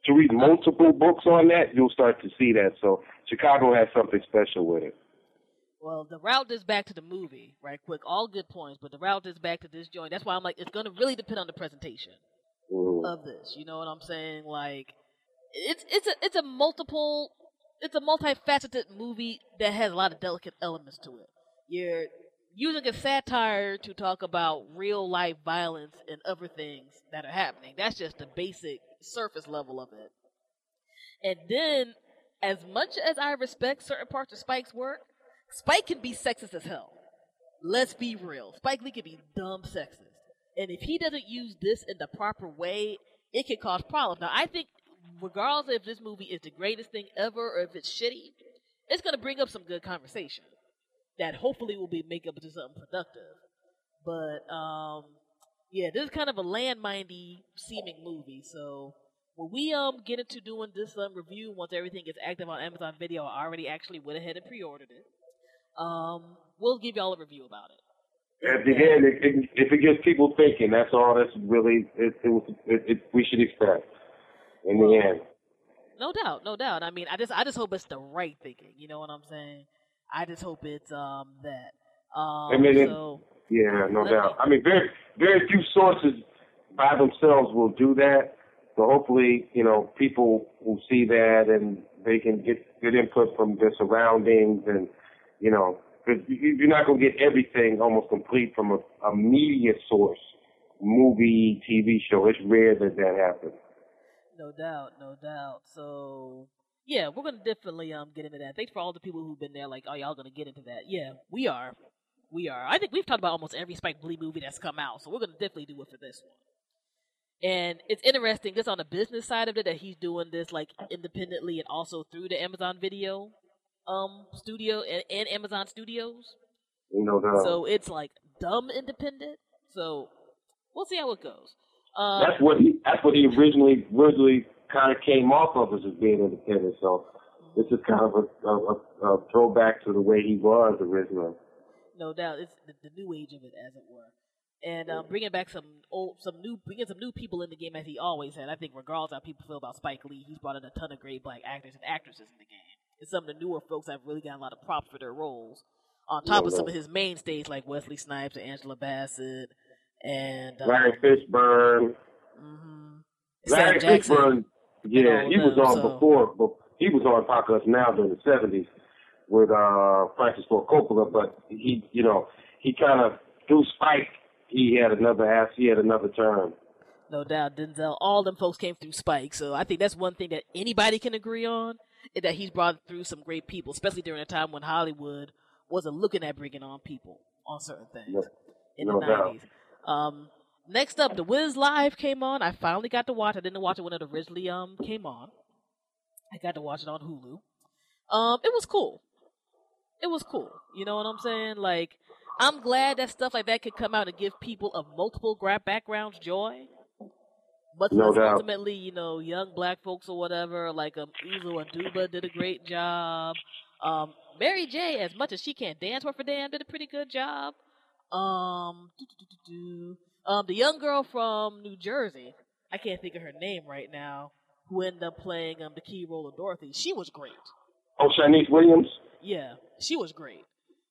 to read multiple books on that, you'll start to see that. So Chicago has something special with it. Well, the route is back to the movie, right? Quick, all good points, but the route is back to this joint. That's why I'm like, it's gonna really depend on the presentation Mm. of this. You know what I'm saying? Like, it's it's a it's a multiple, it's a multifaceted movie that has a lot of delicate elements to it. You're using a satire to talk about real life violence and other things that are happening. That's just the basic surface level of it. And then, as much as I respect certain parts of Spike's work, Spike can be sexist as hell. Let's be real. Spike Lee can be dumb sexist. And if he doesn't use this in the proper way, it can cause problems. Now, I think, regardless if this movie is the greatest thing ever or if it's shitty, it's going to bring up some good conversation that hopefully will be make up into something productive. But um, Yeah, this is kind of a landmindy seeming movie. So when we um get into doing this um review, once everything is active on Amazon Video, I already actually went ahead and pre-ordered it. Um, we'll give y'all a review about it. At the end, it, it, if it gets people thinking, that's all. That's really it, it, it we should expect in the end. No doubt, no doubt. I mean, I just I just hope it's the right thinking. You know what I'm saying? I just hope it's um that. Um, I mean, so Yeah, no doubt. me- I mean, very very few sources by themselves will do that. So hopefully, you know, people will see that and they can get get input from their surroundings and, you know, because you're not going to get everything almost complete from a, a media source, movie, TV show. It's rare that that happens. No doubt, no doubt. So yeah, we're gonna definitely um get into that. Thanks for all the people who've been there. Like, oh, y'all gonna get into that? Yeah, we are. We are. I think we've talked about almost every Spike Lee movie that's come out, so we're gonna definitely do it for this one. And it's interesting, just on the business side of it, that he's doing this like independently and also through the Amazon Video um studio and, and Amazon Studios. Know, the, So it's like dumb independent. So we'll see how it goes. Um, that's what he that's what he originally originally kind of came off of as being independent. So this is kind of a, a, a, throwback to the way he was originally. no doubt it's the, the new age of it, as it were, and um, bringing back some old, some new, bringing some new people in the game as he always had. I think, regardless how people feel about Spike Lee, he's brought in a ton of great black actors and actresses in the game. And some of the newer folks have really gotten a lot of props for their roles, on top No of some of his mainstays like Wesley Snipes and Angela Bassett and um, Larry Fishburne. mhm, Larry Sam Jackson. Fishburne, yeah, he was them, on so- before, but he was on Apocalypse Now during the seventies with uh Francis Ford Coppola, but he, you know, he kind of through Spike, he had another ass, he had another term. No doubt, Denzel. All them folks came through Spike, so I think that's one thing that anybody can agree on is that he's brought through some great people, especially during a time when Hollywood wasn't looking at bringing on people on certain things No- in no the doubt. nineties. Um, next up, The Wiz Live came on. I finally got to watch. I didn't watch it when it originally um came on. I got to watch it on Hulu. Um, it was cool. It was cool. You know what I'm saying? Like, I'm glad that stuff like that could come out and give people of multiple gra- backgrounds joy. But No ultimately, you know, young black folks or whatever, like um, Uzo Aduba did a great job. Um, Mary J, as much as she can't dance a damn, did a pretty good job. Um, um, the young girl from New Jersey, I can't think of her name right now, who ended up playing um the key role of Dorothy. She was great. Oh, Shanice Williams. Yeah, she was great.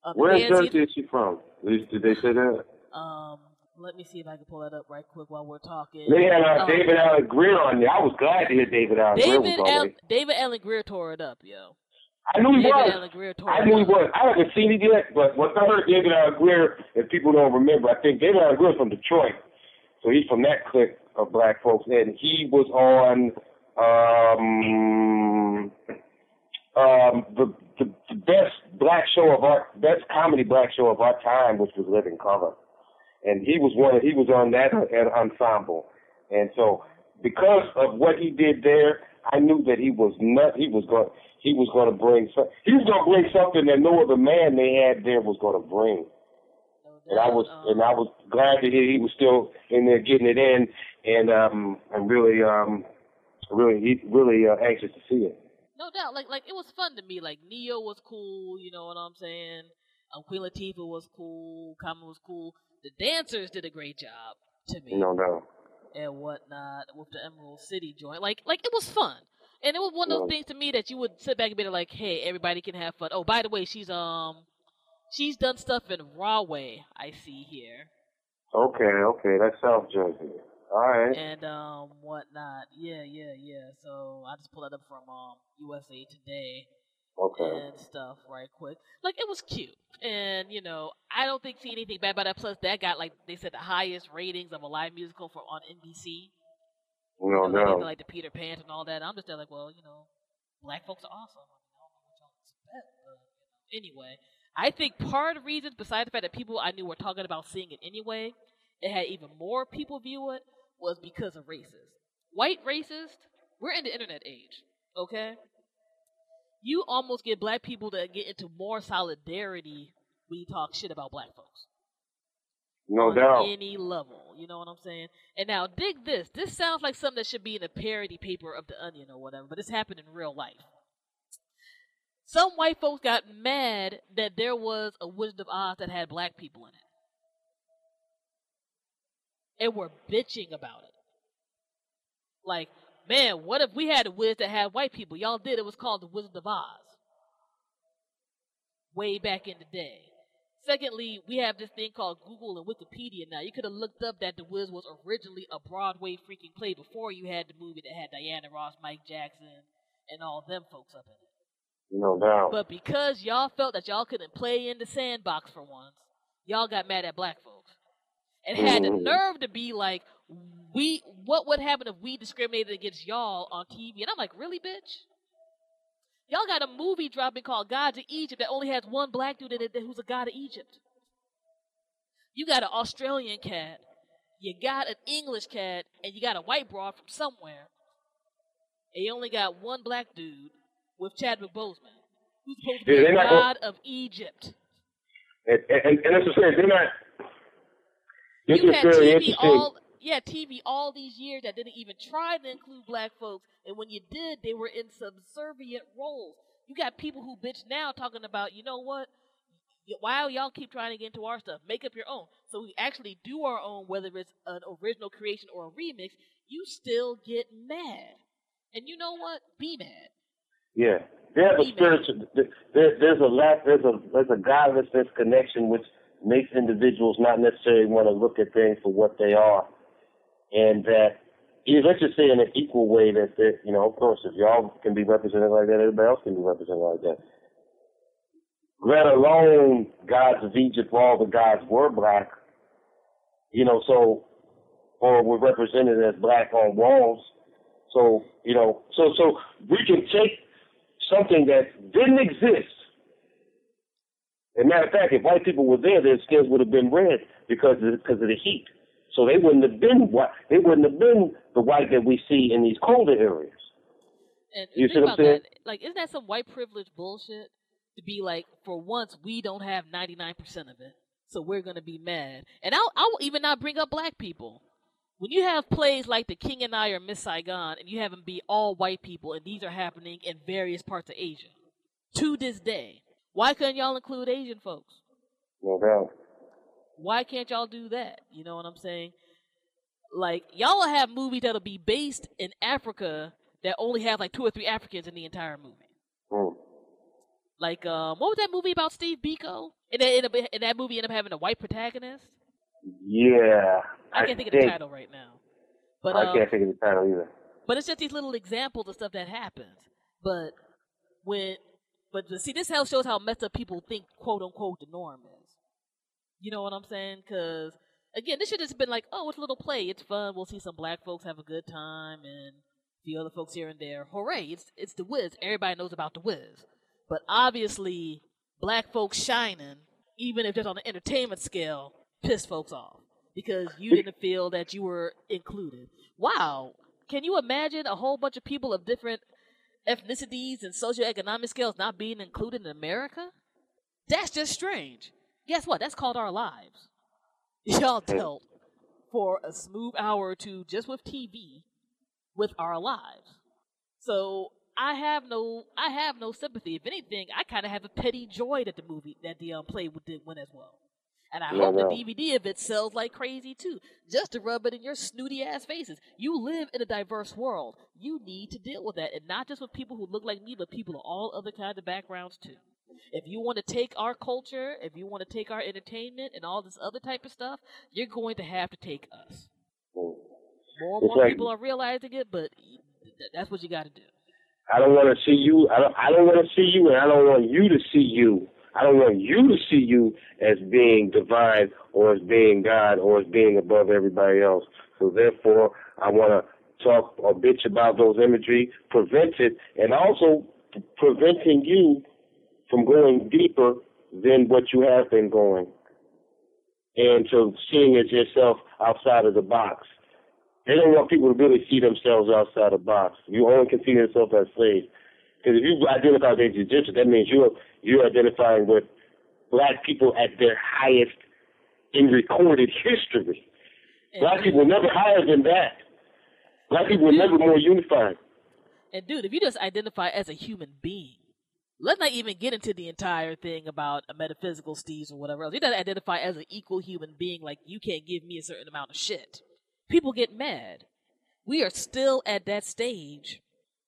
Um, Where in Jersey is she from? Did, they say that? Um, let me see if I can pull that up right quick while we're talking. They had uh, Um, David Alan Grier on there. I was glad to hear David Alan Grier was on Al- David Alan Grier tore it up, yo. I knew he David was. Alan Grier tore I knew he was. I haven't seen it yet, but once I heard David Alan Grier, if people don't remember, I think David Alan Grier is from Detroit. So he's from that clique of black folks. And he was on um um the, the the best black show of our best comedy black show of our time, which was Living Color. And he was one he was on that uh, ensemble. And so because of what he did there, I knew that he was not he was going he was going to bring some he was going to bring something that no other man they had there was going to bring. And I was um, and I was glad to hear he was still in there getting it in and um I'm really um really really uh, anxious to see it. No doubt, like like it was fun to me. Like Ne-Yo was cool, you know what I'm saying. Um, Queen Latifah was cool. Common was cool. The dancers did a great job to me know, no. And whatnot with the Emerald City joint. Like like it was fun, and it was one of those things to me that you would sit back and be like, hey, everybody can have fun. Oh, by the way, she's um she's done stuff in Rahway. I see here. Okay, okay, that's South Jersey. All right. and um whatnot. Yeah, yeah, yeah. So I just pulled that up from um USA Today Okay. and stuff right quick. Like it was cute, and you know I don't think see anything bad about that. Plus that got like they said the highest ratings of a live musical for on NBC. No, You know, like, no. like the Peter Pan and all that. I'm just there like, well, you know, black folks are awesome. I, mean, I don't know what y'all expect, but you know. anyway, I think part of the reason, besides the fact that people I knew were talking about seeing it anyway, it had even more people view it was because of racist. White racist. We're in the internet age, okay? You almost get black people to get into more solidarity when you talk shit about black folks No on doubt. any level. You know what I'm saying? And now dig this. This sounds like something that should be in a parody paper of the Onion or whatever, but this happened in real life. Some white folks got mad that there was a Wizard of Oz that had black people in it. And were bitching about it. Like, man, what if we had a wizard that had white people? Y'all did. It was called the Wizard of Oz. Way back in the day. Secondly, we have this thing called Google and Wikipedia now. You could have looked up that The Wiz was originally a Broadway freaking play before you had the movie that had Diana Ross, Mike Jackson, and all them folks up in it. No doubt. But because y'all felt that y'all couldn't play in the sandbox for once, y'all got mad at black folks. And had the Mhm. nerve to be like, we mm. what would happen if we discriminated against y'all on TV? And I'm like, really, bitch? Y'all got a movie dropping called Gods of Egypt that only has one black dude in it who's a god of Egypt. You got an Australian cat, you got an English cat, and you got a white broad from somewhere. And you only got one black dude with Chadwick Boseman, who's supposed to be they're the not gonna- god of Egypt. And, and, and that's what I'm saying. They're not. This you had very TV interesting. all yeah TV all these years that didn't even try to include black folks, and when you did, they were in subservient roles. You got people who bitch now talking about, you know what? Why y'all keep trying to get into our stuff? Make up your own. So we actually do our own, whether it's an original creation or a remix. You still get mad, and you know what? Be mad. Yeah, they have a spiritual. There, there's a lack. There's a there's a godlessness connection which makes individuals not necessarily want to look at things for what they are, and that yeah, let's just say in an equal way that that you know, of course, if y'all can be represented like that, everybody else can be represented like that. Let alone gods of Egypt, all the gods were black. You know, so or were represented as black on walls. So, you know, so so we can take something that didn't exist. As a matter of fact, if white people were there, their skins would have been red because of, because of the heat. So they wouldn't have been white. They wouldn't have been the white that we see in these colder areas. And You see what I'm saying? that. Like, isn't that some white privilege bullshit? To be like, for once, we don't have 99% of it, so we're gonna be mad. And I'll, I'll even not bring up black people. When you have plays like The King and I or Miss Saigon, and you have them be all white people, and these are happening in various parts of Asia, to this day, why couldn't y'all include Asian folks? No doubt. Why can't y'all do that? You know what I'm saying? Like y'all will have movies that'll be based in Africa that only have like two or three Africans in the entire movie. Mm. Like um, what was that movie about Steve Biko? And that, up- and that movie ended up having a white protagonist. Yeah. I can't think of the title right now. But I um, can't think of the title either. But it's just these little examples of stuff that happens. But when, but see, this how shows how messed up people think "quote unquote" the norm is. You know what I'm saying? Because again, this should have been like, oh, it's a little play, it's fun. We'll see some black folks have a good time, and the other folks here and there. Hooray! It's it's the Wiz. Everybody knows about the Wiz. But obviously, black folks shining, even if just on the entertainment scale, pissed folks off because you didn't feel that you were included. Wow. Can you imagine a whole bunch of people of different ethnicities and socioeconomic scales not being included in America? That's just strange. Guess what? That's called our lives. Y'all dealt for a smooth hour or two just with TV with our lives. So I have no I have no sympathy. If anything, I kind of have a petty joy that the movie that the um, play did win as well. And I Yeah, hope I the. DVD of it sells like crazy too, just to rub it in your snooty ass faces. You live in a diverse world. You need to deal with that, and not just with people who look like me, but people of all other kinds of backgrounds too. If you want to take our culture, if you want to take our entertainment and all this other type of stuff, you're going to have to take us. Mm. More and more like- people are realizing it, but that's what you got to do. I don't want to see you. I don't. I don't want to see you, and I don't want you to see you. I don't want you to see you as being divine or as being God or as being above everybody else. So therefore, I want to talk or bitch about those imagery, prevent it, and also preventing you from going deeper than what you have been going, and to seeing it yourself outside of the box. They don't want people to really see themselves outside of the box. You only can see yourself as slaves. Because if you identify as Egyptian, that means you're you're identifying with black people at their highest in recorded history. And Black people were never higher than that. Black people were never more unified. And dude, if you just identify as a human being, let's not even get into the entire thing about a metaphysical steez or whatever else. You gotta identify as an equal human being, like you can't give me a certain amount of shit. People get mad. We are still at that stage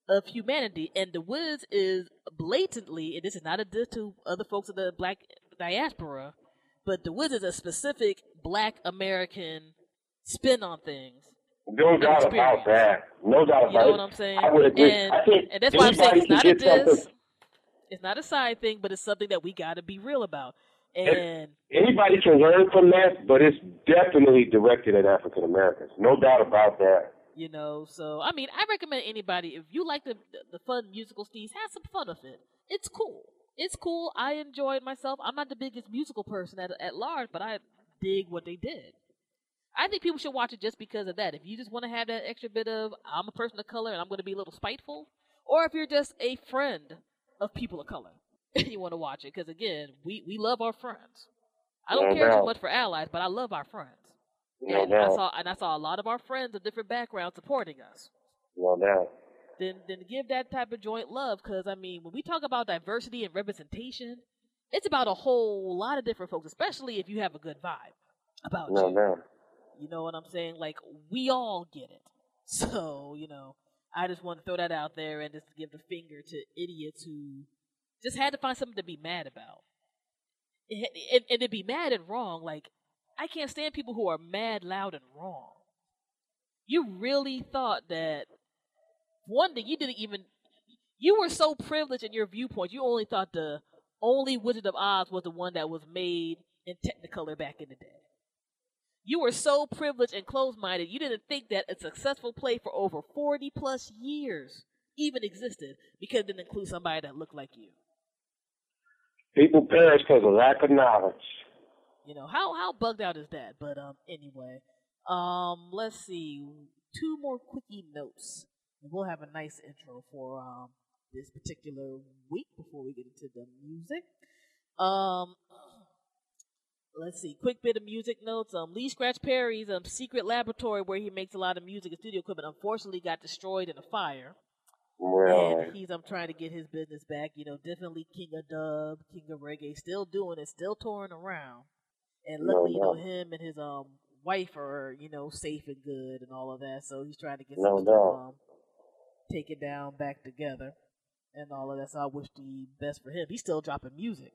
of humanity, and the Wiz is blatantly, and this is not a diss to other folks of the black diaspora, but the Wiz is a specific black American spin on things. No doubt about that. No doubt about it. You know what I'm saying? I would agree. And, I think and that's why I'm saying it's not a get something- diss. It's not a side thing, but it's something that we got to be real about. And Anybody can learn from that, but it's definitely directed at African Americans. No doubt about that. you know, so I mean, I recommend anybody if you like the the fun musical steez, have some fun with it. It's cool. It's cool. I enjoyed myself. I'm not the biggest musical person at at large, but I dig what they did. I think people should watch it just because of that. If you just want to have that extra bit of I'm a person of color and I'm going to be a little spiteful, or if you're just a friend of people of color you want to watch it, because again, we we love our friends. I don't No care doubt. too much for allies, but I love our friends. No and I saw and I saw a lot of our friends of different backgrounds supporting us. No doubt. Then then give that type of joint love because I mean when we talk about diversity and representation, it's about a whole lot of different folks, especially if you have a good vibe about No you. doubt. You know what I'm saying? Like we all get it. So you know, I just want to throw that out there and just give the finger to idiots who just had to find something to be mad about. And, and, and to be mad and wrong, like I can't stand people who are mad, loud, and wrong. You really thought that one thing you didn't even you were so privileged in your viewpoint, you only thought the only Wizard of Oz was the one that was made in Technicolor back in the day. You were so privileged and closed minded, you didn't think that a successful play for over 40 plus years even existed because it didn't include somebody that looked like you. People perish because of lack of knowledge. You know, how how bugged out is that? But um anyway. Um let's see. Two more quickie notes. We'll have a nice intro for um this particular week before we get into the music. Um let's see, quick bit of music notes. Um Lee Scratch Perry's um secret laboratory where he makes a lot of music and studio equipment unfortunately got destroyed in a fire. Well, And he's I'm trying to get his business back. You know, definitely King of Dub, King of Reggae, still doing it, still touring around. And No luckily, you know, him and his um wife are you know safe and good and all of that. So he's trying to get No some stuff um taken down back together and all of that. So I wish the best for him. He's still dropping music.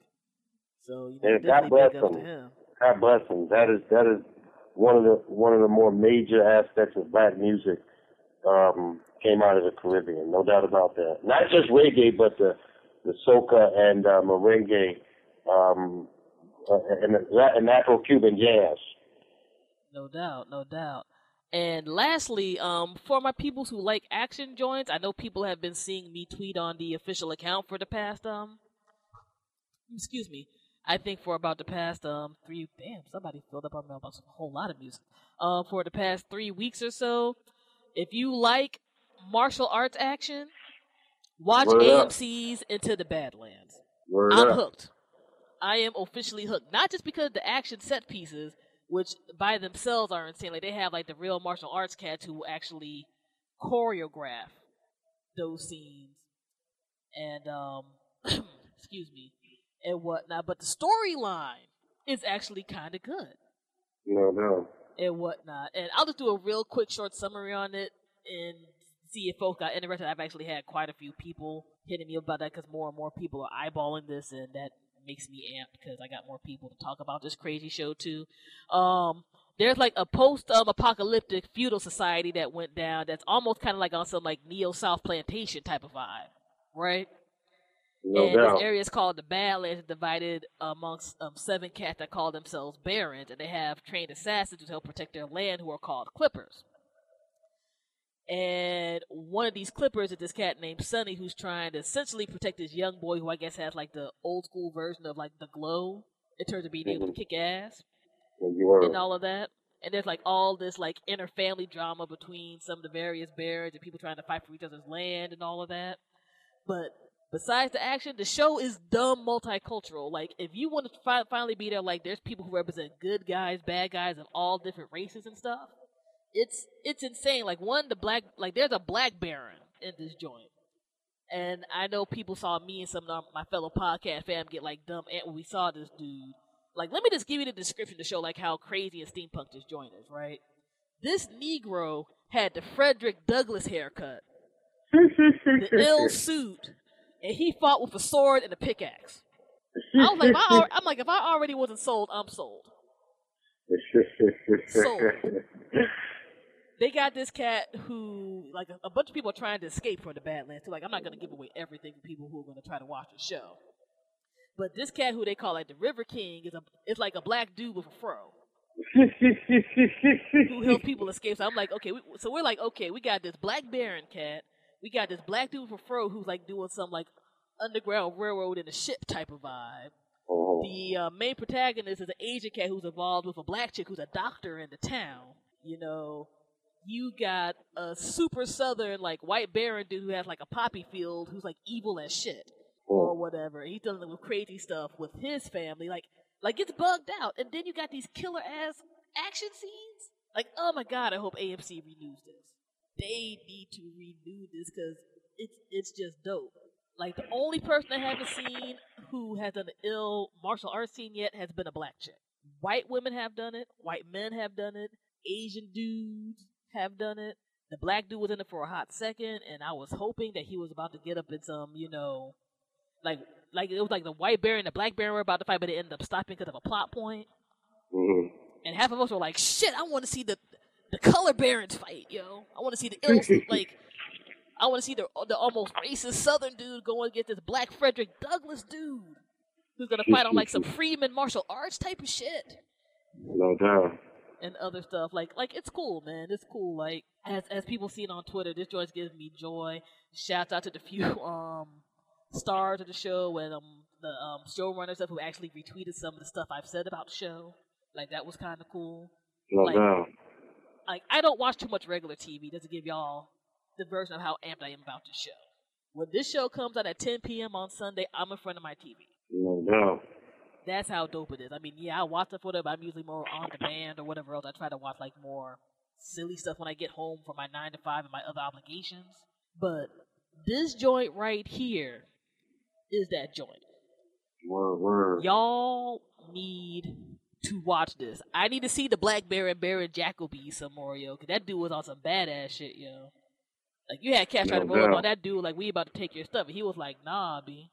So you know, God bless him. God bless him. That is that is one of the one of the more major aspects of black music um, came out of the Caribbean, no doubt about that. Not just reggae, but the the soca and uh, merengue um, uh, and, and Afro-Cuban jazz. No doubt, no doubt. And lastly, um, for my people who like action joints, I know people have been seeing me tweet on the official account for the past um, excuse me, I think for about the past um three. Damn, somebody filled up our mailbox with a whole lot of music. Um, for the past three weeks or so, if you like martial arts action, watch Word up. AMC's Into the Badlands. Word I'm up. hooked. I am officially hooked. Not just because the action set pieces, which by themselves are insane. Like they have like the real martial arts cats who actually choreograph those scenes, and um, excuse me, and whatnot. But the storyline is actually kind of good No, no. and whatnot. And I'll just do a real quick short summary on it and see if folks got interested. I've actually had quite a few people hitting me about that because more and more people are eyeballing this, and that makes me amped because I got more people to talk about this crazy show too. Um, there's like a post um, apocalyptic feudal society that went down that's almost kind of like on some like neo South plantation type of vibe, right? No and doubt. this area is called the Badlands, divided amongst um, seven cats that call themselves Barons, and they have trained assassins to help protect their land, who are called Clippers. And one of these Clippers is this cat named Sunny, who's trying to essentially protect this young boy, who I guess has like the old school version of like the glow in terms of being able to Mhm. kick ass were. and all of that. And there's like all this like inner family drama between some of the various barons and people trying to fight for each other's land and all of that. But besides the action, the show is dumb multicultural. Like if you want to fi- finally be there, like there's people who represent good guys, bad guys of all different races and stuff. it's it's insane. Like one, the black like there's a black baron in this joint, and I know people saw me and some of my fellow podcast fam get like dumb ant when we saw this dude. Like, let me just give you the description to show like how crazy and steampunk this joint is, right? This Negro had the Frederick Douglass haircut, the ill suit, and he fought with a sword and a pickaxe. I was like, I, I'm like, if I already wasn't sold, I'm sold. Sold. They got this cat who, like, a, a bunch of people are trying to escape from the Badlands. So, like, I'm not to give away everything for people who are to try to watch the show. But this cat, who they call like the River King, is a is like a black dude with a fro who helps people escape. So I'm like, okay, we, so we're like, okay, we got this black Baron cat, we got this black dude a fro who's like doing some like underground railroad in a ship type of vibe. Oh. The uh, main protagonist is an Asian cat who's involved with a black chick who's a doctor in the town. You know, you got a super southern like white baron dude who has like a poppy field who's like evil as shit or whatever. He's dealing with crazy stuff with his family. Like like it's bugged out. And then you got these killer ass action scenes. Like, oh my god, I hope AMC renews this. They need to renew this because it's it's just dope. Like the only person I haven't seen who has done an ill martial arts scene yet has been a black chick. White women have done it. White men have done it. Asian dudes have done it. The black dude was in it for a hot second, and I was hoping that he was about to get up in some, you know, like like it was like the white bear and the black bear were about to fight, but it ended up stopping because of a plot point. Mhm. And half of us were like, "Shit, I want to see the the color barons fight, yo. I want to see the ill like." I want to see the the almost racist Southern dude going against this black Frederick Douglass dude who's gonna fight on like some Freeman martial arts type of shit No doubt. and other stuff. Like like it's cool, man. It's cool. Like as as people see it on Twitter, this joint gives me joy. Shouts out to the few um stars of the show and um the um showrunners who actually retweeted some of the stuff I've said about the show. Like that was kind of cool. No Like- doubt. Like I don't watch too much regular TV just to give y'all the version of how amped I am about this show. When this show comes out at 10 p.m. on Sunday, I'm in front of my TV. No doubt. That's how dope it is. I mean, yeah, I watch for it, but I'm usually more on demand or whatever else. I try to watch like more silly stuff when I get home from my nine to five and my other obligations. But this joint right here is that joint. Word, word. Y'all need to watch this. I need to see the Black Baron Baron Jacobee some more, yo, because that dude was on some badass shit, yo. Like you had cats trying to roll up on that dude, like we about to take your stuff, and he was like, "Nah, b."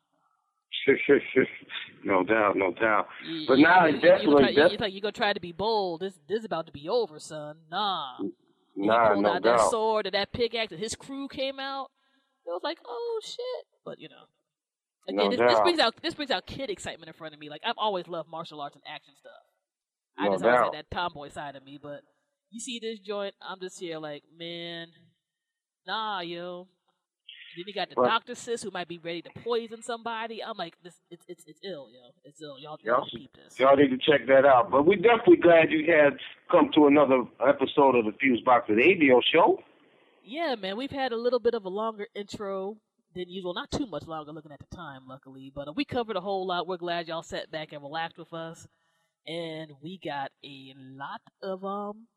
no doubt, no doubt. But now it's definitely- try- def- it's like you gonna try to be bold. This this is about to be over, son. Nah. And Nah, no out that sword and that pickaxe, and his crew came out. It was like, oh shit! But you know, again, No this, this brings out this brings out kid excitement in front of me. Like I've always loved martial arts and action stuff. I No just always had that tomboy side of me. But you see this joint, I'm just here like, man, nah, yo. Then you got the But- doctor sis who might be ready to poison somebody. I'm like, this, it's it's it's ill, yo. It's ill. Y'all, Y'all should- this. Y'all need to check that out. But we're definitely glad you had come to another episode of the Fuse Box with ABO show. Yeah, man, we've had a little bit of a longer intro than usual. Not too much longer looking at the time, luckily, but uh, we covered a whole lot. We're glad y'all sat back and relaxed with us. And we got a lot of um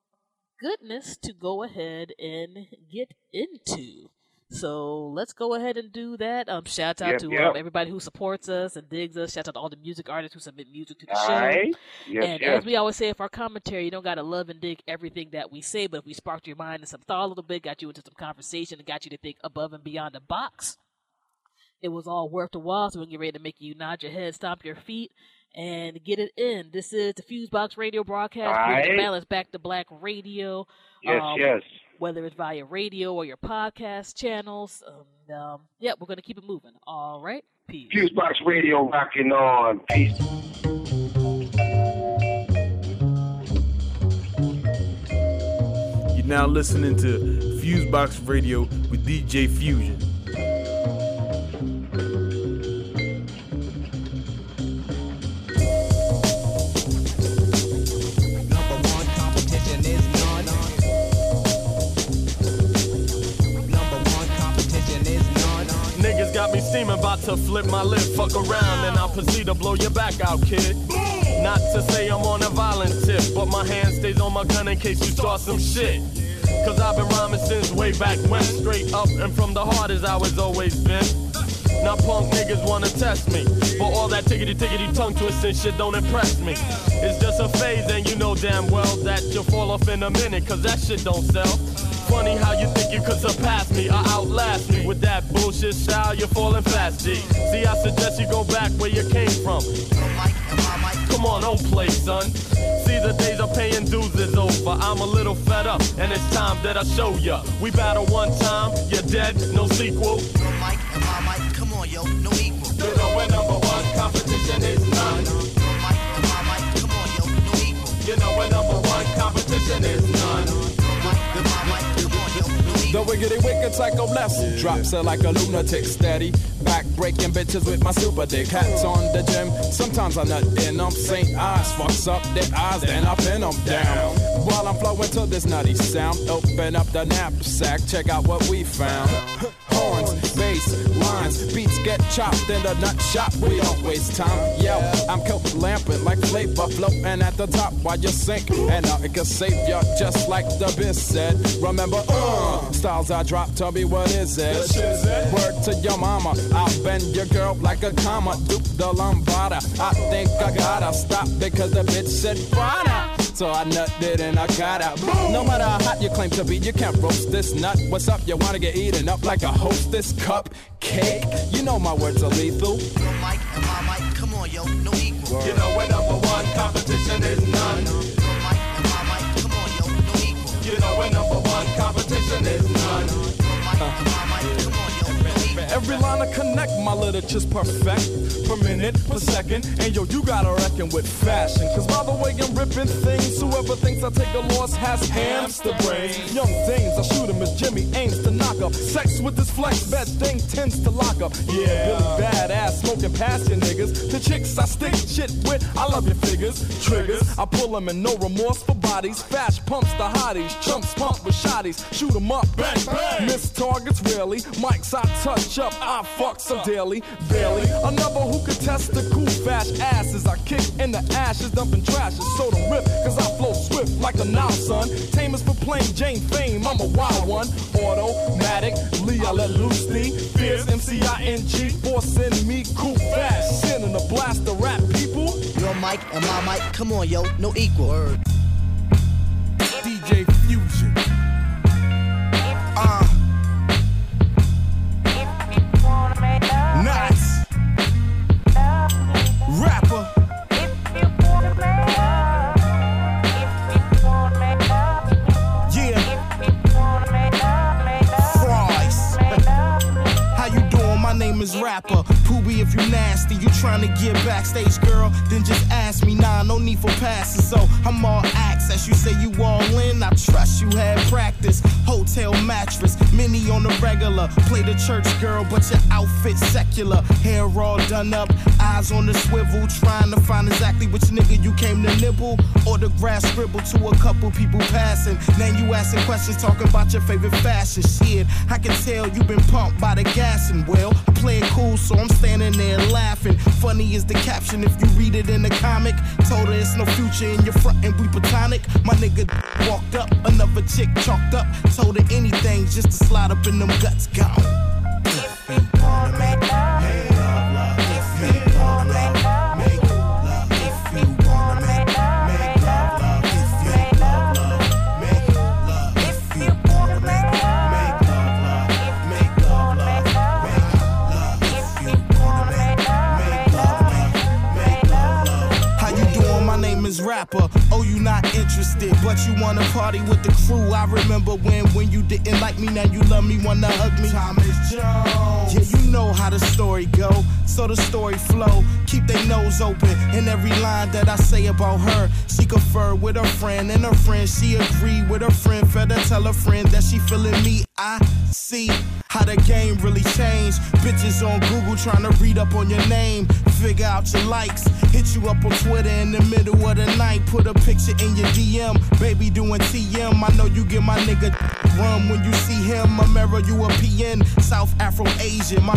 goodness to go ahead and get into. So let's go ahead and do that. Um, shout out Yep, to yep. Um, everybody who supports us and digs us. Shout out to all the music artists who submit music to the All show. right? Yes, and yes. as we always say, if our commentary, you don't gotta love and dig everything that we say, but if we sparked your mind and some thought a little bit, got you into some conversation, and got you to think above and beyond the box, it was all worth the while. So we can get ready to make you nod your head, stomp your feet, and get it in. This is the Fusebox Radio broadcast. All bringing the balance back to Black Radio. yes, um, yes. Whether it's via radio or your podcast channels. Um, um, yeah, we're gonna keep it moving. All right, peace. Fuse Box Radio rocking on. Peace. You're now listening to Fusebox Radio with DJ Fusion. To flip my lip, fuck around, and I'll proceed to blow your back out, kid. Not to say I'm on a violent tip, but my hand stays on my gun in case you start some shit. Cause I've been rhyming since way back when. Straight up and from the heart as I was always been. Now punk niggas wanna test me. But all that tickety tickety tongue twisting shit don't impress me. It's just a phase and you know damn well that you'll fall off in a minute cause that shit don't sell. Funny how you think you could surpass me or outlast me with that bullshit style. You're falling fast, G. See, I suggest you go back where you came from. Come on, don't play, son. See, the days of paying dues is over. I'm a little fed up, and it's time that I show ya. We battle one time, you're dead, no sequel. Mike and my mic, come on, yo, no equal. You know we're number one, competition is none. Mike and my mic, come on, yo, no equal. You know we're number one, competition is none. The wiggity wicked psycho bless drops her like a lunatic steady. Back breaking bitches with my super dick hats on the gym. Sometimes I'm nut in them. St. Eyes fucks up their eyes, then I pin them down. While I'm flowing to this nutty sound, open up the knapsack, check out what we found. Bass, lines, beats get chopped in the nut shop. We don't waste time. Yo, I'm coke lamping like flavor floating at the top while you sink. And now it can save ya just like the biz said. Remember, uh, styles I drop, tell me what is it? Word to your mama, I'll bend your girl like a comma. Duke the Lombada. I think I gotta stop because the bitch said Friday. So I nutted and I got out. No matter how hot you claim to be, you can't roast this nut. What's up? You wanna get eaten up like a hostess cupcake? You know my words are lethal. Mike and my mic, come on, yo, no equal. You know we're number one, competition is none. Mike and my mic, come on, yo, no equal. You know we're number one, competition is none. Mike and my mic, Every line I connect, my literature's perfect. Per minute, per second. And yo, you gotta reckon with fashion. Cause by the way I'm ripping things, whoever thinks I take a loss has hamster brain. Young dames, I shoot him as Jimmy aims to knock up. Sex with this flex, bad thing tends to lock up. Yeah, Billy badass, smoking past your niggas. The chicks I stick shit with, I love your figures. Triggers, I pull them in no remorse for bodies. Fast pumps the hotties, chumps pump with shotties. Shoot 'em up, bang, bang. Miss targets rarely. Mics I touch up, I fuck some daily. Barely. Another who could test the cool fash asses. I kick in the ashes, dumping trash and soda rip. Cause I flow swift like a now son. Tame is for plain Jane fame, I'm a wild one. Automatic, Lee, I let loose the Fierce MC-I-N-G, forcing me cool fast. Sending a blast to rap people. Your mic and my mic, come on, yo, no equal. Word. DJ Fusion. Uh. Is Rapper. If you nasty, you trying to get backstage, girl, then just ask me. Nah, no need for passes. So I'm all axe. As you say you all in, I trust you had practice. Hotel mattress, mini on the regular. Play the church girl, but your outfit secular. Hair all done up, eyes on the swivel. Trying to find exactly which nigga you came to nibble. Autograph scribble to a couple people passing. Then you asking questions, talking about your favorite fashion. Shit, I can tell you been pumped by the gas and well, I play it cool, so I'm standing there laughing. Funny is the caption if you read it in the comic. Told her it's no future in your front and we platonic. My nigga walked up, another chick chalked up. Told her anything just to slide up in them guts. Gone. If doing? My name is Rapper. Oh, you not interested, but you wanna party with the crew. I remember when when you didn't like me, now you love me, wanna hug me. Thomas Jones. Yeah, you know how the story go. So the story flow. Keep their nose open in every line that I say about her. She confer with her friend and her friend. She agree with her friend. Better tell her friend that she feeling me. I see how the game really changed. Bitches on Google trying to read up on your name. Figure out your likes. Hit you up on Twitter in the middle of the night. Put a picture in your DM. Baby doing TM. I know you get my nigga run when you see him. Mirror, you a PN. South Afro Asian. My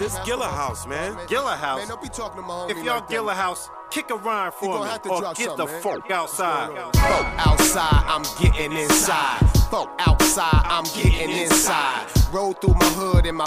This Gilla House, man. Gilla House. Man, don't be talking to my homie If y'all like. Gilla House, kick a rhyme for me, or get the man. fuck outside. Folk outside, I'm getting inside. Folk outside, I'm getting inside. Roll through my hood in my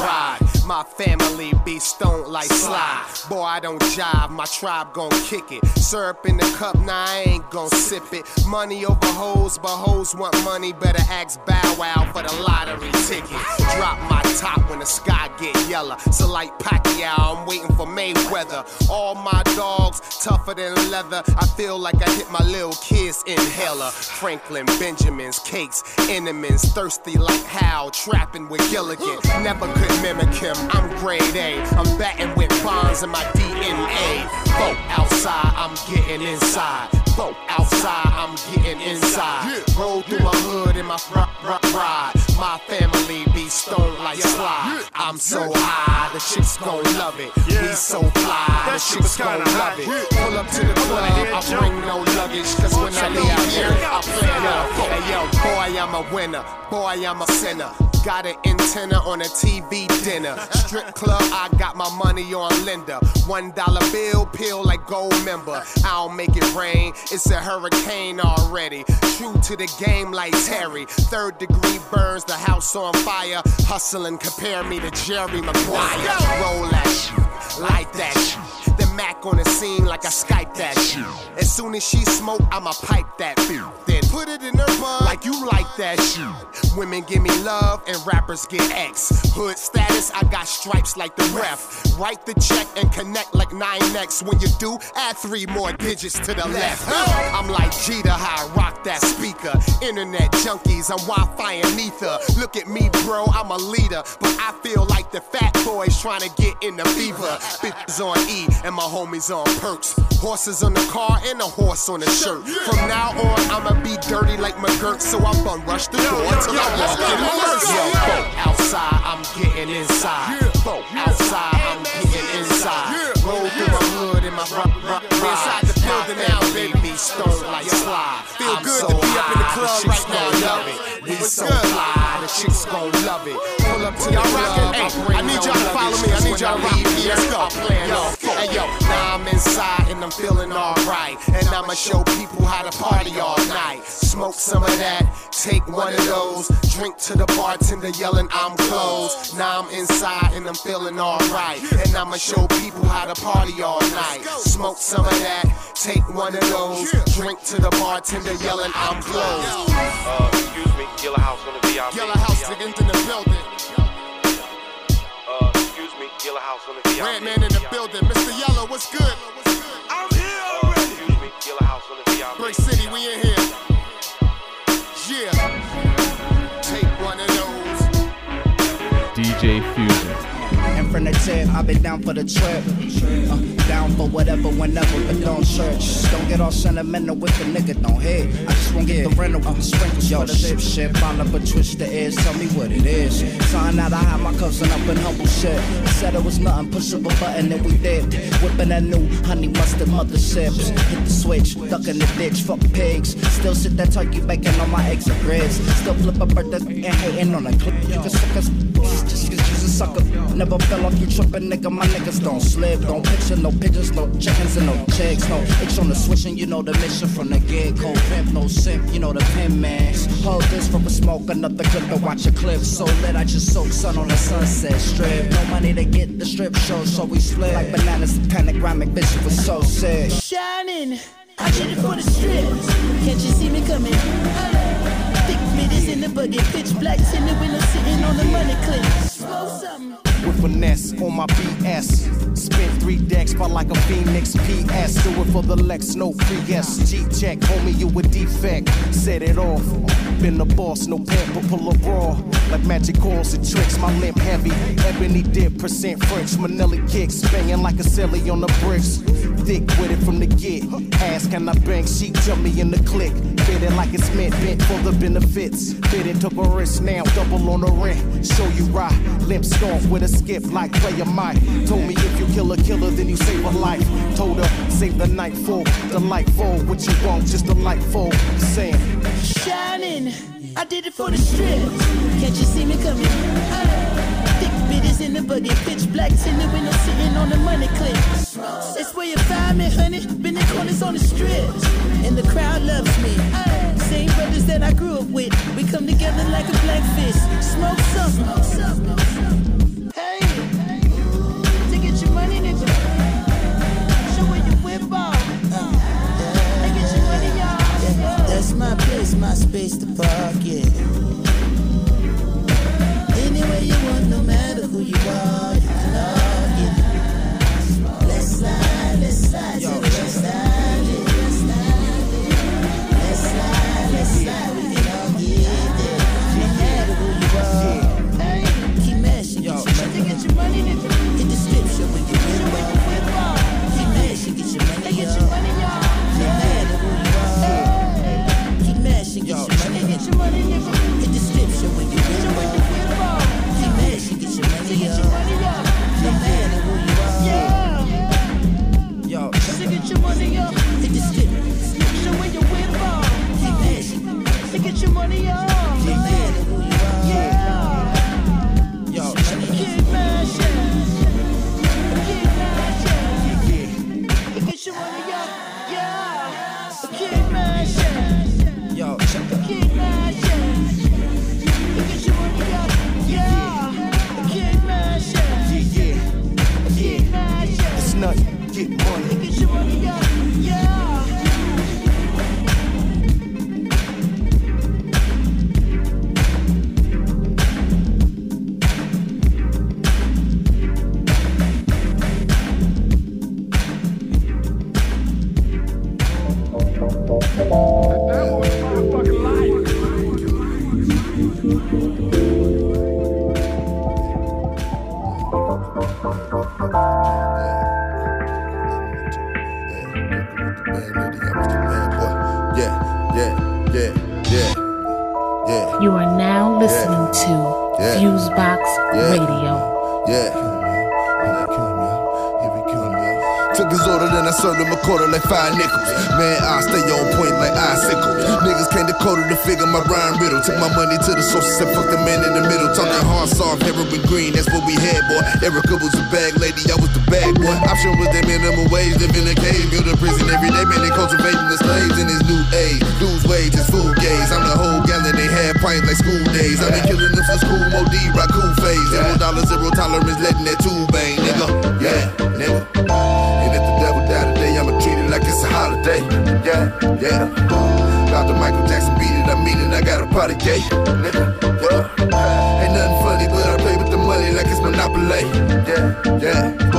ride. My family be stoned like Sly. Boy, I don't jive, my tribe gon' kick it. Syrup in the cup, nah, I ain't gon' sip it. Money over hoes, but hoes want money. Better ask Bow Wow for the lottery ticket. Drop my top when the sky get yellow. So like Pacquiao, I'm waiting for Mayweather. All my dogs tougher than leather. I feel like I hit my little kids inhaler. Franklin Benjamin's cakes, enemies thirsty like Hal, trapping with Gilligan. Never could mimic him. I'm grade A. I'm batting with bonds in my DNA. Folk outside, I'm getting inside. Folk outside, I'm getting inside. Roll through my hood in my r- ride. My family be stoned like Sly. I'm so high, the chicks gon' love it. We so fly, the chicks gon' love it. Pull up to the club, I bring no luggage. Cause when I leave here, I plan up. Hey yo, boy, I'm a winner. Boy, I'm a sinner. Got an antenna on a TV dinner. Strip club, I got my money on Linda. One dollar bill, peel like gold member. I don't make it rain, it's a hurricane already. True to the game like Terry. Third degree burns the house on fire. Hustling, compare me to Jerry Maguire. Roll that shit, light that shit. Mac on the scene like I Skype that shit. As soon as she smoke, I'ma pipe that beat. Then put it in her bun like you like that shit. Women give me love and rappers get X. Hood status, I got stripes like the ref. Write the check and connect like 9X. When you do, add three more digits to the left. I'm like Jeter, how I rock that speaker. Internet junkies, I'm Wi-Fi and ether. Look at me, bro, I'm a leader. But I feel like the fat boys trying to get in the fever. Bitches on E and my homies on perks. Horses on the car and a horse on the shirt. From now on, I'ma be dirty like McGirt, so I'm gonna rush the door till I walk in first. Yo, folk outside, I'm getting inside. Folk outside, I'm getting inside. Roll through my hood in my rock, rock, Inside the building now, baby, stone like Sly. Feel good to be up in the club right now, love it. We so fly, the chicks gon' love it. Up to y'all rockin', hey, I need y'all to follow me. I need y'all to rock here. Let's go. Yo, hey yo, now I'm inside and I'm feeling alright. And I'ma show people how to party all night. Smoke some of that, take one of those. Drink to the bartender yelling, I'm closed. Now I'm inside and I'm feeling alright. And I'ma show people how to party all night. Smoke some of that, take one of those. Drink to the bartender yelling, I'm closed. Uh, excuse me, Gilla House on the VIP. Yellow House niggas in the building. Excuse House on the VIP. Redman in the building. Mr. Yellow, what's good? I'm here already. Excuse me, Gilla House on the VIP. Brick City, we in here. Yeah. Take one of those. DJ Fusion. From the I've been down for the trip. Uh, down for whatever, whenever, but don't search. Don't get all sentimental if a nigga don't hit. I just won't get the rental with the sprinkles. Yo, ship, shit, follow but twist the ears, tell me what it is. Find out I had my cousin up in humble shit. Said it was nothing, push up a button and we did. Whipping that new honey mustard mother sips. Hit the switch, ducking the ditch, fuck pigs. Still sit that turkey bacon on my eggs and grits. Still flip a birthday and hating on a clip. You can suck us just you's a sucker. Never fell off you trippin', nigga. My niggas don't slip. Don't picture no pigeons, no chickens, and no chicks. No itch on the switch, and you know the mission from the get go. Pimp, no simp, you know the pin man. Hold this from a smoke, another clip to watch a clip. So lit, I just soak sun on the sunset strip. No money to get the strip show, so we split. Like bananas, panoramic, bitch, it was so sick. Shining, I did it for the strip. Can't you see me coming? In the buggy, pitch blacks in the window, sitting on the money clip. Smoke something. With finesse on my BS. Spent three decks, felt like a Phoenix PS. Do it for the Lex, no pre-S. G-check, homie, you a defect. Set it off. Been the boss, no but pull a raw. Like magic calls and tricks, my limp heavy. Ebony dip, percent French, Manelli kicks. Banging like a silly on the bricks. Thick with it from the get. Ask, can I bang? She jump me in the click. Fit it like it's meant, bent for the benefits. Fit it, took a risk, now double on the rent. Show you right. Limp stomp with a skip like player Mike. Told me if you kill a killer, then you save a life. Told her, save the night for delightful. What you want, just delightful. Saying, Shining, I did it for the strip. Can't you see me coming? Thick bitty in the buggy, pitch black tinted window sitting on the money clip. It's where you find me, honey. Been in corners on the strip, and the crowd loves me. Same brothers that I grew up with, we come together like a blackfish. Smoke something. My place, my space to park, yeah. Anywhere you want, no matter who you are, prison every day, man. They cultivating the slaves in this new age. Lose wages, food gaze. I'm the whole gallon, they had pints like school days. I've been killing them for school, Mo D, Raku phase. Zero dollars, zero tolerance, letting that tube bang, nigga. Yeah, nigga. And if the devil die today, I'ma treat it like it's a holiday. Yeah, yeah. Dr. Michael Jackson beat it, I mean it, I got a party gay. Nigga, yeah. Ain't nothing funny, but I play with the money like it's Monopoly. Yeah, yeah.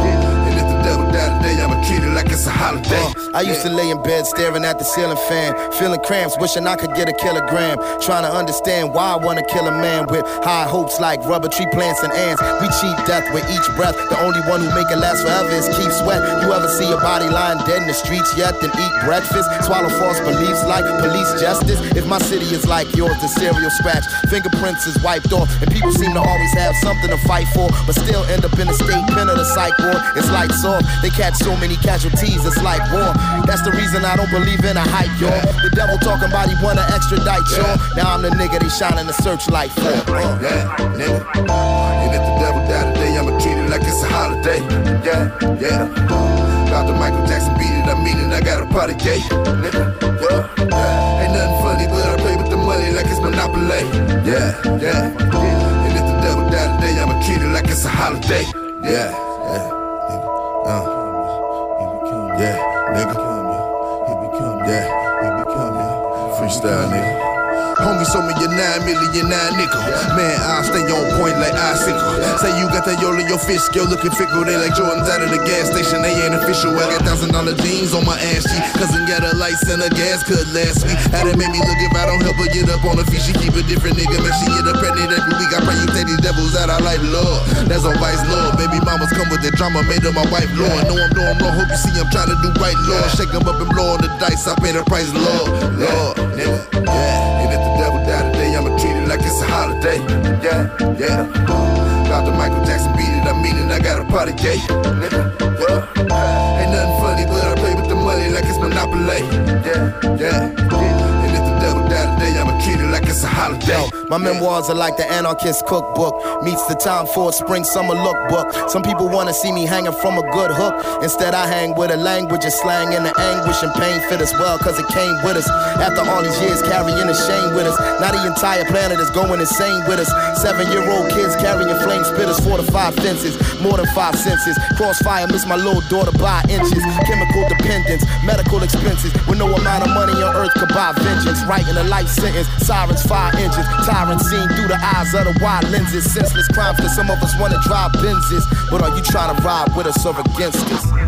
It's a holiday. Uh, I used to lay in bed staring at the ceiling fan, feeling cramps, wishing I could get a kilogram. Trying to understand why I wanna kill a man with high hopes like rubber tree plants and ants. We cheat death with each breath. The only one who make it last forever is Keith Sweat. You ever see a body lying dead in the streets yet? Then eat breakfast, swallow false beliefs like police justice. If my city is like yours, the serial scratch, fingerprints is wiped off, and people seem to always have something to fight for, but still end up in the state pen of the psych ward. It's lights off. They catch so many casualties, it's like war. That's the reason I don't believe in a hype, y'all. The devil talking about he wanna extradite, y'all. Now I'm the nigga they shining the searchlight for. Uh. Yeah, nigga. And if the devil die today, I'ma treat it like it's a holiday. Yeah, yeah. Dr. Michael Jackson beat it, I mean it, I got a party gay. Nigga, yeah. Ain't nothing funny, but I play with the money like it's Monopoly. Yeah, yeah. And if the devil die today, I'ma treat it like it's a holiday. Yeah, Freestyle, nigga. Homie, show me your nine million nine nickel. Man, I stay on point like icicle. Say you got that yola, your fish scale looking fickle. They like Jordans out of the gas station, they ain't official. I got thousand dollar jeans on my ass cheek. Cousin got a lights and a gas cut last week. How that make me look if I don't help her get up on her feet? She keep a different nigga, man. She get up pregnant every week. I pray you take these devils out of life, Lord. That's on vice, Lord. Baby mamas come with the drama, made her my wife, Lord. Know I'm doing wrong, hope you see I'm trying to do right, Lord. Shake 'em up and blow on the dice. I pay the price, Lord. Lord, nigga. Yeah. And if the devil die today, I'ma treat it like it's a holiday. Yeah, yeah. Dr. Michael Jackson beat it, I mean it, I got a party gay. Nigga, yeah. Ain't nothing funny, but I play with the money like it's Monopoly. Yeah, yeah. And if the devil die today, I'ma treat it like it's a holiday. My memoirs are like the anarchist cookbook. Meets the time for a spring summer lookbook. Some people wanna see me hanging from a good hook. Instead, I hang with a language of slang and the anguish and pain fit us well, cause it came with us. After all these years carrying the shame with us. Now the entire planet is going insane with us. Seven year old kids carrying flame spitters, four to five fences, more than five senses. Crossfire, miss my little daughter by inches. Chemical dependence, medical expenses, with no amount of money on earth could buy vengeance. Writing a life sentence, sirens, fire engines, tyrants seen through the eyes of the wide lenses. Senseless crimes cause some of us wanna drive Benzes. But are you trying to ride with us or against us?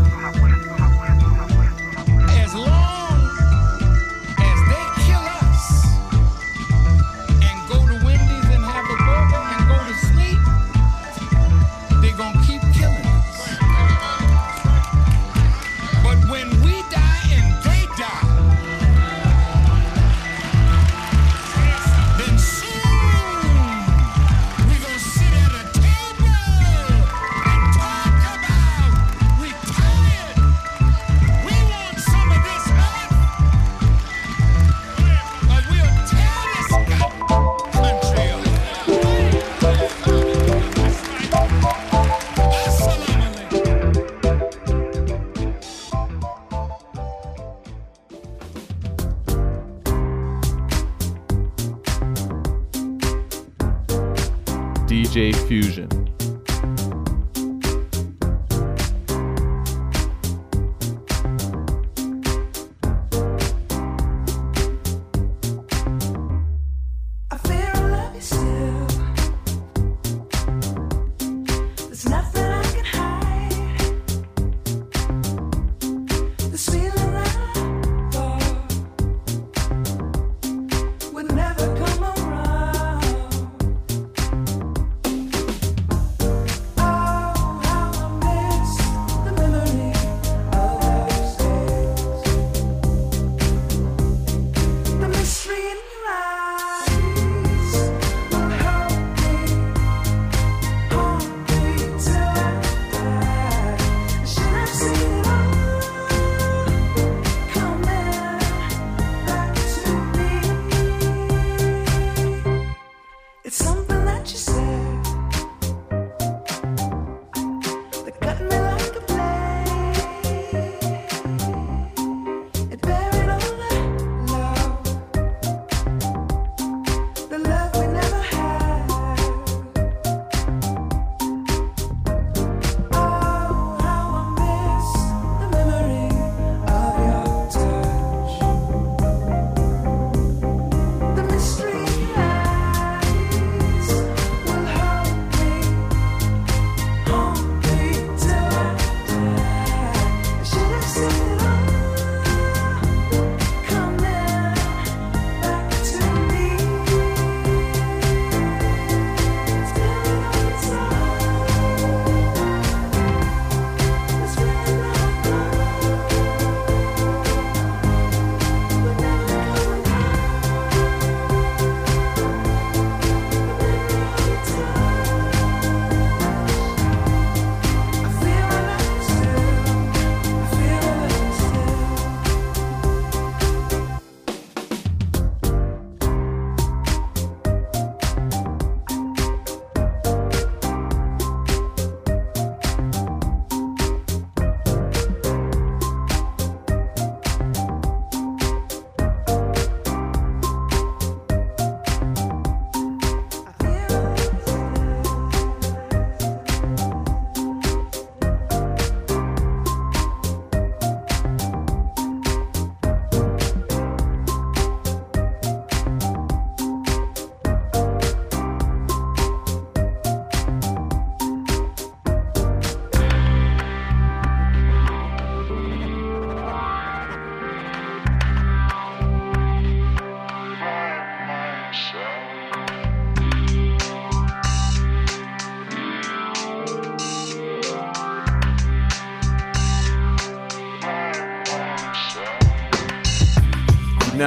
DJ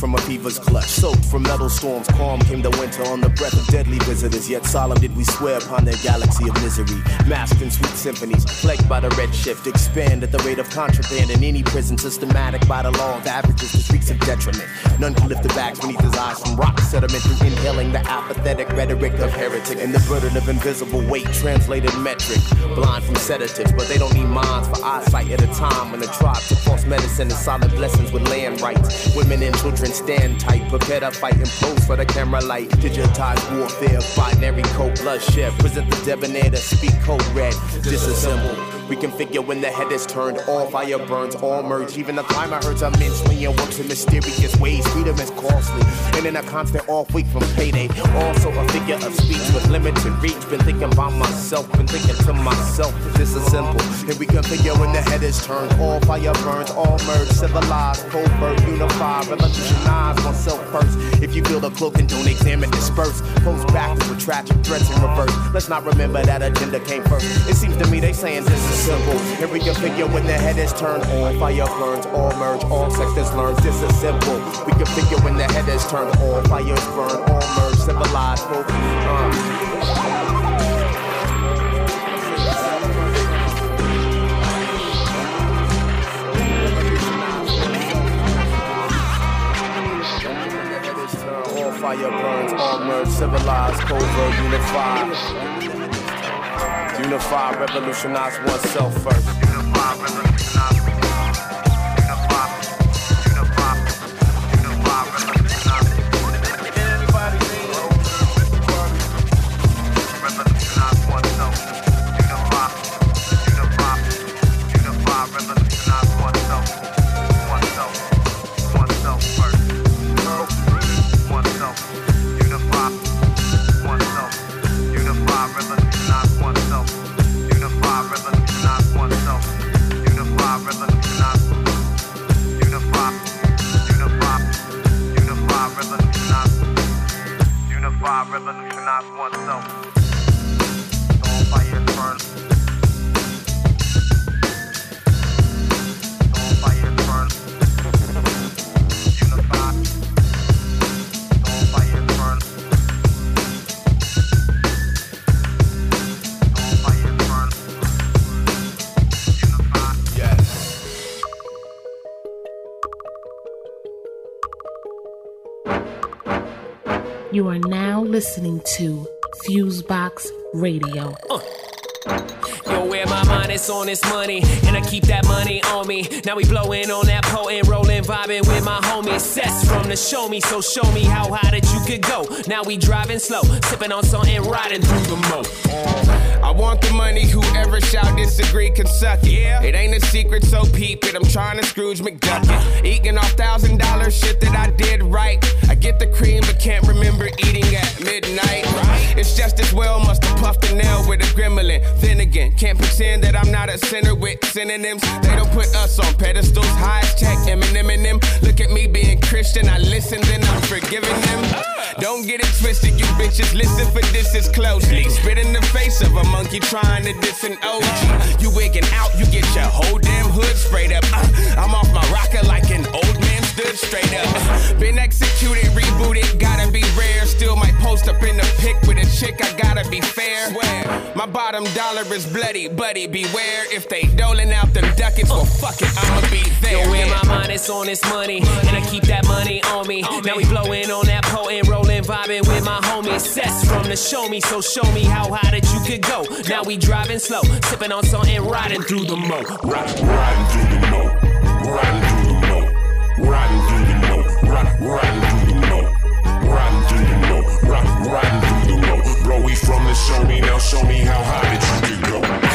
From a fever's clutch. Soaked from metal storms, calm came the winter on the breath of deadly visitors. Yet solemn did we swear upon their galaxy of misery. Masked in sweet symphonies, plagued by the red shift, expand at the rate of contraband in any prison, systematic by the law of averages to streaks of detriment. None can lift the bags beneath his eyes from rock sediment through inhaling the apathetic rhetoric of heretic and the burden of invisible weight translated metric. Blind from sedatives, but they don't need minds for eyesight at a time when the tribe took false medicine and solid blessings with land rights. Women and children stand tight, prepare to fight and pose for the camera light. Digitized warfare, binary code bloodshed. Present the debonair to speak code red. Disassemble. Reconfigure when the head is turned. All fire burns, all merge. Even the climate hurts immensely and works in mysterious ways. Freedom is costly, and in a constant off week from payday. Also a figure of speech with limited reach. Been thinking by myself, been thinking to myself. Disassemble. And reconfigure when the head is turned. All fire burns, all merge. Civilized, covert, unified, revolutionize oneself first. If you feel the cloak and don't examine, disperse. Pose backwards with tragic threats in reverse. Let's not remember that agenda came first. It seems to me they saying this is simple. And reconfigure when the head is turned. All fire burns, all merge, all sectors learn. This is simple. Reconfigure when the head is turned. All fires burn, all merge. Civilized, folk. Uh. Fire burns, all merge, civilized, covert, unified. Unify, revolutionize oneself first. Listening to Fusebox Radio. Yo, where my mind is on this money, and I keep that money on me. Now we blowing on that potent, rolling, vibing with my homies. Sets from the show me, so show me how high that you could go. Now we driving slow, sipping on something, riding through the mo. Uh, I want the money, whoever shall disagree can suck it. Yeah. It ain't a secret, so peep it. I'm trying to Scrooge McDuck it. Uh-huh. Eating off thousand dollar shit that I did right. I get the cream, but can't remember eating at midnight. Right. It's just as well, must have puffed a nail with a gremlin. Then again, can't pretend that I'm not a sinner with synonyms. They don't put us on pedestals. Highest tech, Eminem and them. Look at me being Christian, I listen, then I'm forgiving them. Don't get it twisted, you bitches. Listen for this is closely. Spit in the face of a monkey trying to diss an OG. You wigging out, you get your whole damn hood sprayed up. Uh, I'm off my rocker like an old man stood straight up. Been executed, rebooted, gotta be rare. Still might post up in the pic with a chick, I gotta be fair. My bottom dollar is bloody, buddy, beware. If they doling out them ducats, well, fuck it, I'ma be there. Yo, where my mind is on this money, and I keep that money on me. Now we blowing on that potent, rolling, vibing with my homies. Sets from the show me, so show me how high that you could go. Now we driving slow, sipping on something, riding through the mo. Riding, riding through the mo. Riding through the mo. Riding through the mo. Riding, through the mo. Riding through the the mo. Bro, from the show me now. Show me how high that you could go.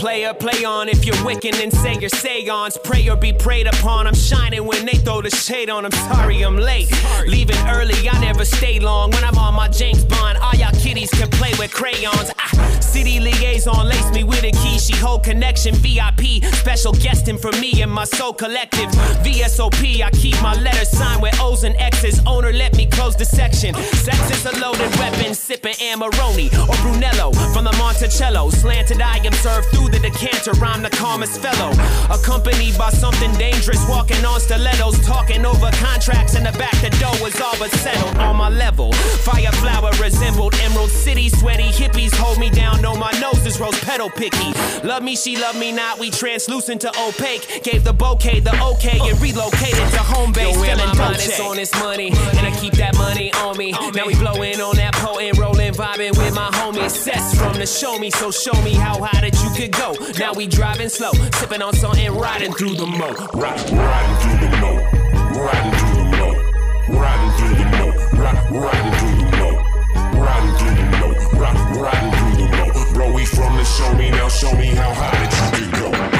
Player, play on. If you're wicked, then say your seance. Pray or be prayed upon. I'm shining when they throw the shade on. I'm sorry I'm late. Leaving early, I never stay long. When I'm on my James Bond, all y'all kiddies can play with crayons. Ah, city liaison, lace me with a key. She hold connection, VIP. Special guesting for me and my soul collective. VSOP, I keep my letters signed with O's and X's. Owner, let me close the section. Sex is a loaded weapon. Sipping Amarone or Brunello from the Monticello. Slanted eye observe through the decanter, I'm the calmest fellow. Accompanied by something dangerous, walking on stilettos, talking over contracts in the back. The dough is all but settled on my level. Fireflower resembled Emerald City, sweaty hippies hold me down. No, my nose is rose petal picky. Love me, she love me not. We translucent to opaque. Gave the bouquet the okay and relocated to home base. Yo, feeling my mind is on this money, and I keep that money on me. Now we blowing on that potent, rolling, vibing with my homie. Sess from the show me, so show me how high that you could go go. Now we driving slow, sipping on something, riding through the mo. Riding, riding through the mo. Riding through the mo. Riding through the mo. Riding through the mo. Riding through the mo. Riding through the mo. Bro, we from the show me now, show me how high that you can go.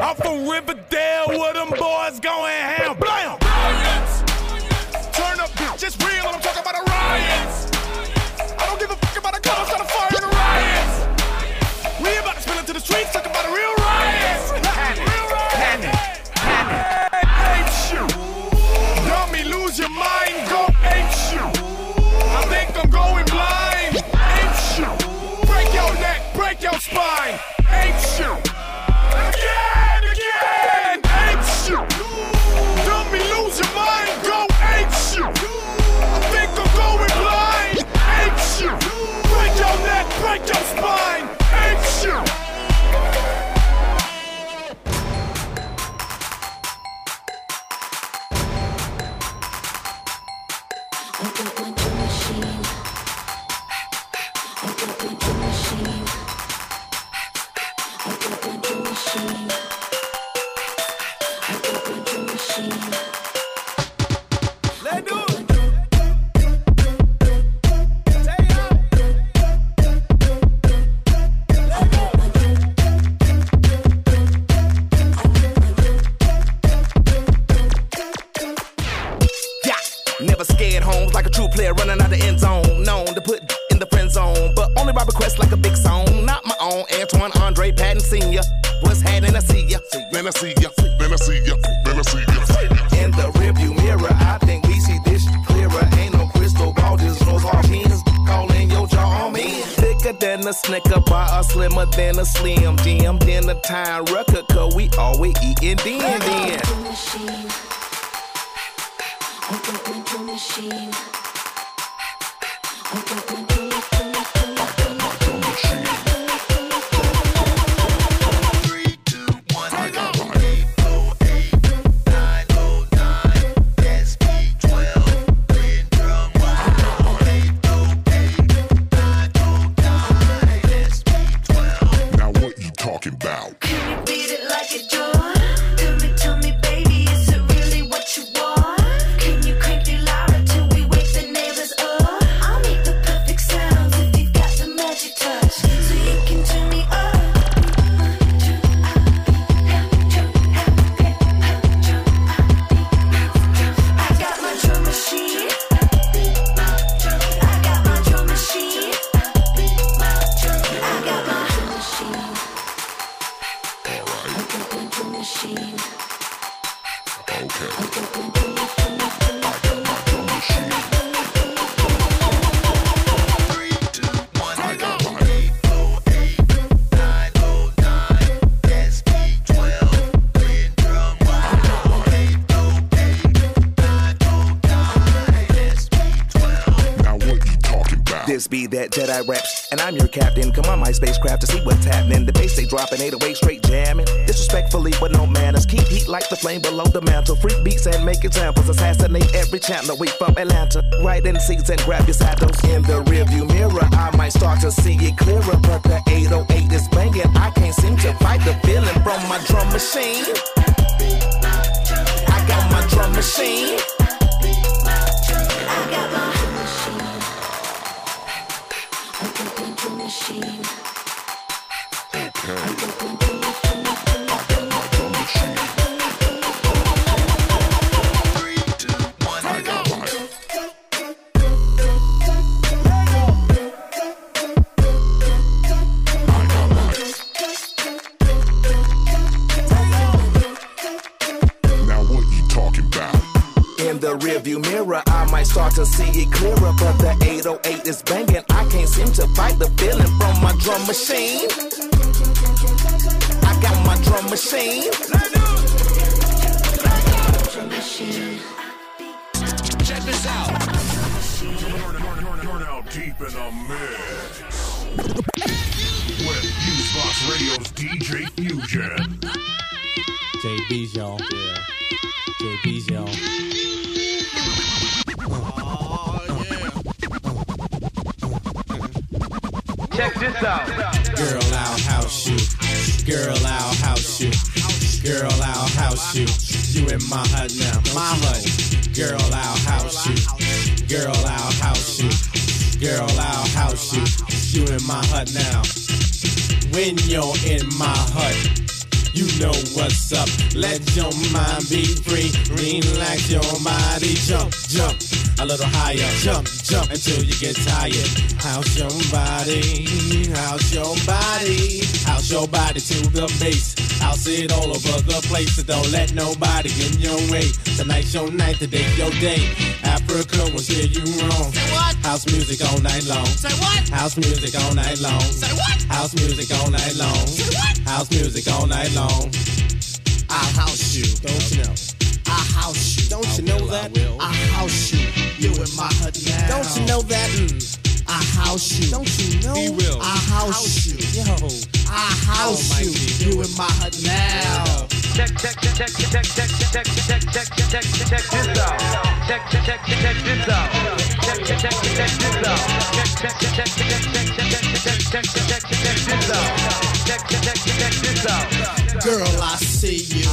I'm from Riverdale where them boys going ham. Blam! Turn up, just real. I'm your captain. Come on, my spacecraft to see what's happening. The bass they dropping, 808 straight jamming. Disrespectfully, but no manners. Keep heat like the flame below the mantle. Freak beats and make examples. Assassinate every channel. We from Atlanta. Right in seats and grab your saddles. In the rearview mirror, I might start to see it clearer, but the 808 is banging. I can't seem to fight the feeling from my drum machine. I got my drum machine. Get tired. House your body. House your body. House your body to the base. House it all over the place. So don't let nobody get in your way. Tonight's your night, today's your day. Africa will steer you wrong. Say what? House music all night long. Say what? House music all night long. Say what? House music all night long. Say what? House music all night long. Check, check, this out. Check, check, check, this out. Check, check, check, this out. Check, check, check, check, check, check, check, check, check, check, this out. Check, check, check this out. Girl, I see you.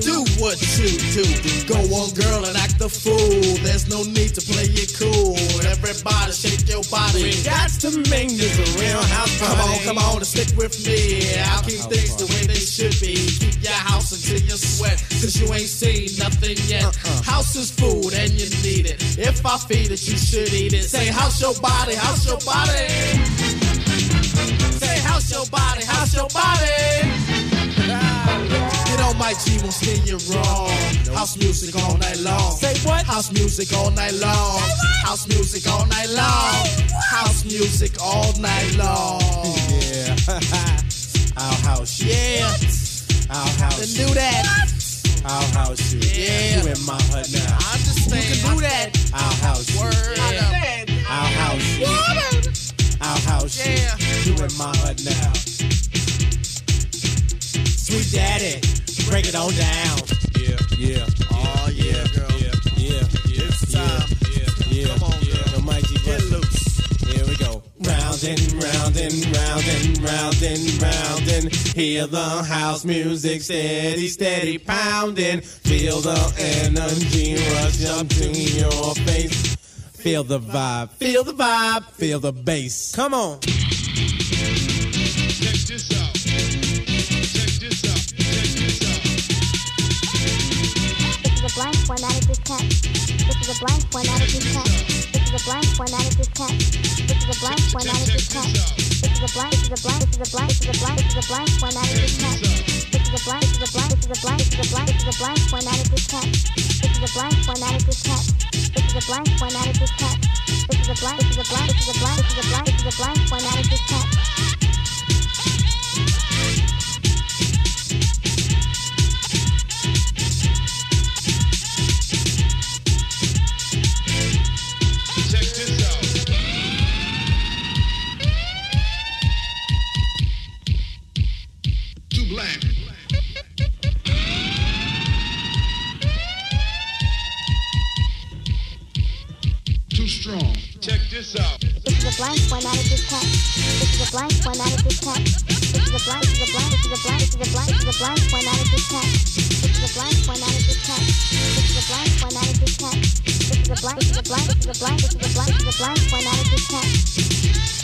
Do what you do. Go on, girl, and act the fool. There's no need to play it cool. Everybody shake your body. We got to make this a real house Come on, come on, and stick with me. I'll keep things the way they should be. Keep your house until you sweat, cause you ain't seen nothing yet. Uh-huh. House is food and you need it. If if I feed it, you should eat it. Say, house your body, house your body. Say, house your body, house your body. My G, won't steer you wrong. House music all night long. Say what? House music all night long. House music all night long. House music all night long. Yeah. Our house. Yeah. Our house. Then do that. Our house. you. Yeah. You in my hood now. I understand. You can do that. Our house. Word. Yeah. Our house. Word. Our house. Yeah. You in my hood now. Sweet daddy, break it on down. Yeah, yeah. Oh yeah, girl. Yeah, yeah, yeah. It's time. Yeah, yeah. Come on, yeah. girl. The Get loose. Here we go. Round and round and round and round and round and hear the house music steady, steady pounding. Feel the energy rush up to your face. Feel the vibe, feel the vibe, feel the bass. Come on. Check this out. Formatted this cat. This is a blank formatted this cat. This is a blank formatted this cat. This is a blank formatted this cat. This is a blank. This is a blank. This is a blank. This is a blank. This is a blank formatted this cat. This is a blank. This is a blank. This is a blank. This is a blank. This is a blank formatted this cat. This is a blank formatted this cat. This is a blank formatted this cat. This is a blank. This is a blank. This is a blank. This is a blank. This is a blank formatted this This is a blank formatted this cat. This is a blank formatted this cat. This is a blank. This is a blank. This is a blank. This is a blank. This is a blank formatted this cat. This is a blank formatted this cat. This is a blank formatted this cat. This is a blank. This is a blank. This is a blank. This is a blank. This is a blank formatted this cat. This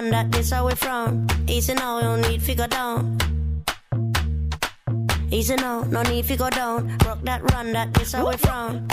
Rock that this how we from. Easy now, no need go down. Easy now, no need go down. Rock that run, that this how we from.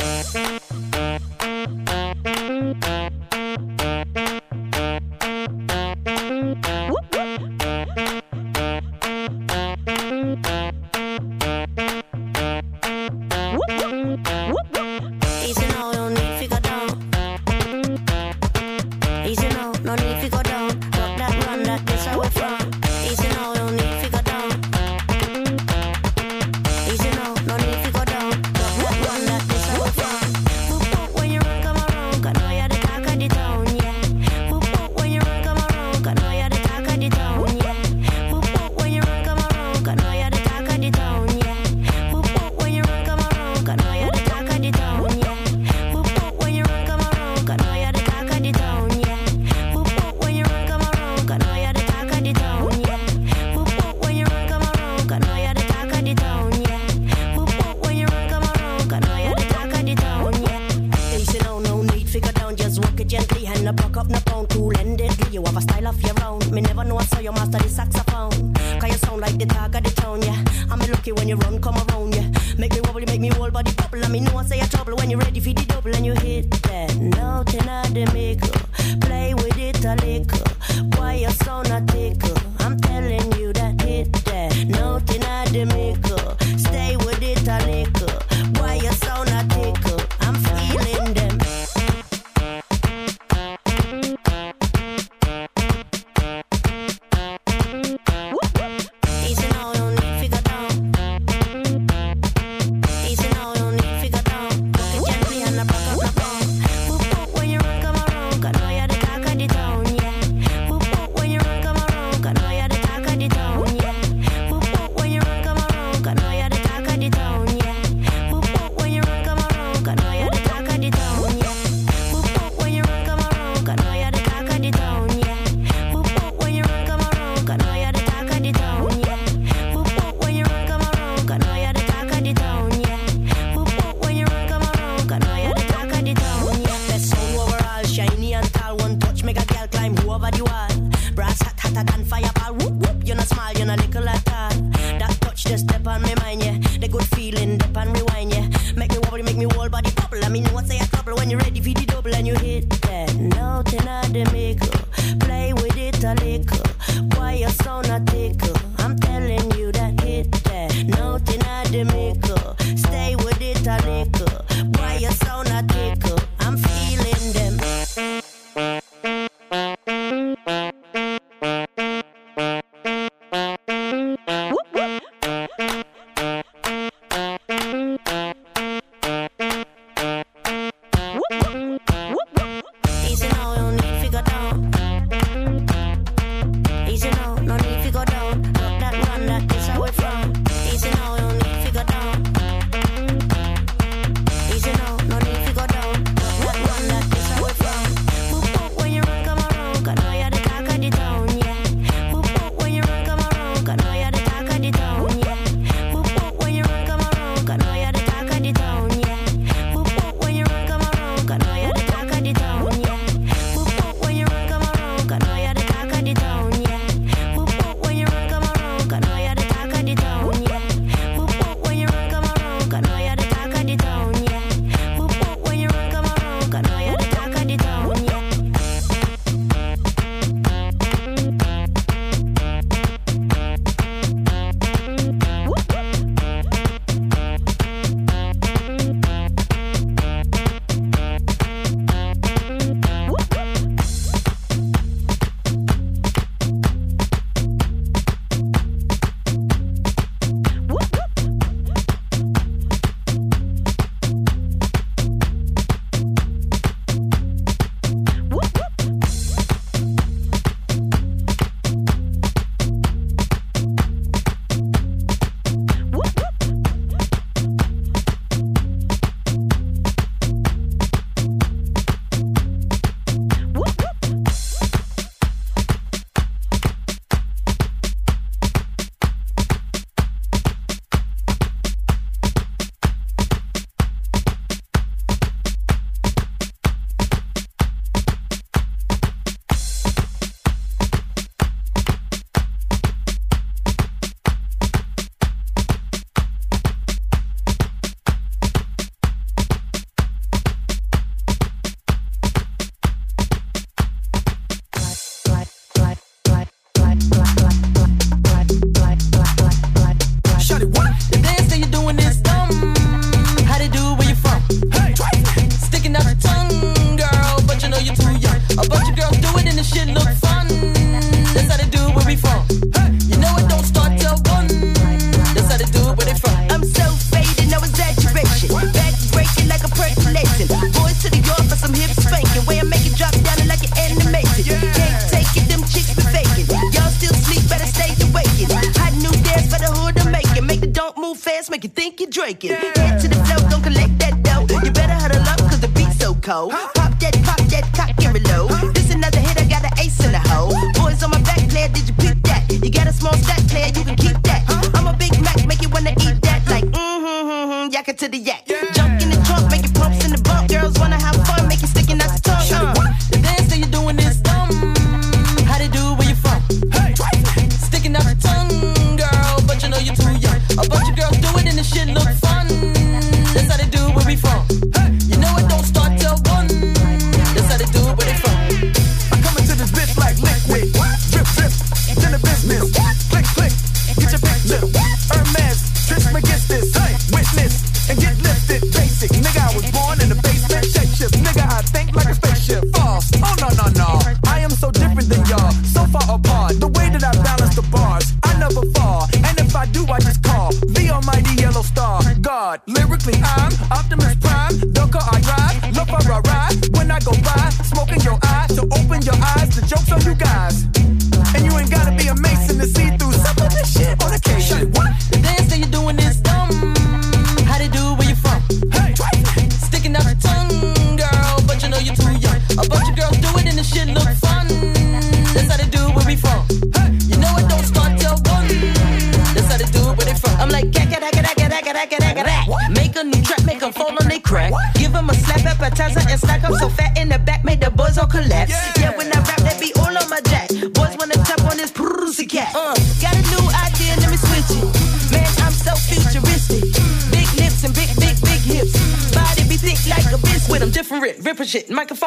cock up, no pound, cool ended. You have a style of your own. Me never know I saw you master the saxophone. Cause you sound like the dog of the town, yeah. I'm lucky when you run, come around, yeah. Make me wobble, make me whole body bubble. I me know I say you trouble when you're ready for the double and you hit that note and I the maker. Play with it a little. Why your sound a tickle? I'm telling you that hit that note and I the maker. Stay with it a little. Why your sound a tickle? I'm feeling that. in the seat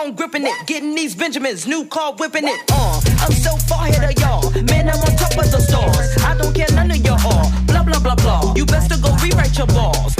phone gripping it, getting these Benjamins, new car whipping it. Uh, I'm so far ahead of y'all, man, I'm on top of the stars. I don't care none of your all, blah blah blah blah. You best to go rewrite your balls.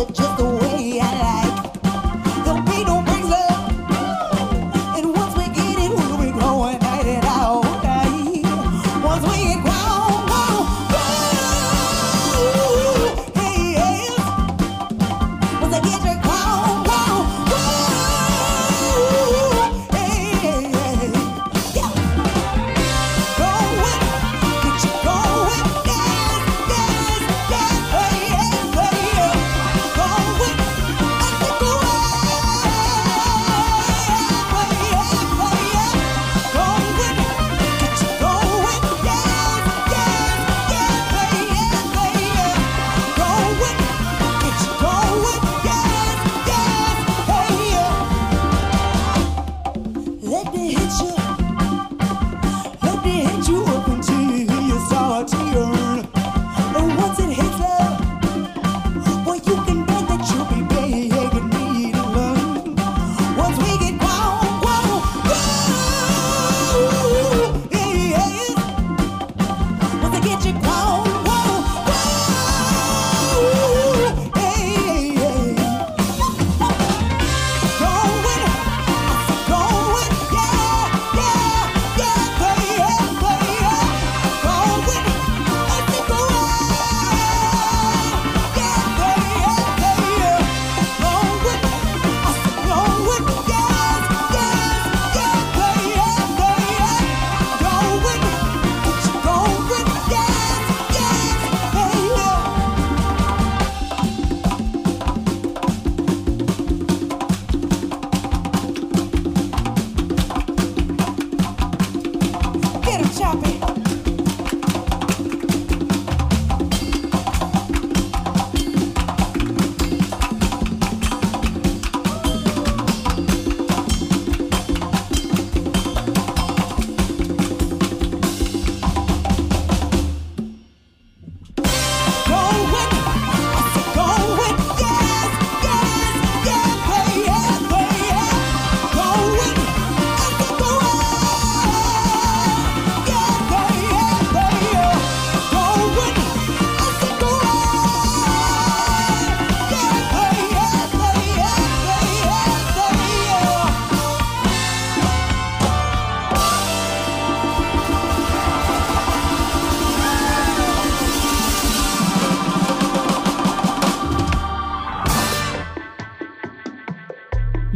Up just the,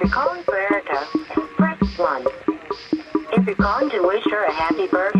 If you're calling for Erica, press 1. If you're calling to wish her a happy birthday,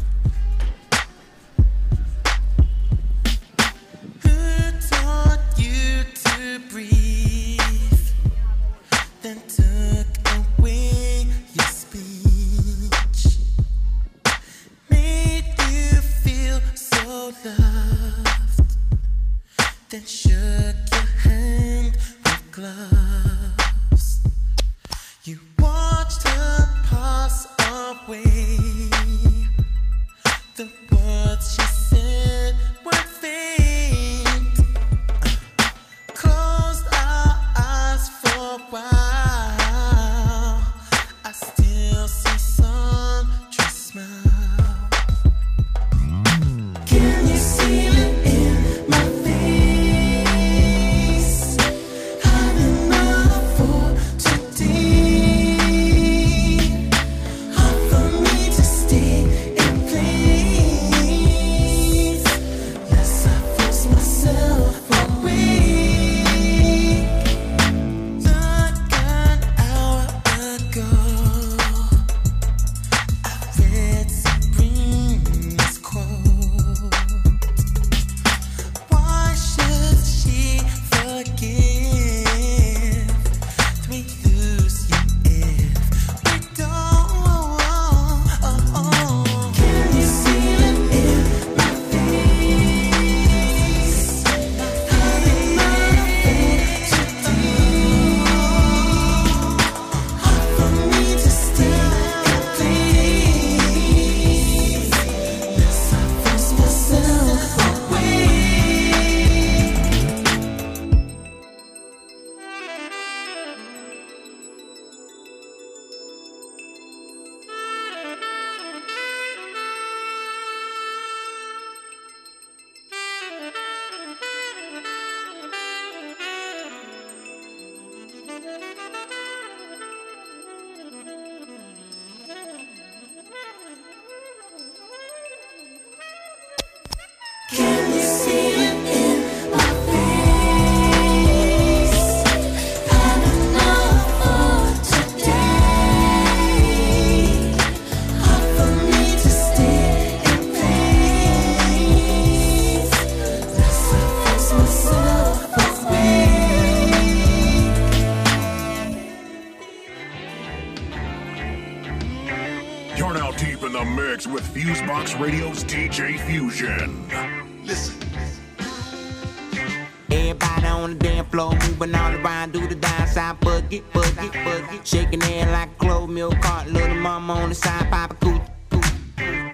Shaking head like Clovemilk cart, little mama on the side, Papa Coo.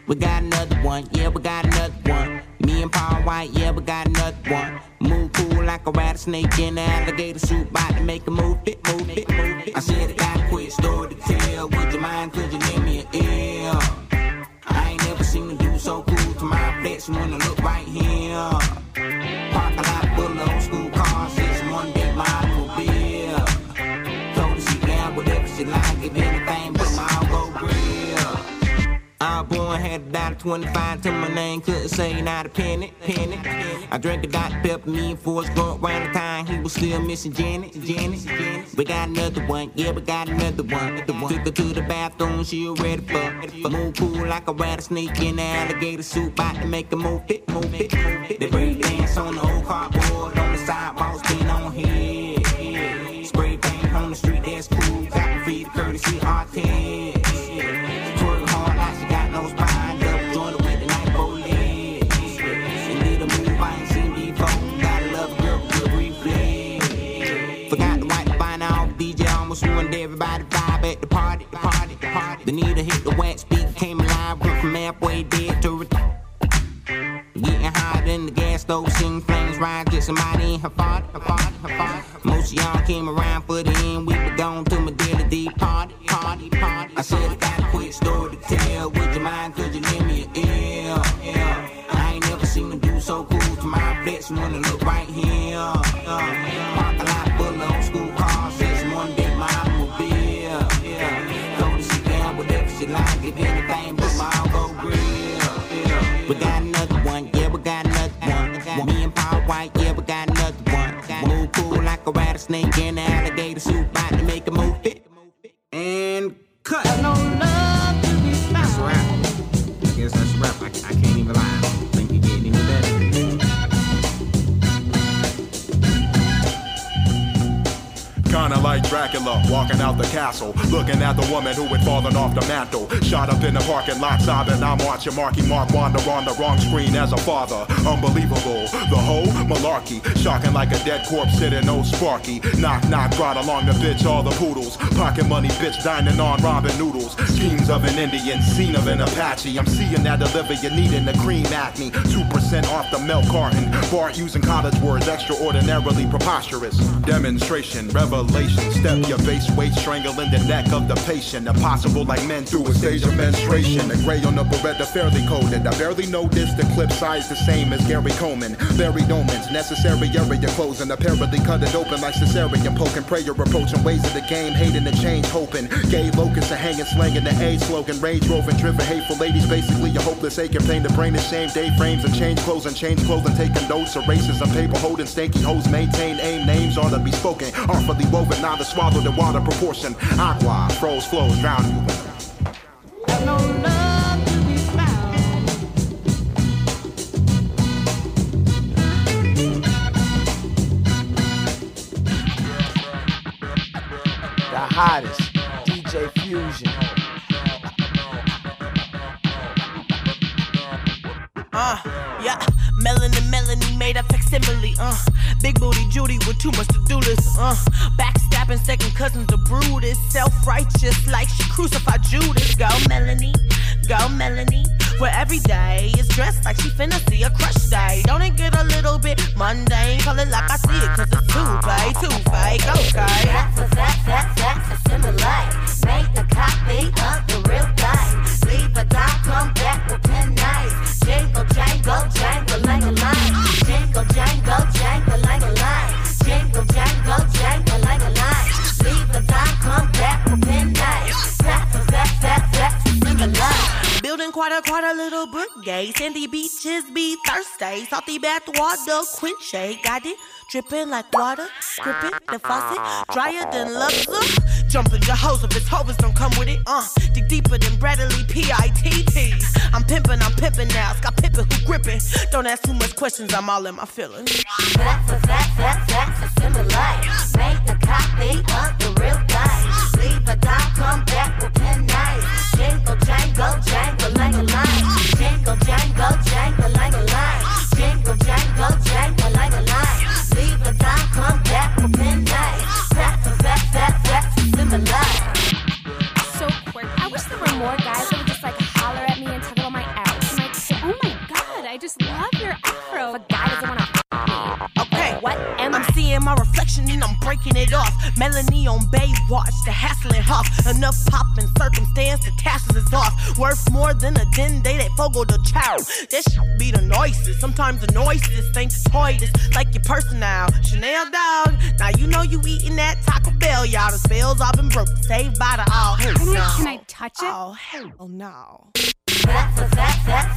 We got another one, yeah, we got another one. Me and Paul White, yeah, we got another one. Move cool like a rattlesnake in an alligator suit. Pep, me and Forrest going round the time. He was still missing Janet, Janet, Janet. We got another one, yeah, we got another one. Took her to the bathroom, she already fucked. Move cool like a rattlesnake in the alligator suit, bout to make a move fit, move fit, move fit. They break dance on the old car. game around. Woman who fallen off the mantle. Shot up in the parking lot, sobbing. I'm watching Marky Mark wander on the wrong screen as a father. Unbelievable. The whole malarkey, shocking like a dead corpse sitting old Sparky. Knock, knock, brought along the bitch, all the poodles. Pocket money, bitch, dining on ramen noodles. Schemes of an Indian, scene of an Apache. I'm seeing that Olivia needing the cream acne. 2% off the milk carton. Bart using college words, extraordinarily preposterous. Demonstration, revelation. Step your base weight, strangling the neck of the patient. Impossible like men through a stage of menstruation. The gray on the Beretta fairly coded. I barely noticed the clip size the same as Gary Coleman. Buried omens, necessary area closing. Apparently cut it open like cesarean. Poking prayer, approaching ways of the game. Hating the change, hoping. Gay locusts are hanging, slanging the A slogan. Rage roving, driven, hateful ladies. Basically, a hopeless aching and pain. The brain is shame. Day frames and change clothes and change clothing. Taking notes, erasers and paper holding. Stanky hoes maintain aim. Names ought to be spoken. Artfully woven, not to swallow the water proportion. Aqua, froze flows, drown you. The hottest, DJ Fusion. Uh, yeah. Melanin, Melanie made a facsimile. Uh, big booty Judy with too much to do list. Uh, backstabbing second cousins to Brutus. Self righteous like she crucified Judas. Go Melanie, go Melanie. Where every day is dressed like she finna see a crush day. Don't it get a little bit mundane? Call it like I see it, cause it's too fake, too fake, okay. That's a fact, fact, fact, assimilate. Make the copy of the little. Sandy beaches be thirsty. Salty bath water quench shade. Got it dripping like water. Gripping the faucet. Drier than Luxor. Jumping it's hovers don't come with it. Uh, dig deeper than Bradley P.I.T.T. I'm pimping, I'm pimping now. Scott Pippen who gripping. Don't ask too much questions, I'm all in my feelings. That's a fact, fact, fact, assimilate. Make the copy of the real thing. Leave a dime, come back with pen nice. Jingle, jangle, jangle a. Jingle, jangle, jangle like. Jingle, jangle, jangle like. Leave a dime, come back with pen nice. Fact, fact, fact, fact, assimilate. so quirky. I wish there were more guys that would just like holler at me and talk about my say, oh my god, I just love am I'm seeing my reflection and I'm breaking it off. Melanie on Baywatch, the Hasselhoff. Enough pop and circumstance, the tassels is off. Worth more than a den day that fogo the chow. That should be the noises. Sometimes the noises ain't the toys. Like your personal Chanel dog. Now you know you eating that Taco Bell, y'all. The spells all been broken. Saved by the all. I- no. can I touch it? Oh, hell no. That's a fact,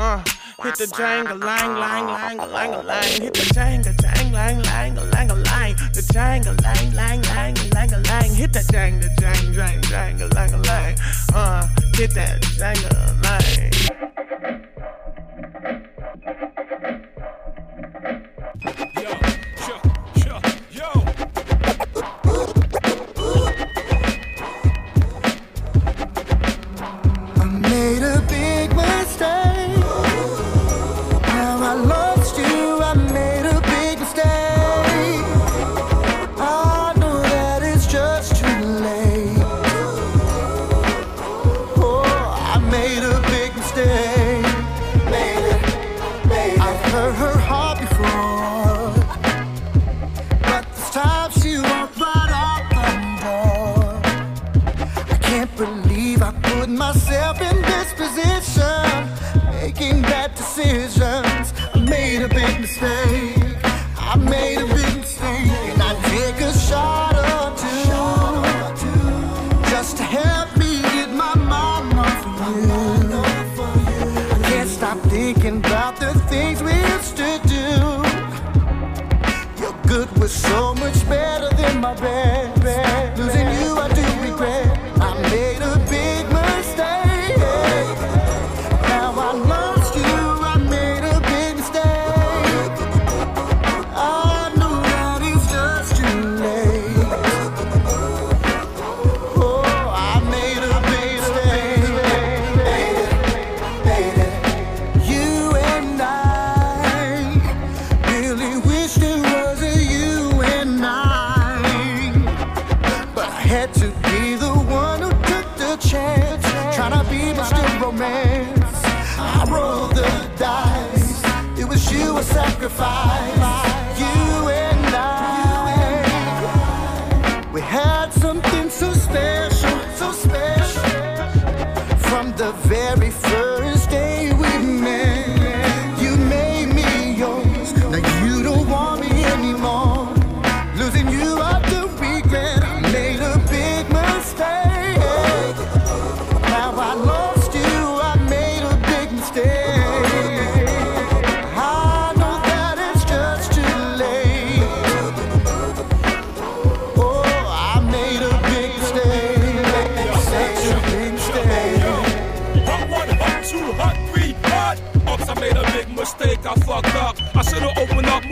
Uh, hit the jangle, lang, lang, lang, lang, lang. Hit the jangle, jang, lang, lang, lang, lang. The jangle, lang, lang, lang, lang, lang. Hit that jangle, jang, jang, jangle, lang, lang. Uh, hit that jangle, lang.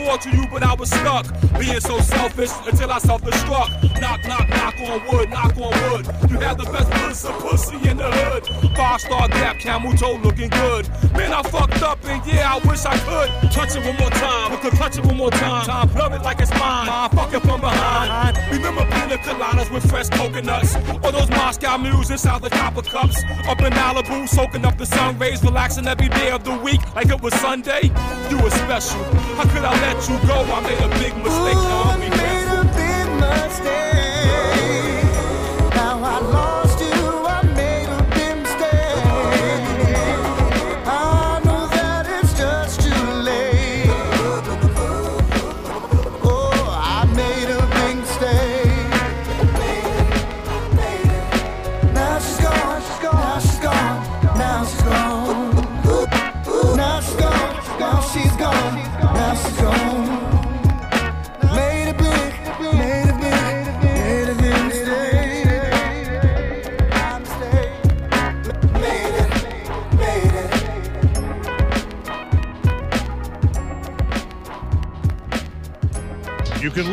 More to you, but I was stuck. Being so selfish until I self-destruct. Knock, knock, knock on wood, knock on wood. You have the best pussy, pussy in the hood. Five star gap, camel toe looking good. Man, I fucked up, and yeah, I wish I could. Touch it one more time, I could touch it one more time. Time, love it like it's mine. It from behind. Remember pina coladas with fresh coconuts, or those Moscow mules inside the copper cups. Up in Malibu, soaking up the sun rays, relaxing every day of the week like it was Sunday. You were special. How could I let you go? I made a big mistake. Now I'm regretful. Now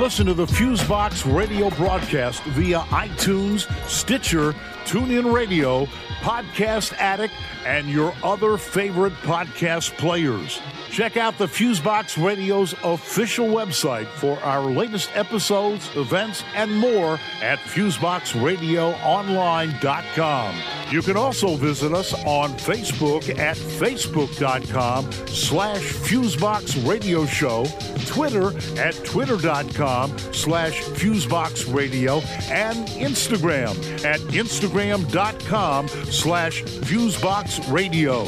listen to the Fusebox radio broadcast via iTunes, Stitcher, TuneIn Radio, Podcast Addict, and your other favorite podcast players. Check out the Fusebox Radio's official website for our latest episodes, events, and more at FuseboxRadioOnline.com. You can also visit us on Facebook at Facebook.com slash Fusebox Radio Show, Twitter at Twitter.com slash Fusebox Radio, and Instagram at Instagram.com slash Fusebox Radio.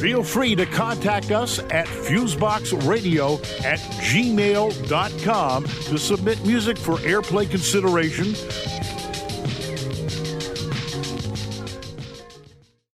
Feel free to contact us at fuseboxradio at gmail.com to submit music for airplay consideration